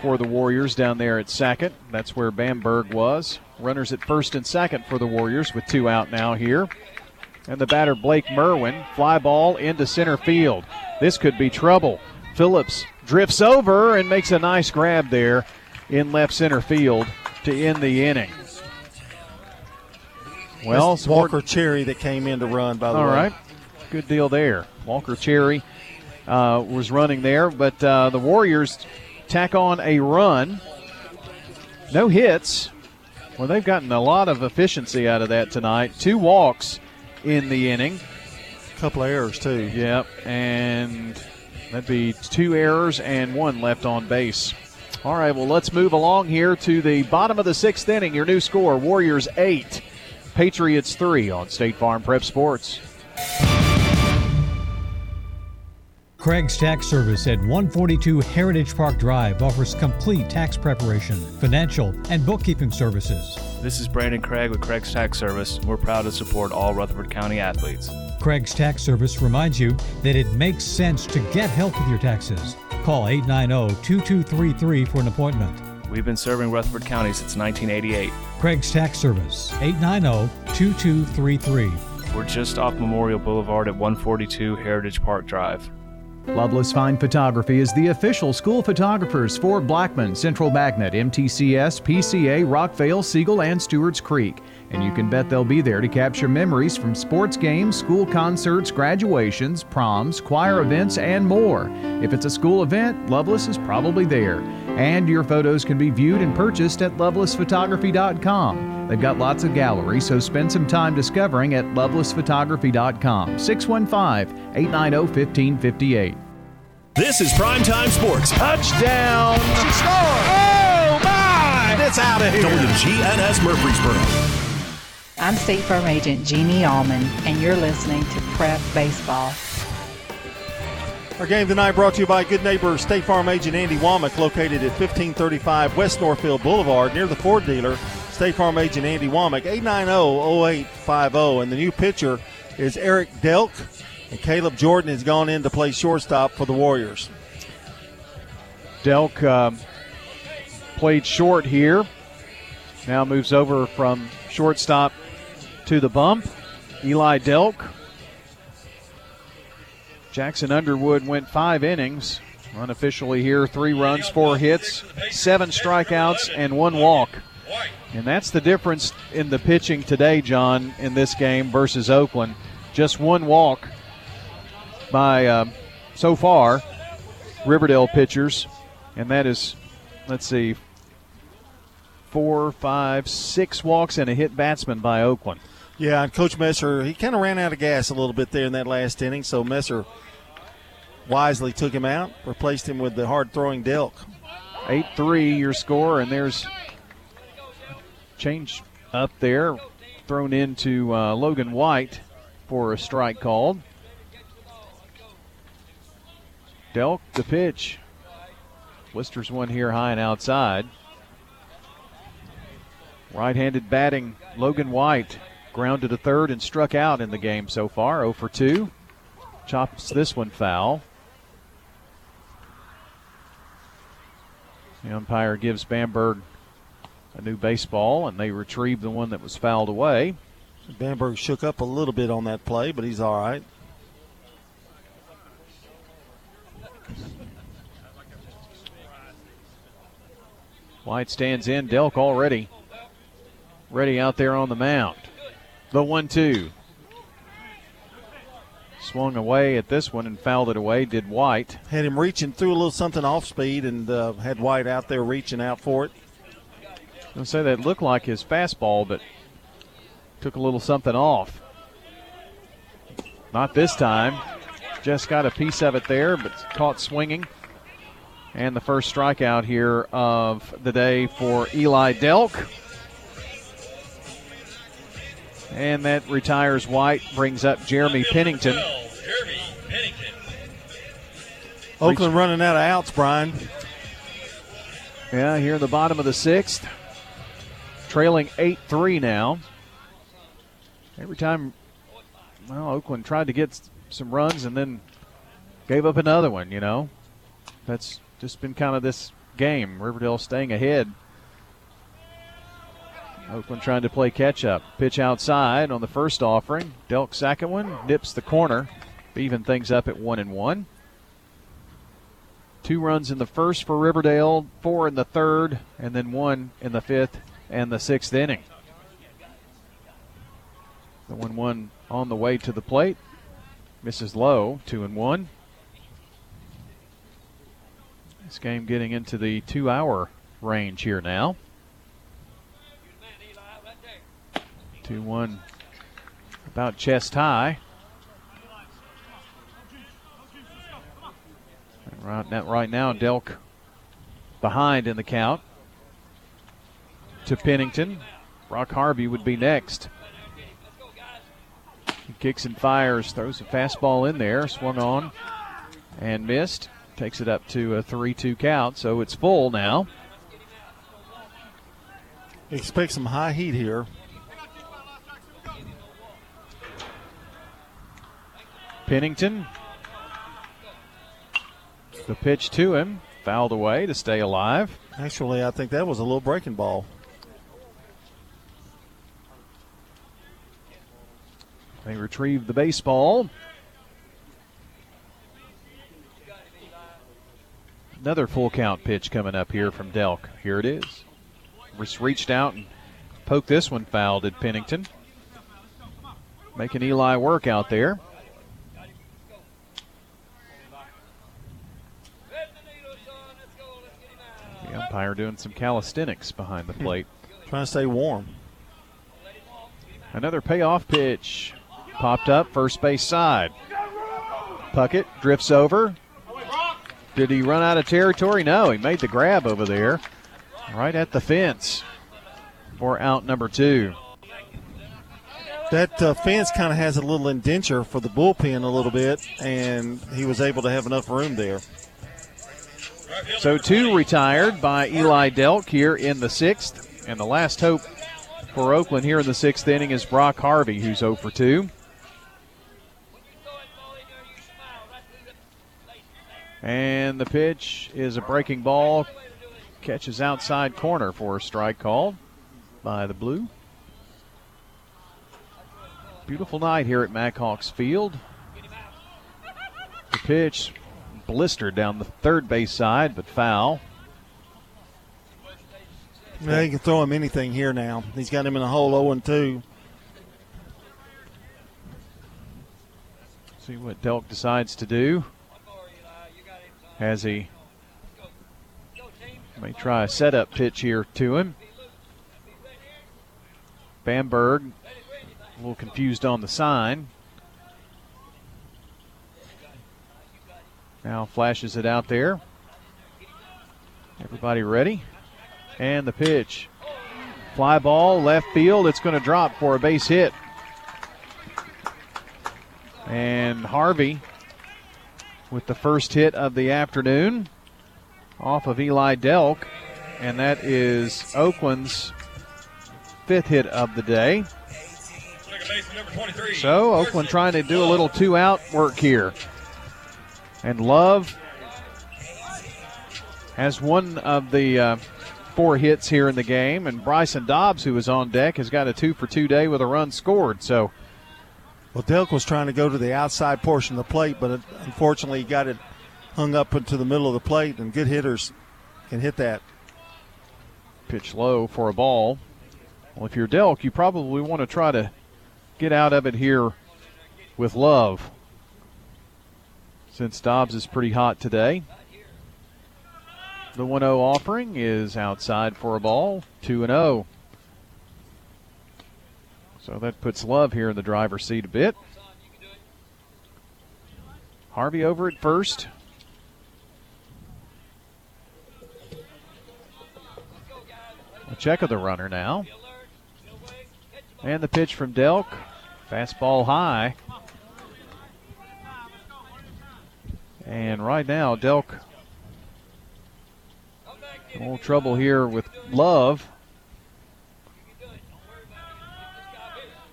for the Warriors down there at second. That's where Bamberg was. Runners at first and second for the Warriors with two out now here. And the batter, Blake Merwin, fly ball into center field. This could be trouble. Phillips drifts over and makes a nice grab there in left center field to end the inning. Well, That's Walker Cherry that came in to run, by the all way. All right. Good deal there. Walker Cherry uh, was running there, but uh, the Warriors tack on a run. No hits. Well, they've gotten a lot of efficiency out of that tonight. Two walks in the inning. A couple of errors, too. Yep. And that'd be two errors and one left on base. All right, well, let's move along here to the bottom of the sixth inning. Your new score Warriors 8, Patriots 3 on State Farm Prep Sports. Craig's Tax Service at 142 Heritage Park Drive offers complete tax preparation, financial, and bookkeeping services. This is Brandon Craig with Craig's Tax Service. We're proud to support all Rutherford County athletes. Craig's Tax Service reminds you that it makes sense to get help with your taxes. Call 890 2233 for an appointment. We've been serving Rutherford County since 1988. Craig's Tax Service, 890 2233. We're just off Memorial Boulevard at 142 Heritage Park Drive. Loveless Fine Photography is the official school photographers for Blackman, Central Magnet, MTCS, PCA, Rockvale, Siegel, and Stewart's Creek. And you can bet they'll be there to capture memories from sports games, school concerts, graduations, proms, choir events, and more. If it's a school event, Loveless is probably there. And your photos can be viewed and purchased at lovelessphotography.com. They've got lots of galleries, so spend some time discovering at lovelessphotography.com. 615 890 1558. This is Primetime Sports. Touchdown! She scored! Oh, my! It's out of here. WGNS Murfreesboro. I'm State Farm Agent Jeannie Allman, and you're listening to Prep Baseball. Our game tonight brought to you by good neighbor State Farm agent Andy Womack, located at 1535 West Northfield Boulevard near the Ford dealer. State Farm agent Andy Womack, 890-0850. And the new pitcher is Eric Delk. And Caleb Jordan has gone in to play shortstop for the Warriors. Delk um, played short here. Now moves over from shortstop to the bump. Eli Delk. Jackson Underwood went five innings. Unofficially here, three runs, four hits, seven strikeouts, and one walk. And that's the difference in the pitching today, John, in this game versus Oakland. Just one walk by, uh, so far, Riverdale pitchers. And that is, let's see, four, five, six walks and a hit batsman by Oakland. Yeah, and Coach Messer, he kind of ran out of gas a little bit there in that last inning, so Messer wisely took him out, replaced him with the hard throwing Delk. 8 3 your score, and there's change up there thrown into uh, Logan White for a strike called. Delk the pitch. Blisters one here high and outside. Right handed batting Logan White grounded to third and struck out in the game so far, 0 for 2. Chops this one foul. The umpire gives Bamberg a new baseball, and they retrieve the one that was fouled away. Bamberg shook up a little bit on that play, but he's all right. White stands in. Delk already ready out there on the mound. The one two. Swung away at this one and fouled it away, did White. Had him reaching through a little something off speed and uh, had White out there reaching out for it. I'll say that looked like his fastball, but took a little something off. Not this time. Just got a piece of it there, but caught swinging. And the first strikeout here of the day for Eli Delk. And that retires White, brings up Jeremy Pennington. Oakland running out of outs, Brian. Yeah, here in the bottom of the sixth. Trailing 8 3 now. Every time, well, Oakland tried to get some runs and then gave up another one, you know. That's just been kind of this game. Riverdale staying ahead. Oakland trying to play catch up. Pitch outside on the first offering. Delk second one, nips the corner, even things up at one and one. Two runs in the first for Riverdale, four in the third, and then one in the fifth and the sixth inning. The 1 1 on the way to the plate. Misses low, 2 and 1. This game getting into the two hour range here now. 2 1 about chest high. And right now, right now, Delk behind in the count to Pennington. Brock Harvey would be next. He kicks and fires, throws a fastball in there, swung on and missed. Takes it up to a 3 2 count, so it's full now. Expect some high heat here. Pennington. The pitch to him, fouled away to stay alive. Actually, I think that was a little breaking ball. They retrieve the baseball. Another full count pitch coming up here from Delk. Here it is. Just reached out and poked this one foul, did Pennington. Making Eli work out there. The umpire doing some calisthenics behind the plate. Trying to stay warm. Another payoff pitch. Popped up, first base side. Puckett drifts over. Did he run out of territory? No, he made the grab over there. Right at the fence for out number two. That uh, fence kind of has a little indenture for the bullpen a little bit, and he was able to have enough room there. So two retired by Eli Delk here in the sixth, and the last hope for Oakland here in the sixth inning is Brock Harvey, who's 0 for 2. And the pitch is a breaking ball. Catches outside corner for a strike called by the Blue. Beautiful night here at Mack Hawks Field. The pitch blistered down the third base side, but foul. Yeah, you can throw him anything here now. He's got him in a hole 0 2. See what Delk decides to do. As he may try a setup pitch here to him. Bamberg a little confused on the sign. Now flashes it out there. Everybody ready? And the pitch. Fly ball, left field. It's going to drop for a base hit. And Harvey with the first hit of the afternoon off of Eli Delk. And that is Oakland's fifth hit of the day. So Oakland trying to do a little two out work here. And Love has one of the uh, four hits here in the game. And Bryson Dobbs, who was on deck, has got a two for two day with a run scored. So. Well, Delk was trying to go to the outside portion of the plate, but unfortunately he got it hung up into the middle of the plate, and good hitters can hit that. Pitch low for a ball. Well, if you're Delk, you probably want to try to get out of it here with love since Dobbs is pretty hot today. The 1 0 offering is outside for a ball, 2 0. So that puts Love here in the driver's seat a bit. Harvey over at first. A check of the runner now. And the pitch from Delk. Fastball high. And right now, Delk a little trouble here with Love.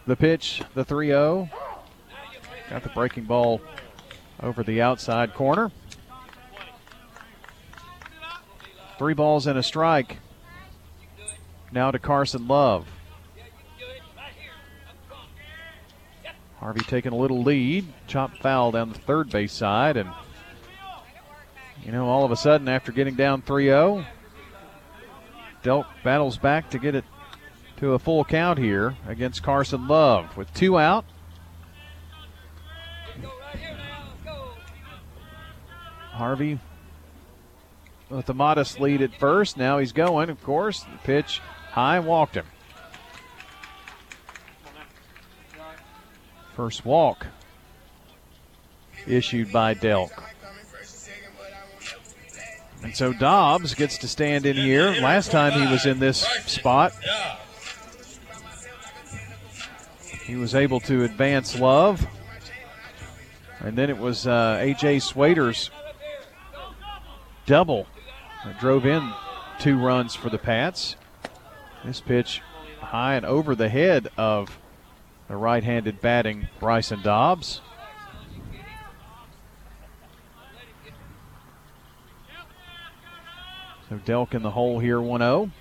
The pitch, the 3 0. Got the breaking ball over the outside corner. Three balls and a strike. Now to Carson Love. Harvey taking a little lead. Chop foul down the third base side. And, you know, all of a sudden, after getting down 3 0, Delk battles back to get it to a full count here against Carson Love with two out. Harvey with a modest lead at first. Now he's going, of course. The pitch high, walked him. First walk issued by Delk. And so Dobbs gets to stand in here. Last time he was in this spot, he was able to advance Love. And then it was uh, A.J. Swader's double that drove in two runs for the Pats. This pitch high and over the head of the right handed batting Bryson Dobbs. So Delk in the hole here 1 0.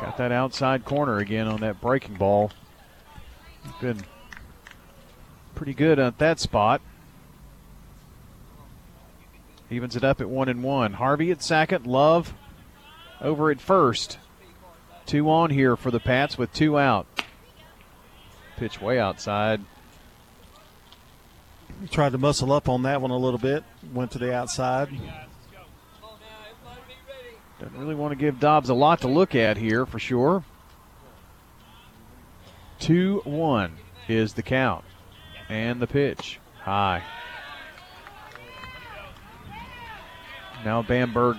Got that outside corner again on that breaking ball. Been pretty good at that spot. Evens it up at one and one. Harvey at second. Love over at first. Two on here for the Pats with two out. Pitch way outside. Tried to muscle up on that one a little bit. Went to the outside. Doesn't really want to give Dobbs a lot to look at here for sure. 2 1 is the count. And the pitch. High. Now Bamberg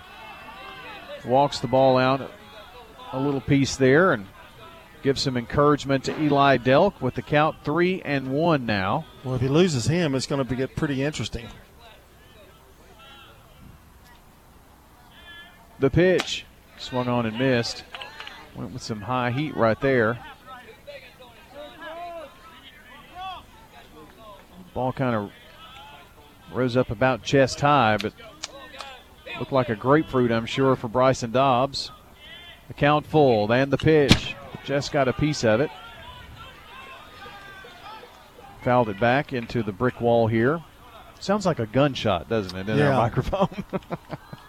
walks the ball out a little piece there and gives some encouragement to Eli Delk with the count three and one now. Well, if he loses him, it's going to get pretty interesting. The pitch swung on and missed. Went with some high heat right there. Ball kind of rose up about chest high, but looked like a grapefruit, I'm sure, for Bryson Dobbs. The count full, and the pitch. Just got a piece of it. Fouled it back into the brick wall here. Sounds like a gunshot, doesn't it, in Yeah. our microphone?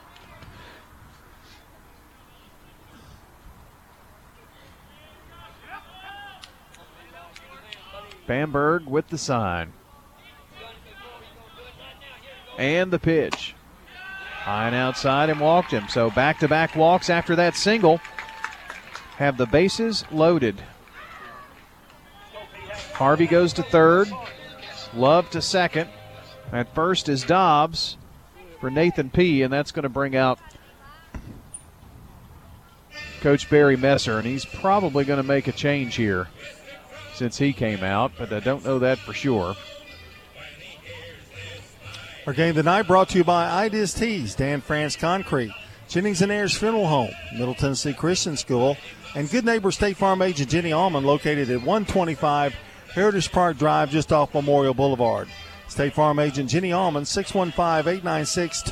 Bamberg with the sign. And the pitch. High and outside and walked him. So back to back walks after that single. Have the bases loaded. Harvey goes to third. Love to second. At first is Dobbs for Nathan P., and that's going to bring out Coach Barry Messer, and he's probably going to make a change here since he came out, but I don't know that for sure. Our game tonight brought to you by Raider Tees, Dan France Concrete, Jennings and Ayers Funeral Home, Middle Tennessee Christian School, and Good Neighbor State Farm agent Jenny Allman located at 125 Heritage Park Drive just off Memorial Boulevard. State Farm agent Jenny Allman, 615 896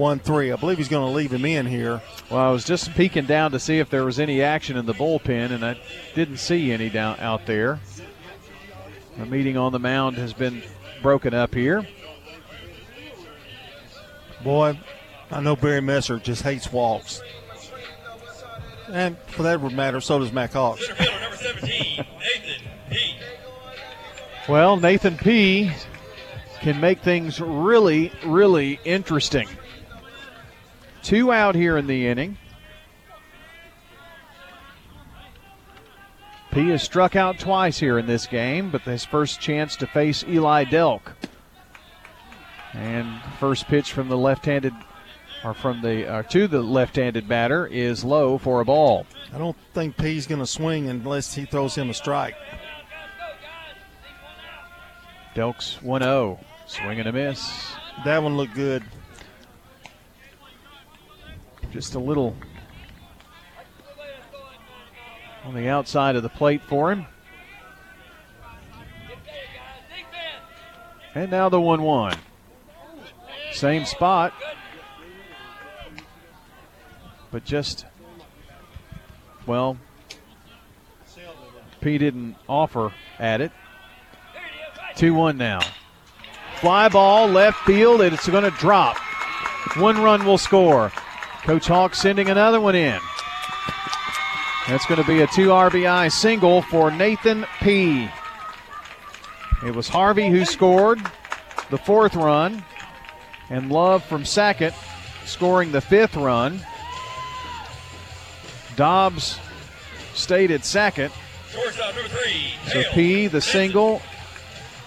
2013. I believe he's going to leave him in here. Well, I was just peeking down to see if there was any action in the bullpen, and I didn't see any down out there. The meeting on the mound has been broken up here. Boy, I know Barry Messer just hates walks. And for that matter, so does Mack Hawks. Well, Nathan P. can make things really, really interesting. Two out here in the inning. P has struck out twice here in this game, but his first chance to face Eli Delk. And first pitch from the left-handed, or from the or to the left-handed batter is low for a ball. I don't think P's going to swing unless he throws him a strike. Delk's 1-0, swing and a miss. That one looked good. Just a little on the outside of the plate for him. And now the 1 1. Same spot. But just, well, P didn't offer at it. 2 1 now. Fly ball, left field, and it's going to drop. One run will score. Coach Hawk sending another one in. That's going to be a two RBI single for Nathan P. It was Harvey who scored the fourth run, and Love from second scoring the fifth run. Dobbs stayed at second. So P, the single,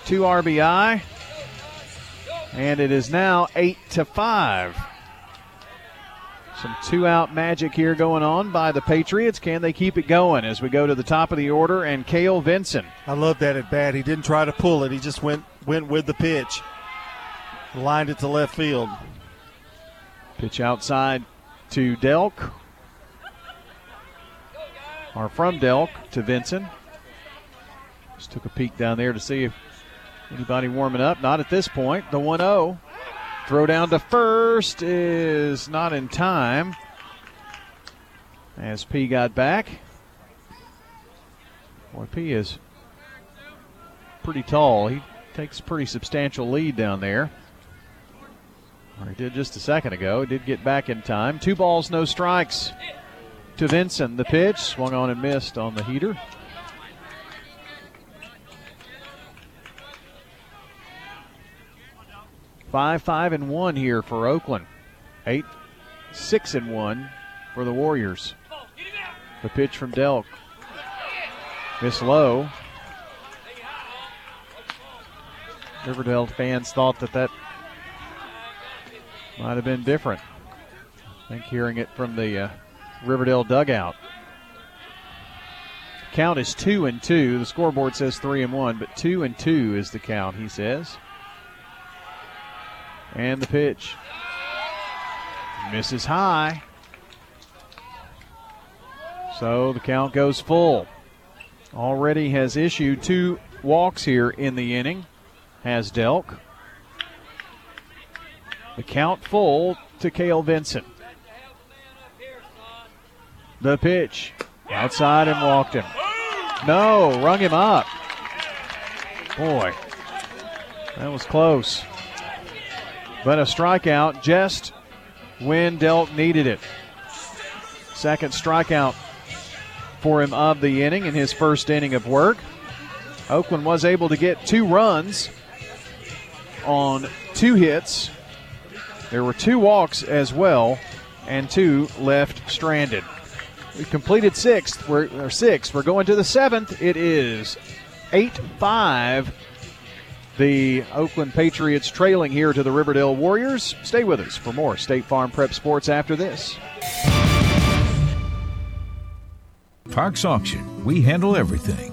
two RBI, and it is now eight to five. Some two out magic here going on by the Patriots. Can they keep it going as we go to the top of the order? And Kale Vinson. I love that at bat. He didn't try to pull it, he just went went with the pitch. Lined it to left field. Pitch outside to Delk. Or from Delk to Vinson. Just took a peek down there to see if anybody warming up. Not at this point. The 1 0. Throw down to first is not in time. As P got back. Boy, P is pretty tall. He takes a pretty substantial lead down there. Or he did just a second ago. He did get back in time. Two balls, no strikes to Vinson. The pitch swung on and missed on the heater. Five, five, and one here for Oakland. Eight, six, and one for the Warriors. The pitch from Delk. Miss low. Riverdale fans thought that that might have been different. I think hearing it from the uh, Riverdale dugout. Count is two and two. The scoreboard says three and one, but two and two is the count, he says. And the pitch. Misses high. So the count goes full. Already has issued two walks here in the inning. Has Delk. The count full to Kale Vinson. The pitch. Outside and walked him. No, rung him up. Boy, that was close. But a strikeout just when Delk needed it. Second strikeout for him of the inning in his first inning of work. Oakland was able to get two runs on two hits. There were two walks as well, and two left stranded. We completed sixth. We're or sixth. We're going to the seventh. It is eight five the Oakland Patriots trailing here to the Riverdale Warriors. Stay with us for more State Farm Prep Sports after this. Parks Auction. We handle everything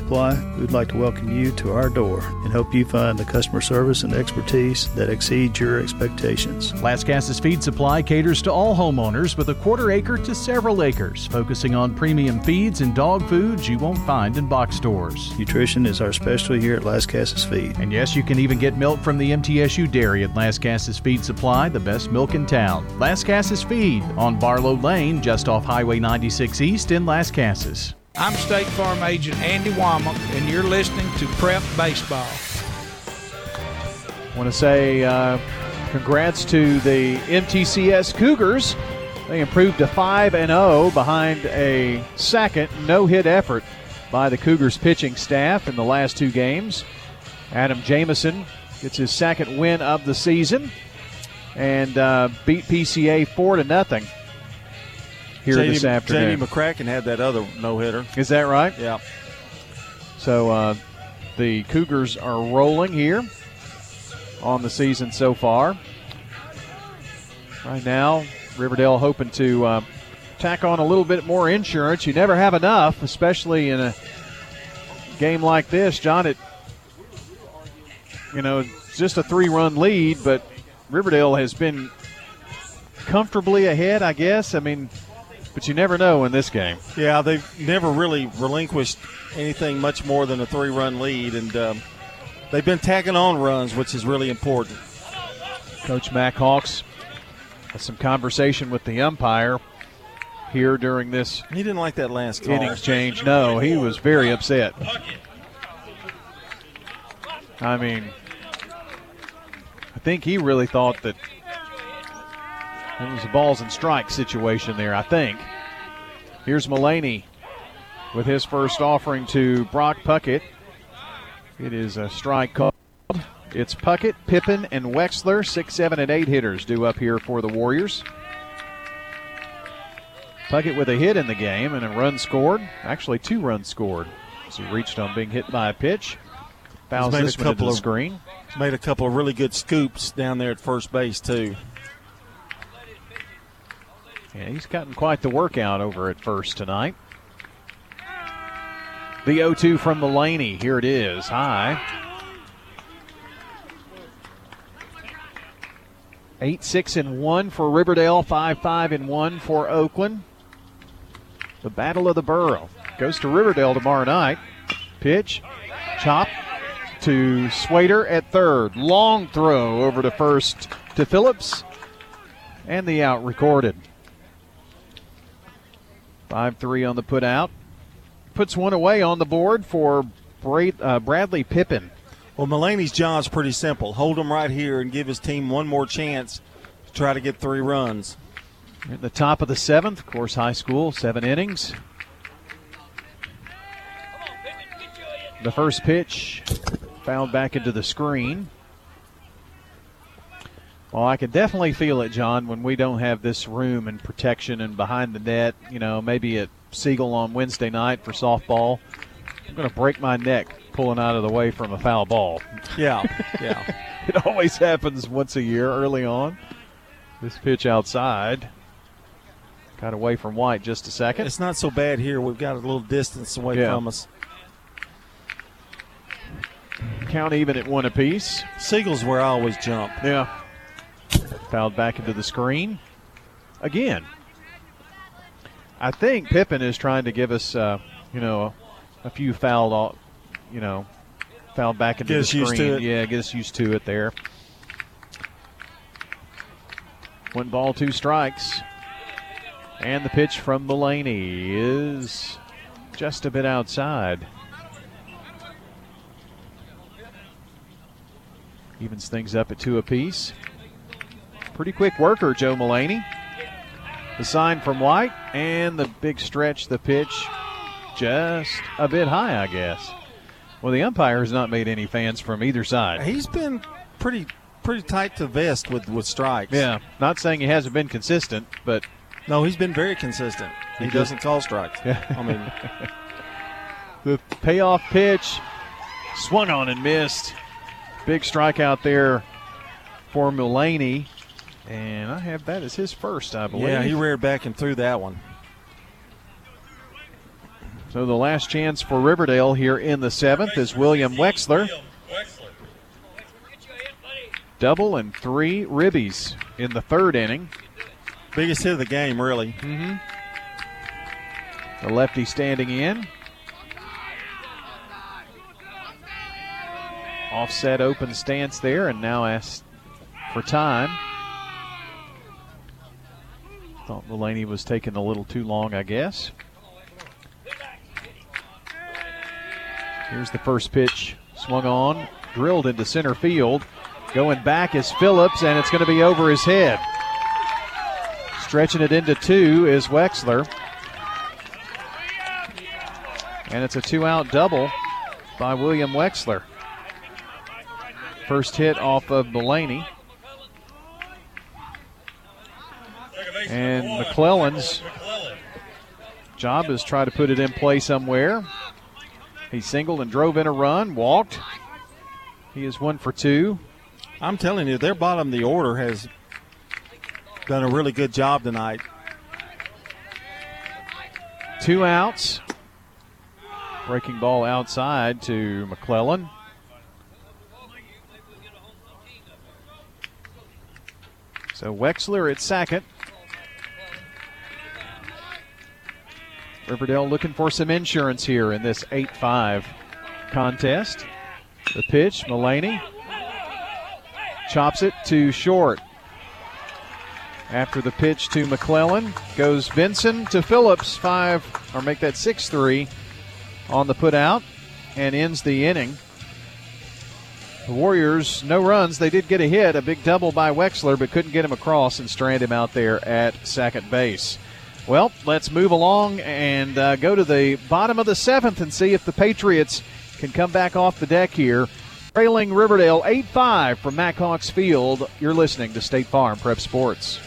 Supply. We'd like to welcome you to our door and hope you find the customer service and expertise that exceeds your expectations. Lascassas Feed Supply caters to all homeowners with a quarter acre to several acres, focusing on premium feeds and dog foods you won't find in box stores. Nutrition is our specialty here at Lascassas Feed. And yes, you can even get milk from the MTSU dairy at Lascassas Feed Supply, the best milk in town. Lascassas Feed on Barlow Lane, just off Highway 96 East in Lascassas. I'm State Farm Agent Andy Womack, and you're listening to Prep Baseball. I want to say uh, congrats to the MTCS Cougars. They improved to 5 and 0 behind a second no-hit effort by the Cougars pitching staff in the last two games. Adam Jamison gets his second win of the season and uh, beat PCA 4 to nothing here Jamie, this afternoon. Jamie McCracken had that other no hitter. Is that right? Yeah. So uh, the Cougars are rolling here on the season so far. Right now, Riverdale hoping to uh, tack on a little bit more insurance. You never have enough, especially in a game like this, John. It you know it's just a three-run lead, but Riverdale has been comfortably ahead. I guess. I mean, but you never know in this game. Yeah, they've never really relinquished anything much more than a three-run lead, and um, they've been tacking on runs, which is really important. Coach Mack Hawks had some conversation with the umpire here during this. He didn't like that last call. innings change. No, he was very upset. I mean, I think he really thought that it was a balls and strikes situation there. I think. Here's Mullaney with his first offering to Brock Puckett. It is a strike called. It's Puckett, Pippin, and Wexler, six, seven, and eight hitters due up here for the Warriors. Puckett with a hit in the game and a run scored. Actually, two runs scored as he reached on being hit by a pitch. Fouls this a one couple the of screen. He's made a couple of really good scoops down there at first base too. Yeah, he's gotten quite the workout over at first tonight. The 0 2 from Mulaney. Here it is. High. 8 6 and 1 for Riverdale, 5 5 and 1 for Oakland. The Battle of the Borough goes to Riverdale tomorrow night. Pitch, chop to Swader at third. Long throw over to first to Phillips. And the out recorded. 5 3 on the put out. Puts one away on the board for Bra- uh, Bradley Pippin. Well, Mulaney's job's pretty simple. Hold him right here and give his team one more chance to try to get three runs. At the top of the seventh, of course, high school, seven innings. The first pitch fouled back into the screen. Well, I can definitely feel it, John, when we don't have this room and protection and behind the net. You know, maybe at Siegel on Wednesday night for softball. I'm going to break my neck pulling out of the way from a foul ball. Yeah, yeah. it always happens once a year early on. This pitch outside. Got away from White just a second. It's not so bad here. We've got a little distance away Yeah. from us. Count even at one apiece. Siegel's where I always jump. Yeah. Fouled back into the screen. Again. I think Pippin is trying to give us, uh, you know, a, a few fouled, off, you know, fouled back into Get the screen. used to it. Yeah, get us used to it there. One ball, two strikes. And the pitch from Mulaney is just a bit outside. Evens things up at two apiece. Pretty quick worker, Joe Mulaney. The sign from White and the big stretch, the pitch just a bit high, I guess. Well, the umpire has not made any fans from either side. He's been pretty pretty tight to vest with with strikes. Yeah, not saying he hasn't been consistent, but no, he's been very consistent. He, he doesn't call strikes. Yeah. I mean, the payoff pitch swung on and missed. Big strikeout there for Mullaney. And I have that as his first, I believe. Yeah, he reared back and threw that one. So the last chance for Riverdale here in the seventh is William Wexler. Double and three ribbies in the third inning. Biggest hit of the game, really. Mm-hmm. The lefty standing in. Offset open stance there, and now asks for time. Thought Mullaney was taking a little too long, I guess. Here's the first pitch. Swung on, drilled into center field. Going back is Phillips, and it's going to be over his head. Stretching it into two is Wexler. And it's a two out double by William Wexler. First hit off of Mullaney. And McClellan's job is try to put it in play somewhere. He singled and drove in a run, walked. He is one for two. I'm telling you, their bottom of the order has done a really good job tonight. Two outs. Breaking ball outside to McClellan. So Wexler at second. Riverdale looking for some insurance here in this 8 5 contest. The pitch, Mullaney chops it to short. After the pitch to McClellan, goes Vinson to Phillips, five, or make that 6 3 on the put out, and ends the inning. The Warriors, no runs. They did get a hit, a big double by Wexler, but couldn't get him across and strand him out there at second base. Well, let's move along and uh, go to the bottom of the seventh and see if the Patriots can come back off the deck here. Trailing Riverdale 8 5 from Mack Hawks Field. You're listening to State Farm Prep Sports.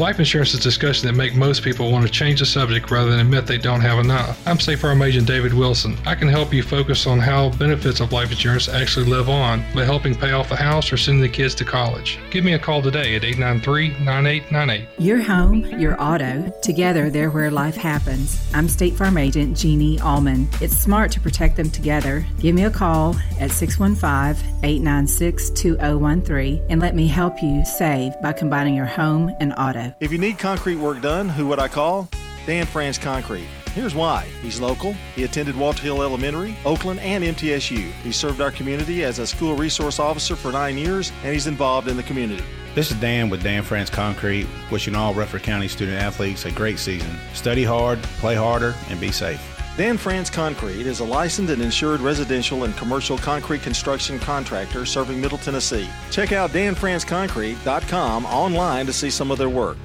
Life insurance is a discussion that make most people want to change the subject rather than admit they don't have enough. I'm State Farm Agent David Wilson. I can help you focus on how benefits of life insurance actually live on by helping pay off the house or sending the kids to college. Give me a call today at 893-9898. Your home, your auto, together they're where life happens. I'm State Farm Agent Jeannie Allman. It's smart to protect them together. Give me a call at 615-896-2013 and let me help you save by combining your home and auto. If you need concrete work done, who would I call? Dan France Concrete. Here's why. He's local. He attended Walter Hill Elementary, Oakland, and MTSU. He served our community as a school resource officer for nine years, and he's involved in the community. This is Dan with Dan France Concrete, wishing all Rutherford County student athletes a great season. Study hard, play harder, and be safe. Dan France Concrete is a licensed and insured residential and commercial concrete construction contractor serving Middle Tennessee. Check out danfranceconcrete.com online to see some of their work.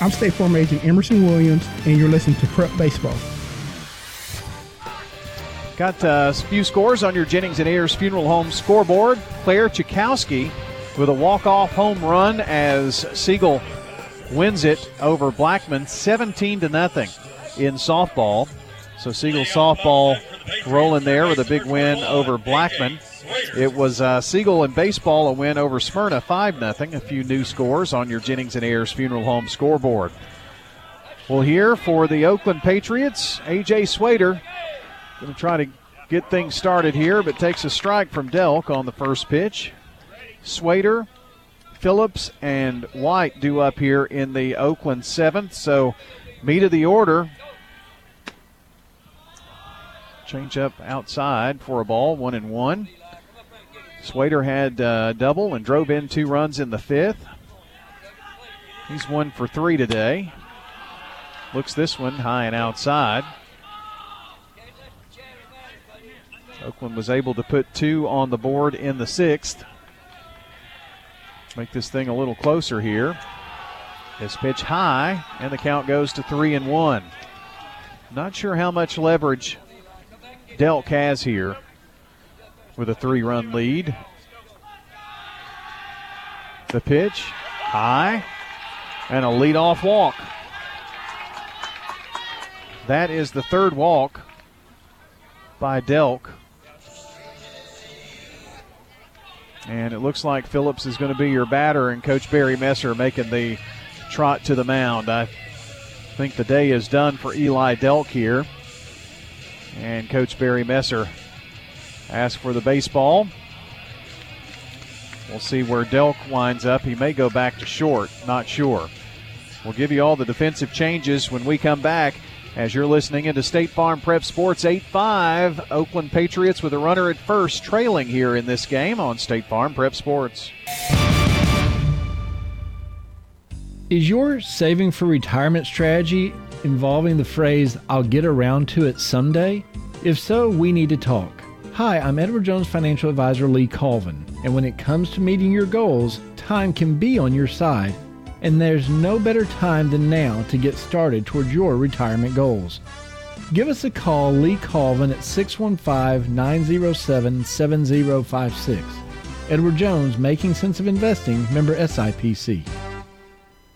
I'm State Farm Agent Emerson Williams, and you're listening to Prep Baseball. Got uh, a few scores on your Jennings and Ayers Funeral Home scoreboard. Claire Chukowski with a walk-off home run as Siegel wins it over Blackman 17 to nothing in softball. So Siegel softball rolling there with a big win over Blackman. It was uh, Siegel in baseball a win over Smyrna 5 0. A few new scores on your Jennings and Ayers Funeral Home scoreboard. Well, here for the Oakland Patriots, A.J. Swader going to try to get things started here, but takes a strike from Delk on the first pitch. Swader, Phillips, and White due up here in the Oakland seventh. So, meat of the order Change up outside for a ball, one and one. Swader had uh, double and drove in two runs in the fifth. He's one for three today. Looks this one high and outside. Oakland was able to put two on the board in the sixth. Make this thing a little closer here. This pitch high, and the count goes to three and one. Not sure how much leverage Delk has here with a three run lead. The pitch, high, and a leadoff walk. That is the third walk by Delk. And it looks like Phillips is going to be your batter, and Coach Barry Messer making the trot to the mound. I think the day is done for Eli Delk here. And Coach Barry Messer asks for the baseball. We'll see where Delk winds up. He may go back to short, not sure. We'll give you all the defensive changes when we come back. As you're listening into State Farm Prep Sports 8 5, Oakland Patriots with a runner at first, trailing here in this game on State Farm Prep Sports. Is your saving for retirement strategy involving the phrase, I'll get around to it someday? If so, we need to talk. Hi, I'm Edward Jones financial advisor Lee Colvin, and when it comes to meeting your goals, time can be on your side and there's no better time than now to get started towards your retirement goals. Give us a call, Lee Colvin, at 615 907 7056. Edward Jones, Making Sense of Investing, member SIPC.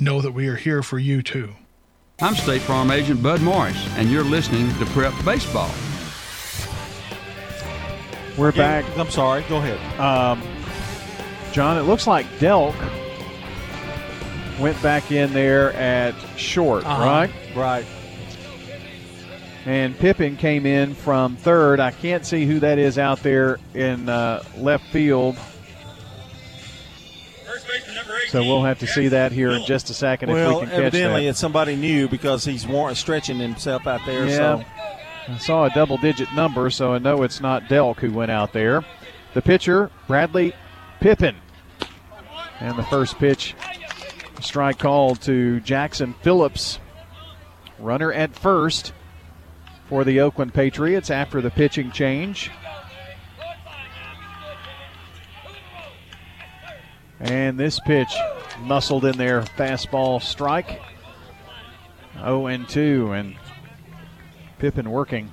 know that we are here for you too. I'm State Farm Agent Bud Morris, and you're listening to Prep Baseball. We're back. I'm sorry. Go ahead. Um, John, it looks like Delk went back in there at short, Uh-huh. right? Right. And Pippin came in from third. I can't see who that is out there in uh, left field. So we'll have to see that here in just a second well, if we can catch evidently that. it's somebody new because he's war- stretching himself out there. Yeah. So I saw a double digit number, so I know it's not Delk who went out there. The pitcher, Bradley Pippin. And the first pitch, strike called to Jackson Phillips. Runner at first for the Oakland Patriots after the pitching change. And this pitch muscled in there, fastball strike. 0 and 2, and Pippin working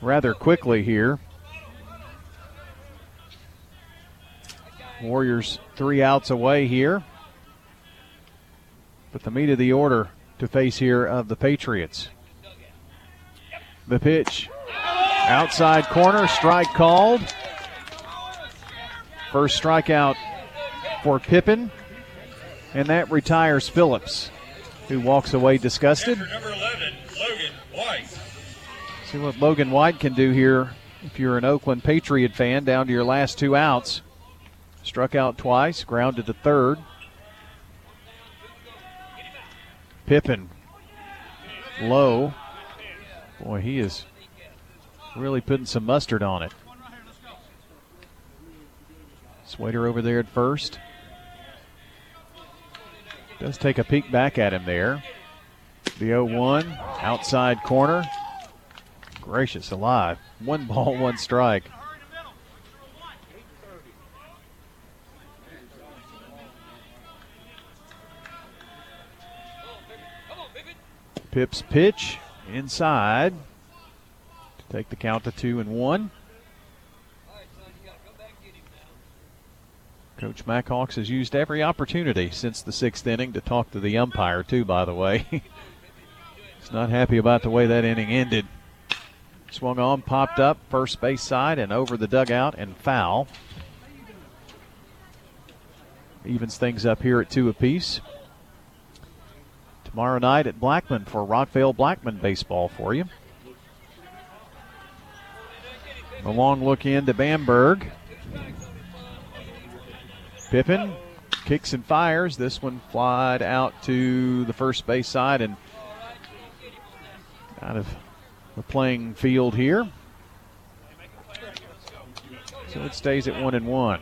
rather quickly here. Warriors three outs away here. But the meat of the order to face here of the Patriots. The pitch. Outside corner, strike called. First strikeout for Pippin. And that retires Phillips, who walks away disgusted. Number 11, Logan White. See what Logan White can do here if you're an Oakland Patriot fan down to your last two outs. Struck out twice, grounded to third. Pippin low. Boy, he is really putting some mustard on it. Swader over there at first. Does take a peek back at him there. The 0 1, outside corner. Gracious alive. One ball, one strike. Pips pitch inside to take the count to two and one. Coach Mack Hawks has used every opportunity since the sixth inning to talk to the umpire, too, by the way. He's not happy about the way that inning ended. Swung on, popped up, first base side, and over the dugout, and foul. Evens things up here at two apiece. Tomorrow night at Blackman for Rockvale Blackman baseball for you. A long look into Bamberg. Pippin kicks and fires. This one flied out to the first base side and out of the playing field here. So it stays at one and one.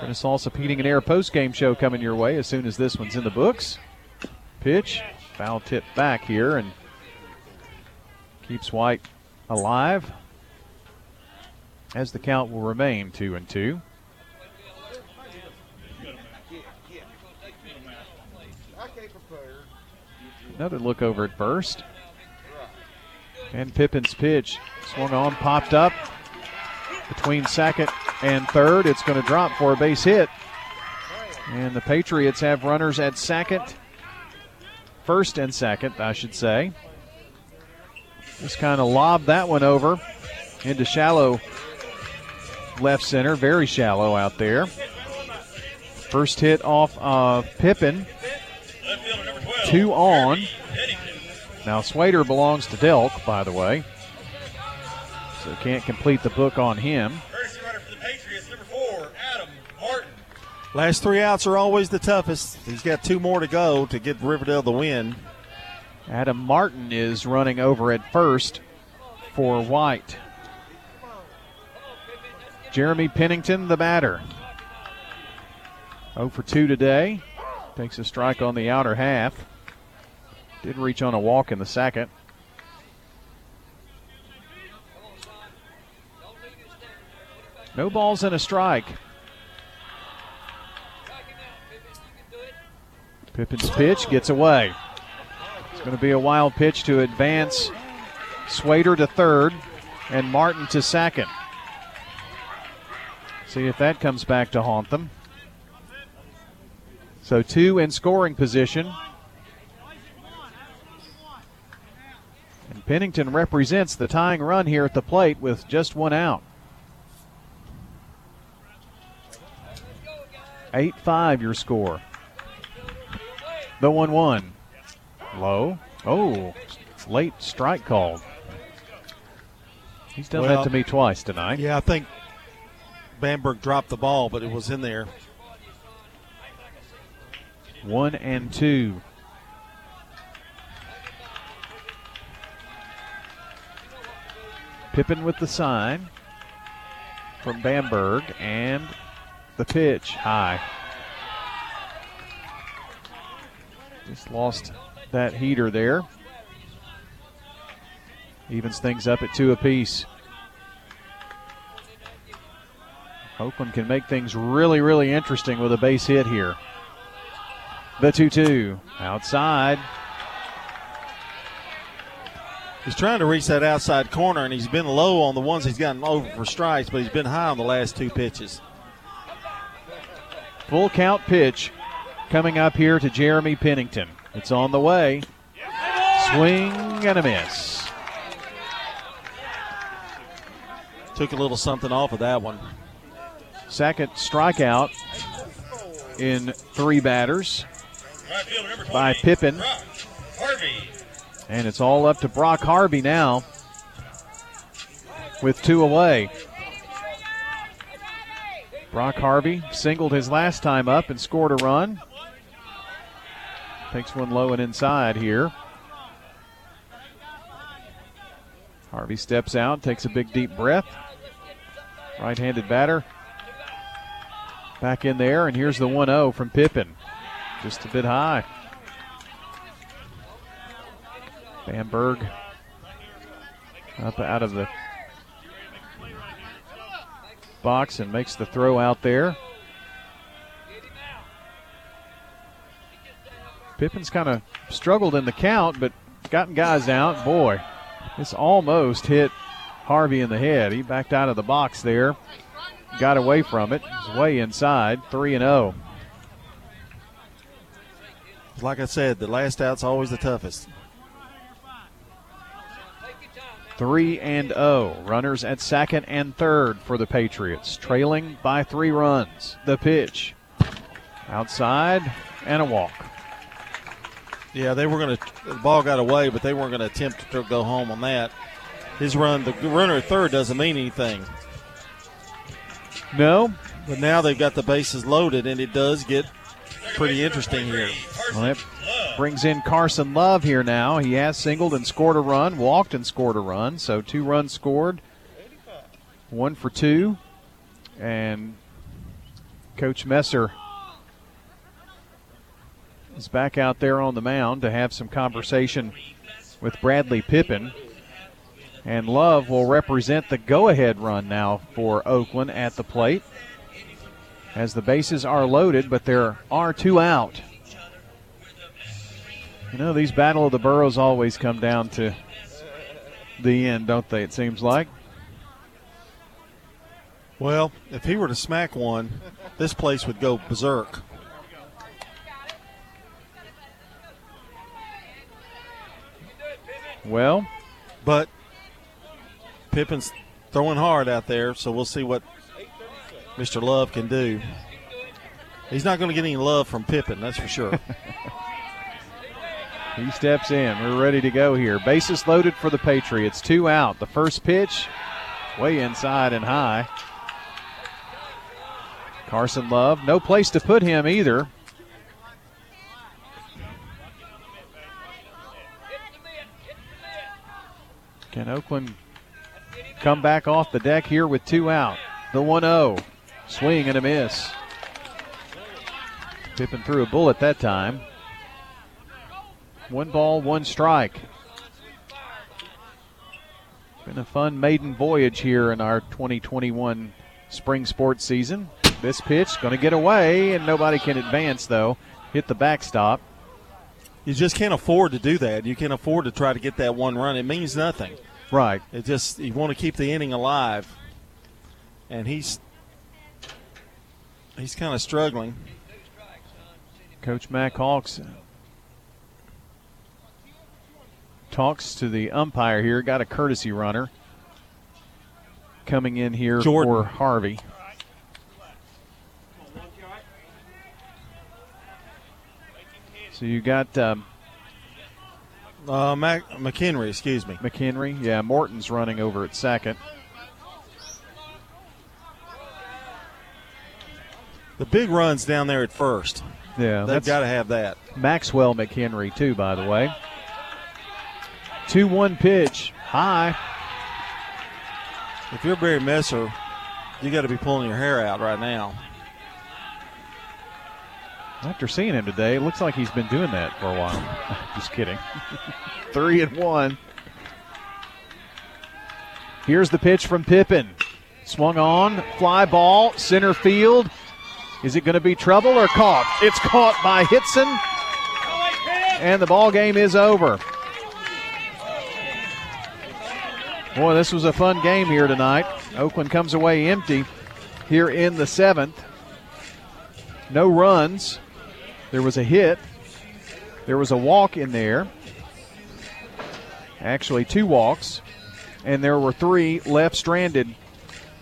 Renaissance Heating and Air post game show coming your way as soon as this one's in the books. Pitch, foul tip back here, and keeps White alive as the count will remain two and two. Another look over at first. And Pippin's pitch swung on, popped up between second and third. It's going to drop for a base hit. And the Patriots have runners at second, first and second, I should say. Just kind of lobbed that one over into shallow left center, very shallow out there. First hit off of Pippin. Two on. Now Swader belongs to Delk, by the way. So can't complete the book on him. Last three outs are always the toughest. He's got two more to go to get Riverdale the win. Adam Martin is running over at first for White. Jeremy Pennington, the batter. 0 for 2 today. Takes a strike on the outer half. Did reach on a walk in the second. No balls and a strike. Pippin's pitch gets away. It's going to be a wild pitch to advance Swader to third and Martin to second. See if that comes back to haunt them. So two in scoring position. And Pennington represents the tying run here at the plate with just one out. 8 5 your score. The 1 1. Low. Oh, late strike called. He's done Well, that to me twice tonight. Yeah, I think Bamberg dropped the ball, but it was in there. One and two. Pippin with the sign from Bamberg and the pitch high. Just lost that heater there. Evens things up at two apiece. Oakland can make things really, really interesting with a base hit here. The 2 2 outside. He's trying to reach that outside corner, and he's been low on the ones he's gotten over for strikes, but he's been high on the last two pitches. Full count pitch coming up here to Jeremy Pennington. It's on the way. Swing and a miss. Took a little something off of that one. Second strikeout in three batters by Pippin. And it's all up to Brock Harvey now with two away. Brock Harvey singled his last time up and scored a run. Takes one low and inside here. Harvey steps out, takes a big deep breath. Right handed batter. Back in there, and here's the 1 0 from Pippin. Just a bit high. Bamberg up out of the box and makes the throw out there. Pippin's kind of struggled in the count, but gotten guys out. Boy, this almost hit Harvey in the head. He backed out of the box there, got away from it. He's way inside, 3 and oh. 0. Like I said, the last out's always the toughest. 3 and 0. Runners at second and third for the Patriots, trailing by three runs. The pitch outside and a walk. Yeah, they were going to. The ball got away, but they weren't going to attempt to go home on that. His run, the runner at third doesn't mean anything. No, but now they've got the bases loaded, and it does get pretty interesting here. Well, that brings in Carson Love here now. He has singled and scored a run, walked and scored a run. So two runs scored, one for two. And Coach Messer is back out there on the mound to have some conversation with Bradley Pippin. And Love will represent the go ahead run now for Oakland at the plate as the bases are loaded, but there are two out. You know, these Battle of the Boroughs always come down to the end, don't they? It seems like. Well, if he were to smack one, this place would go berserk. Well, but Pippin's throwing hard out there, so we'll see what Mr. Love can do. He's not going to get any love from Pippin, that's for sure. he steps in. We're ready to go here. Bases loaded for the Patriots. Two out. The first pitch, way inside and high. Carson Love, no place to put him either. Can Oakland come back off the deck here with two out? The 1 0. Swing and a miss. Pippin threw a bullet that time. One ball, one strike. Been a fun maiden voyage here in our 2021 spring sports season. This pitch going to get away, and nobody can advance though. Hit the backstop. You just can't afford to do that. You can't afford to try to get that one run. It means nothing. Right. It just you want to keep the inning alive, and he's he's kind of struggling. Coach Mack Hawks talks to the umpire here. Got a courtesy runner coming in here Jordan. for Harvey. So you got um, uh, Mac- McHenry, excuse me. McHenry. Yeah, Morton's running over at second. The big runs down there at first. Yeah, they've got to have that. Maxwell McHenry too, by the way. Two-one pitch, high. If you're Barry Messer, you got to be pulling your hair out right now. After seeing him today, it looks like he's been doing that for a while. Just kidding. Three and one. Here's the pitch from Pippin. Swung on, fly ball, center field. Is it going to be trouble or caught? It's caught by Hitson, and the ball game is over. Boy, this was a fun game here tonight. Oakland comes away empty here in the seventh. No runs. There was a hit. There was a walk in there. Actually, two walks. And there were three left stranded.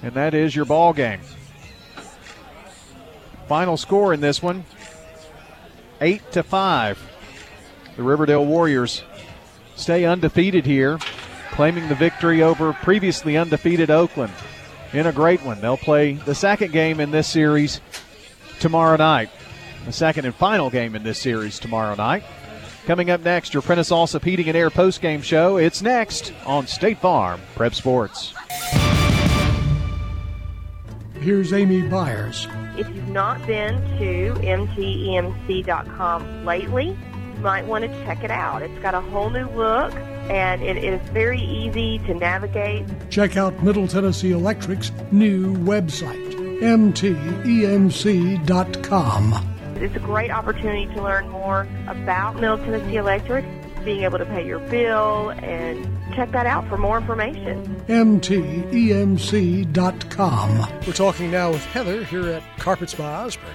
And that is your ball game. Final score in this one eight to five. The Riverdale Warriors stay undefeated here, claiming the victory over previously undefeated Oakland in a great one. They'll play the second game in this series tomorrow night. The second and final game in this series tomorrow night. Coming up next, your Prentice Allsup Heating and Air postgame show. It's next on State Farm Prep Sports. Here's Amy Byers. If you've not been to mtemc.com lately, you might want to check it out. It's got a whole new look and it is very easy to navigate. Check out Middle Tennessee Electric's new website, mtemc.com. It's a great opportunity to learn more about Middle Tennessee Electric, being able to pay your bill, and check that out for more information. mtemc.com. We're talking now with Heather here at Carpets by Osborne.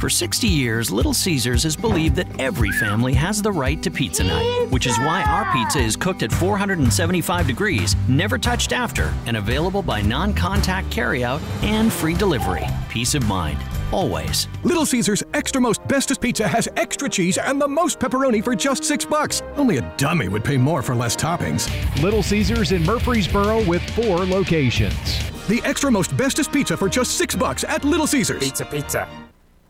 For 60 years, Little Caesars has believed that every family has the right to pizza night, which is why our pizza is cooked at 475 degrees, never touched after, and available by non contact carryout and free delivery. Peace of mind. Always. Little Caesars Extra Most Bestest Pizza has extra cheese and the most pepperoni for just six bucks. Only a dummy would pay more for less toppings. Little Caesars in Murfreesboro with four locations. The Extra Most Bestest Pizza for just six bucks at Little Caesars. Pizza, pizza.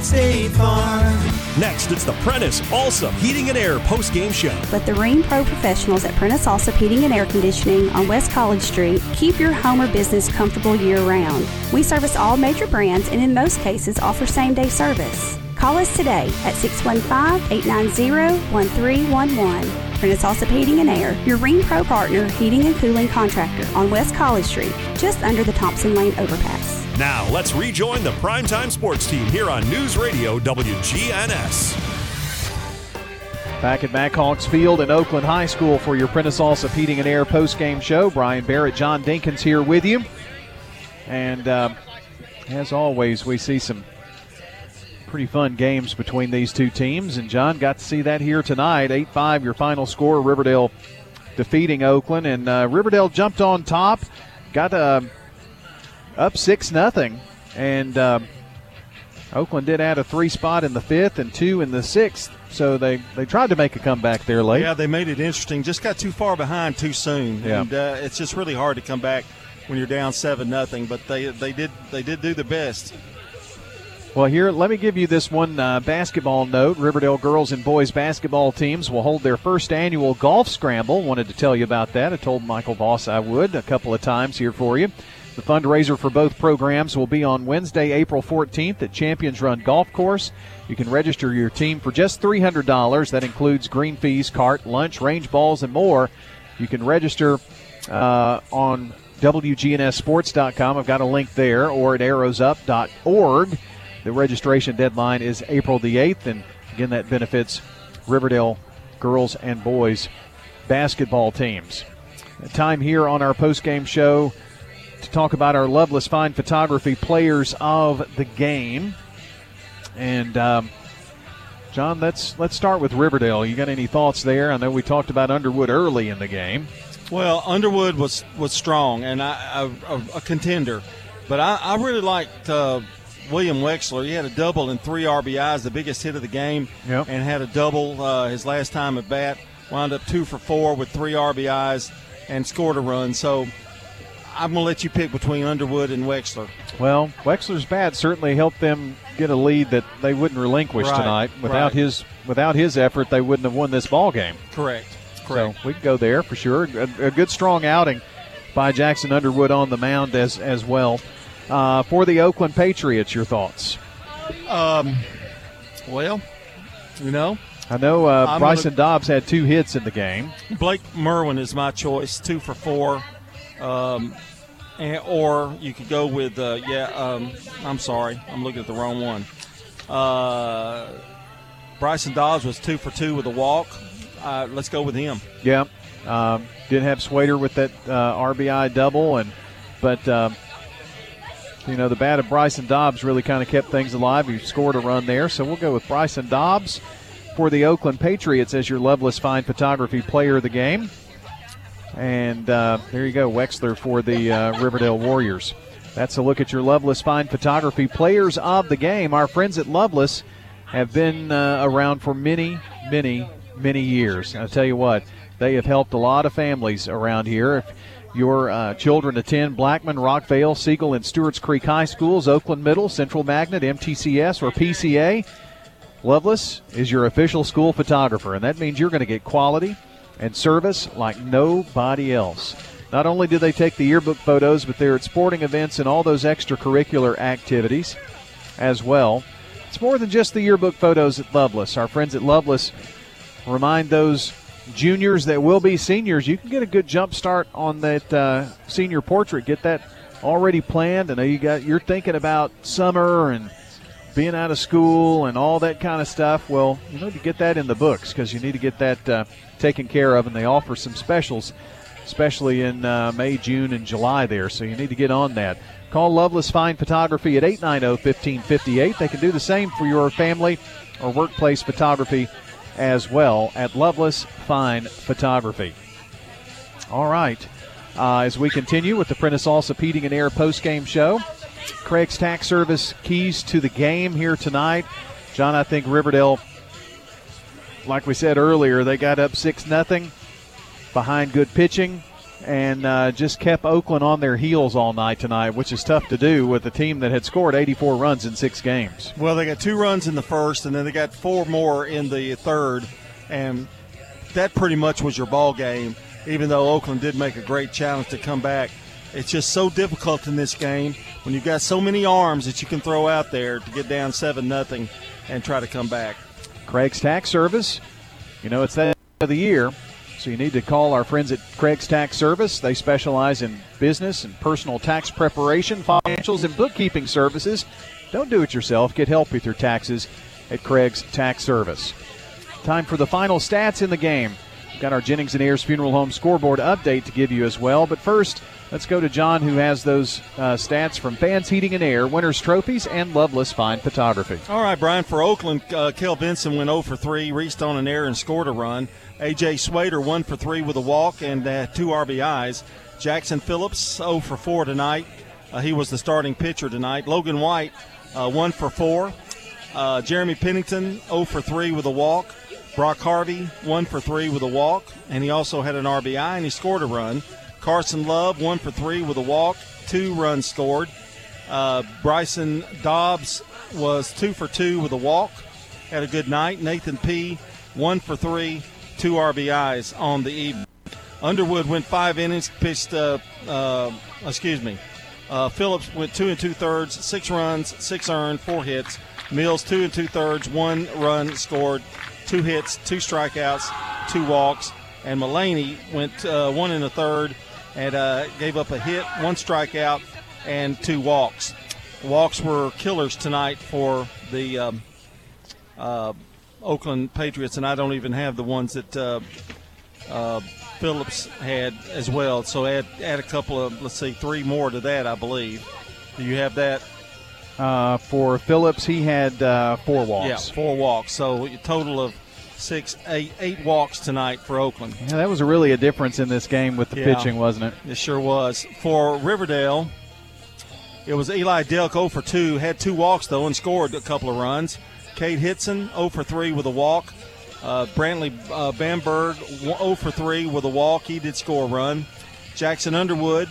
State Farm. Next, it's the Prentice Allsup Heating and Air post game show. Let the Rheem Pro professionals at Prentice Allsup Heating and Air Conditioning on West College Street keep your home or business comfortable year round. We service all major brands and in most cases offer same day service. Call us today at 615-890-1311. Prentice Allsup Heating and Air, your Rheem Pro partner heating and cooling contractor on West College Street, just under the Thompson Lane overpass. Now, let's rejoin the primetime sports team here on News Radio WGNS. Back at Mackhawks Field in Oakland High School for your Prentice Allsup Heating and Air post-game show. Brian Barrett, John Dinkins here with you. And uh, as always, we see some pretty fun games between these two teams. And John got to see that here tonight. 8 5, your final score. Riverdale defeating Oakland. And uh, Riverdale jumped on top, got uh, up 6 nothing, And uh, Oakland did add a three spot in the fifth and two in the sixth. So they, they tried to make a comeback there late. Yeah, they made it interesting. Just got too far behind too soon. Yeah. And uh, it's just really hard to come back when you're down 7 nothing. But they, they, did, they did do the best. Well, here, let me give you this one uh, basketball note. Riverdale girls and boys basketball teams will hold their first annual golf scramble. Wanted to tell you about that. I told Michael Voss I would a couple of times here for you. The fundraiser for both programs will be on Wednesday, April 14th at Champions Run Golf Course. You can register your team for just $300. That includes green fees, cart, lunch, range balls, and more. You can register uh, on WGNSSports.com. I've got a link there, or at arrowsup.org. The registration deadline is April the 8th, and again, that benefits Riverdale girls and boys basketball teams. Time here on our post-game show to talk about our Loveless Fine Photography players of the game. And um, John, let's let's start with Riverdale. You got any thoughts there? I know we talked about Underwood early in the game. Well, Underwood was was strong and I, a, a contender, but I, I really liked uh, William Wexler. He had a double and three RBIs, the biggest hit of the game, yep. and had a double uh, his last time at bat. Wound up two for four with three RBIs and scored a run. So I'm going to let you pick between Underwood and Wexler. Well, Wexler's bat certainly helped them get a lead that they wouldn't relinquish right, tonight. Without right. his without his effort, they wouldn't have won this ball game. Correct. Correct. So we can go there for sure. A, a, good strong outing by Jackson Underwood on the mound as as well. Uh, for the Oakland Patriots, your thoughts? Um, well, you know, I know uh, Bryson gonna, Dobbs had two hits in the game. Blake Merwin is my choice, two for four. Um, and, or you could go with, uh, yeah, um, I'm sorry, I'm looking at the wrong one. Uh, Bryson Dobbs was two for two with a walk. Uh, let's go with him. Yeah, um, did have Swader with that uh, RBI double, and but um, you know the bat of Bryson Dobbs really kind of kept things alive. He scored a run there, so we'll go with Bryson Dobbs for the Oakland Patriots as your Loveless Fine Photography Player of the Game. And uh, there you go, Wexler for the uh, Riverdale Warriors. That's a look at your Loveless Fine Photography players of the game. Our friends at Loveless have been uh, around for many, many, many years. I'll tell you what, they have helped a lot of families around here. If your uh, children attend Blackman, Rockvale, Siegel, and Stewart's Creek High Schools, Oakland Middle, Central Magnet, MTCS, or PCA, Loveless is your official school photographer, and that means you're going to get quality and service like nobody else. Not only do they take the yearbook photos, but they're at sporting events and all those extracurricular activities as well. It's more than just the yearbook photos at Loveless. Our friends at Loveless remind those juniors that will be seniors you can get a good jump start on that uh, senior portrait. Get that already planned. I know you got you're thinking about summer and being out of school and all that kind of stuff. Well, you need to get that in the books because you need to get that uh, taken care of, and they offer some specials, especially in uh, May, June, and July there. So you need to get on that. Call Loveless Fine Photography at 890 1558. They can do the same for your family or workplace photography as well at Loveless Fine Photography. All right. Uh, as we continue with the Prentice Allsup Heating and Air post game show, Craig's Tax Service keys to the game here tonight. John, I think Riverdale, like we said earlier, they got up 6 nothing behind good pitching and uh, just kept Oakland on their heels all night tonight, which is tough to do with a team that had scored 84 runs in six games. Well, they got two runs in the first, and then they got four more in the third, and that pretty much was your ball game. Even though Oakland did make a great challenge to come back, it's just so difficult in this game when you've got so many arms that you can throw out there to get down seven nothing and try to come back. Craig's Tax Service, you know it's that of the year. So you need to call our friends at Craig's Tax Service. They specialize in business and personal tax preparation, financials, and bookkeeping services. Don't do it yourself. Get help with your taxes at Craig's Tax Service. Time for the final stats in the game. We've got our Jennings and Ayers Funeral Home scoreboard update to give you as well. But first, let's go to John, who has those uh, stats from Fans Heating and Air, Winners Trophies, and Loveless Fine Photography. All right, Brian. For Oakland, uh, Kale Vinson went 0 for 3, reached on an air and scored a run. A.J. Swader, 1 for 3 with a walk and uh, two RBIs. Jackson Phillips, 0 for 4 tonight. Uh, he was the starting pitcher tonight. Logan White, uh, 1 for 4. Uh, Jeremy Pennington, 0 for 3 with a walk. Brock Harvey, 1 for 3 with a walk. And he also had an RBI and he scored a run. Carson Love, 1 for 3 with a walk. Two runs scored. Uh, Bryson Dobbs was 2 for 2 with a walk. Had a good night. Nathan P., 1 for 3 two RBIs on the evening. Underwood went five innings, pitched, uh, uh, excuse me, uh, Phillips went two and two thirds, six runs, six earned, four hits. Mills, two and two thirds, one run scored, two hits, two strikeouts, two walks. And Mullaney went uh, one and a third and uh, gave up a hit, one strikeout, and two walks. Walks were killers tonight for the um, uh, Oakland Patriots, and I don't even have the ones that uh, uh, Phillips had as well. So add add a couple of let's see three more to that, I believe. Do you have that? Uh, for Phillips, he had uh, four walks. Yeah, four walks. So a total of six, eight, eight walks tonight for Oakland. Yeah, that was really a difference in this game with the Yeah. pitching, wasn't it? It sure was. For Riverdale, it was Eli Delk 0 for 2, had two walks though, and scored a couple of runs. Cade Hitson 0 for 3 with a walk. Uh, Brantley uh, Bamberg 0 for 3 with a walk. He did score a run. Jackson Underwood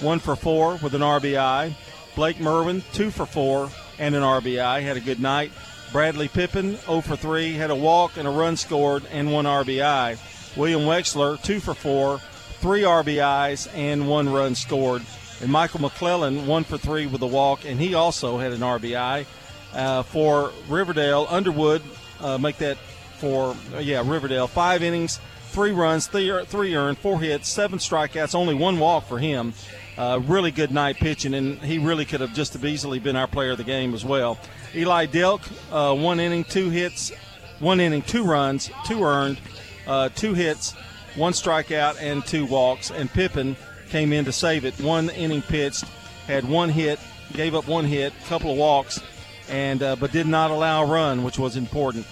1 for 4 with an RBI. Blake Merwin 2 for 4 and an RBI. Had a good night. Bradley Pippin 0 for 3 had a walk and a run scored and one RBI. William Wexler 2 for 4, three RBIs and one run scored. And Michael McClellan 1 for 3 with a walk and he also had an RBI. Uh, for Riverdale, Underwood uh, make that for uh, yeah Riverdale five innings, three runs, three, three earned, four hits, seven strikeouts, only one walk for him. Uh, really good night pitching, and he really could have just as easily been our player of the game as well. Eli Delk, uh, one inning, two hits, one inning, two runs, two earned, uh, two hits, one strikeout, and two walks. And Pippin came in to save it. One inning pitched, had one hit, gave up one hit, couple of walks, and uh, but did not allow a run, which was important.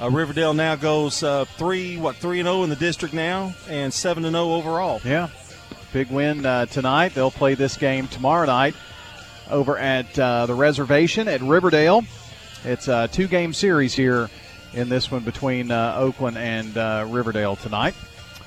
Uh, Riverdale now goes uh, three, what three and zero in the district now, and seven and zero overall. Yeah, big win uh, tonight. They'll play this game tomorrow night over at uh, the reservation at Riverdale. It's a two-game series here in this one between uh, Oakland and uh, Riverdale tonight,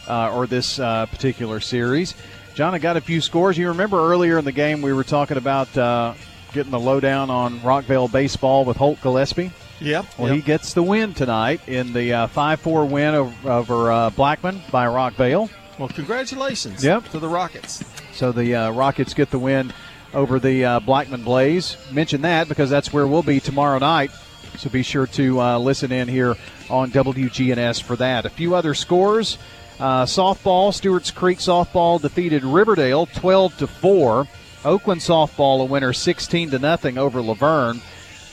uh, or this uh, particular series. John, I got a few scores. You remember earlier in the game we were talking about uh, getting the lowdown on Rockvale baseball with Holt Gillespie? Yep. Well, yep. he gets the win tonight in the uh, 5 4 win over, over uh, Blackman by Rockvale. Well, congratulations Yep. to the Rockets. So the uh, Rockets get the win over the uh, Blackman Blaze. Mention that because that's where we'll be tomorrow night. So be sure to uh, listen in here on WGNS for that. A few other scores. Uh, softball, Stewart's Creek softball defeated Riverdale 12 to 4. Oakland softball a winner 16 to nothing over La Vergne.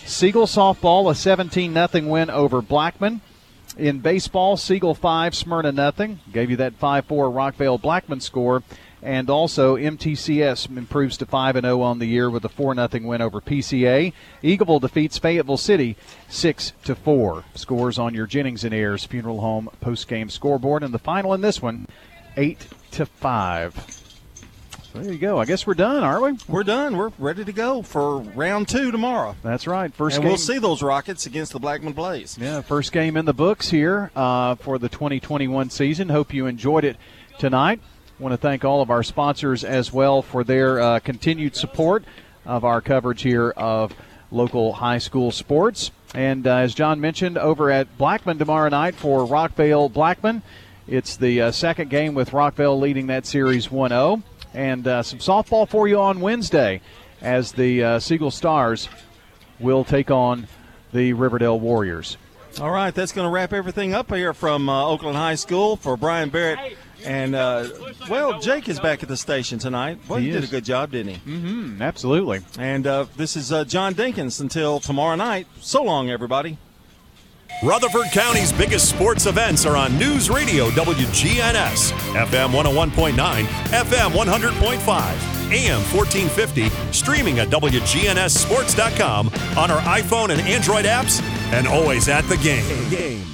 Siegel softball a 17 nothing win over Blackman. In baseball, Siegel 5, Smyrna nothing. Gave you that 5 4 Rockvale Blackman score. And also, MTCS improves to 5 0 on the year with a 4 0 win over PCA. Eagleville defeats Fayetteville City 6 to 4. Scores on your Jennings and Ayers Funeral Home post game scoreboard. And the final in this one 8 to 5. So there you go. I guess we're done, aren't we? We're done. We're ready to go for round two tomorrow. That's right. First and game. we'll see those Rockets against the Blackman Blaze. Yeah, first game in the books here uh, for the 2021 season. Hope you enjoyed it tonight. Want to thank all of our sponsors as well for their uh, continued support of our coverage here of local high school sports. And uh, as John mentioned, over at Blackman tomorrow night for Rockvale Blackman, it's the uh, second game with Rockvale leading that series 1 0. And uh, some softball for you on Wednesday as the uh, Siegel Stars will take on the Riverdale Warriors. All right, that's going to wrap everything up here from uh, Oakland High School for Brian Barrett. And, uh, well, Jake is back at the station tonight. Well, he, He did a good job, didn't he? Mm-hmm, absolutely. And uh, this is uh, John Dinkins until tomorrow night. So long, everybody. Rutherford County's biggest sports events are on News Radio WGNS, FM 101.9, FM 100.5, AM 1450, streaming at WGNSSports.com on our iPhone and Android apps, and always at the game. game.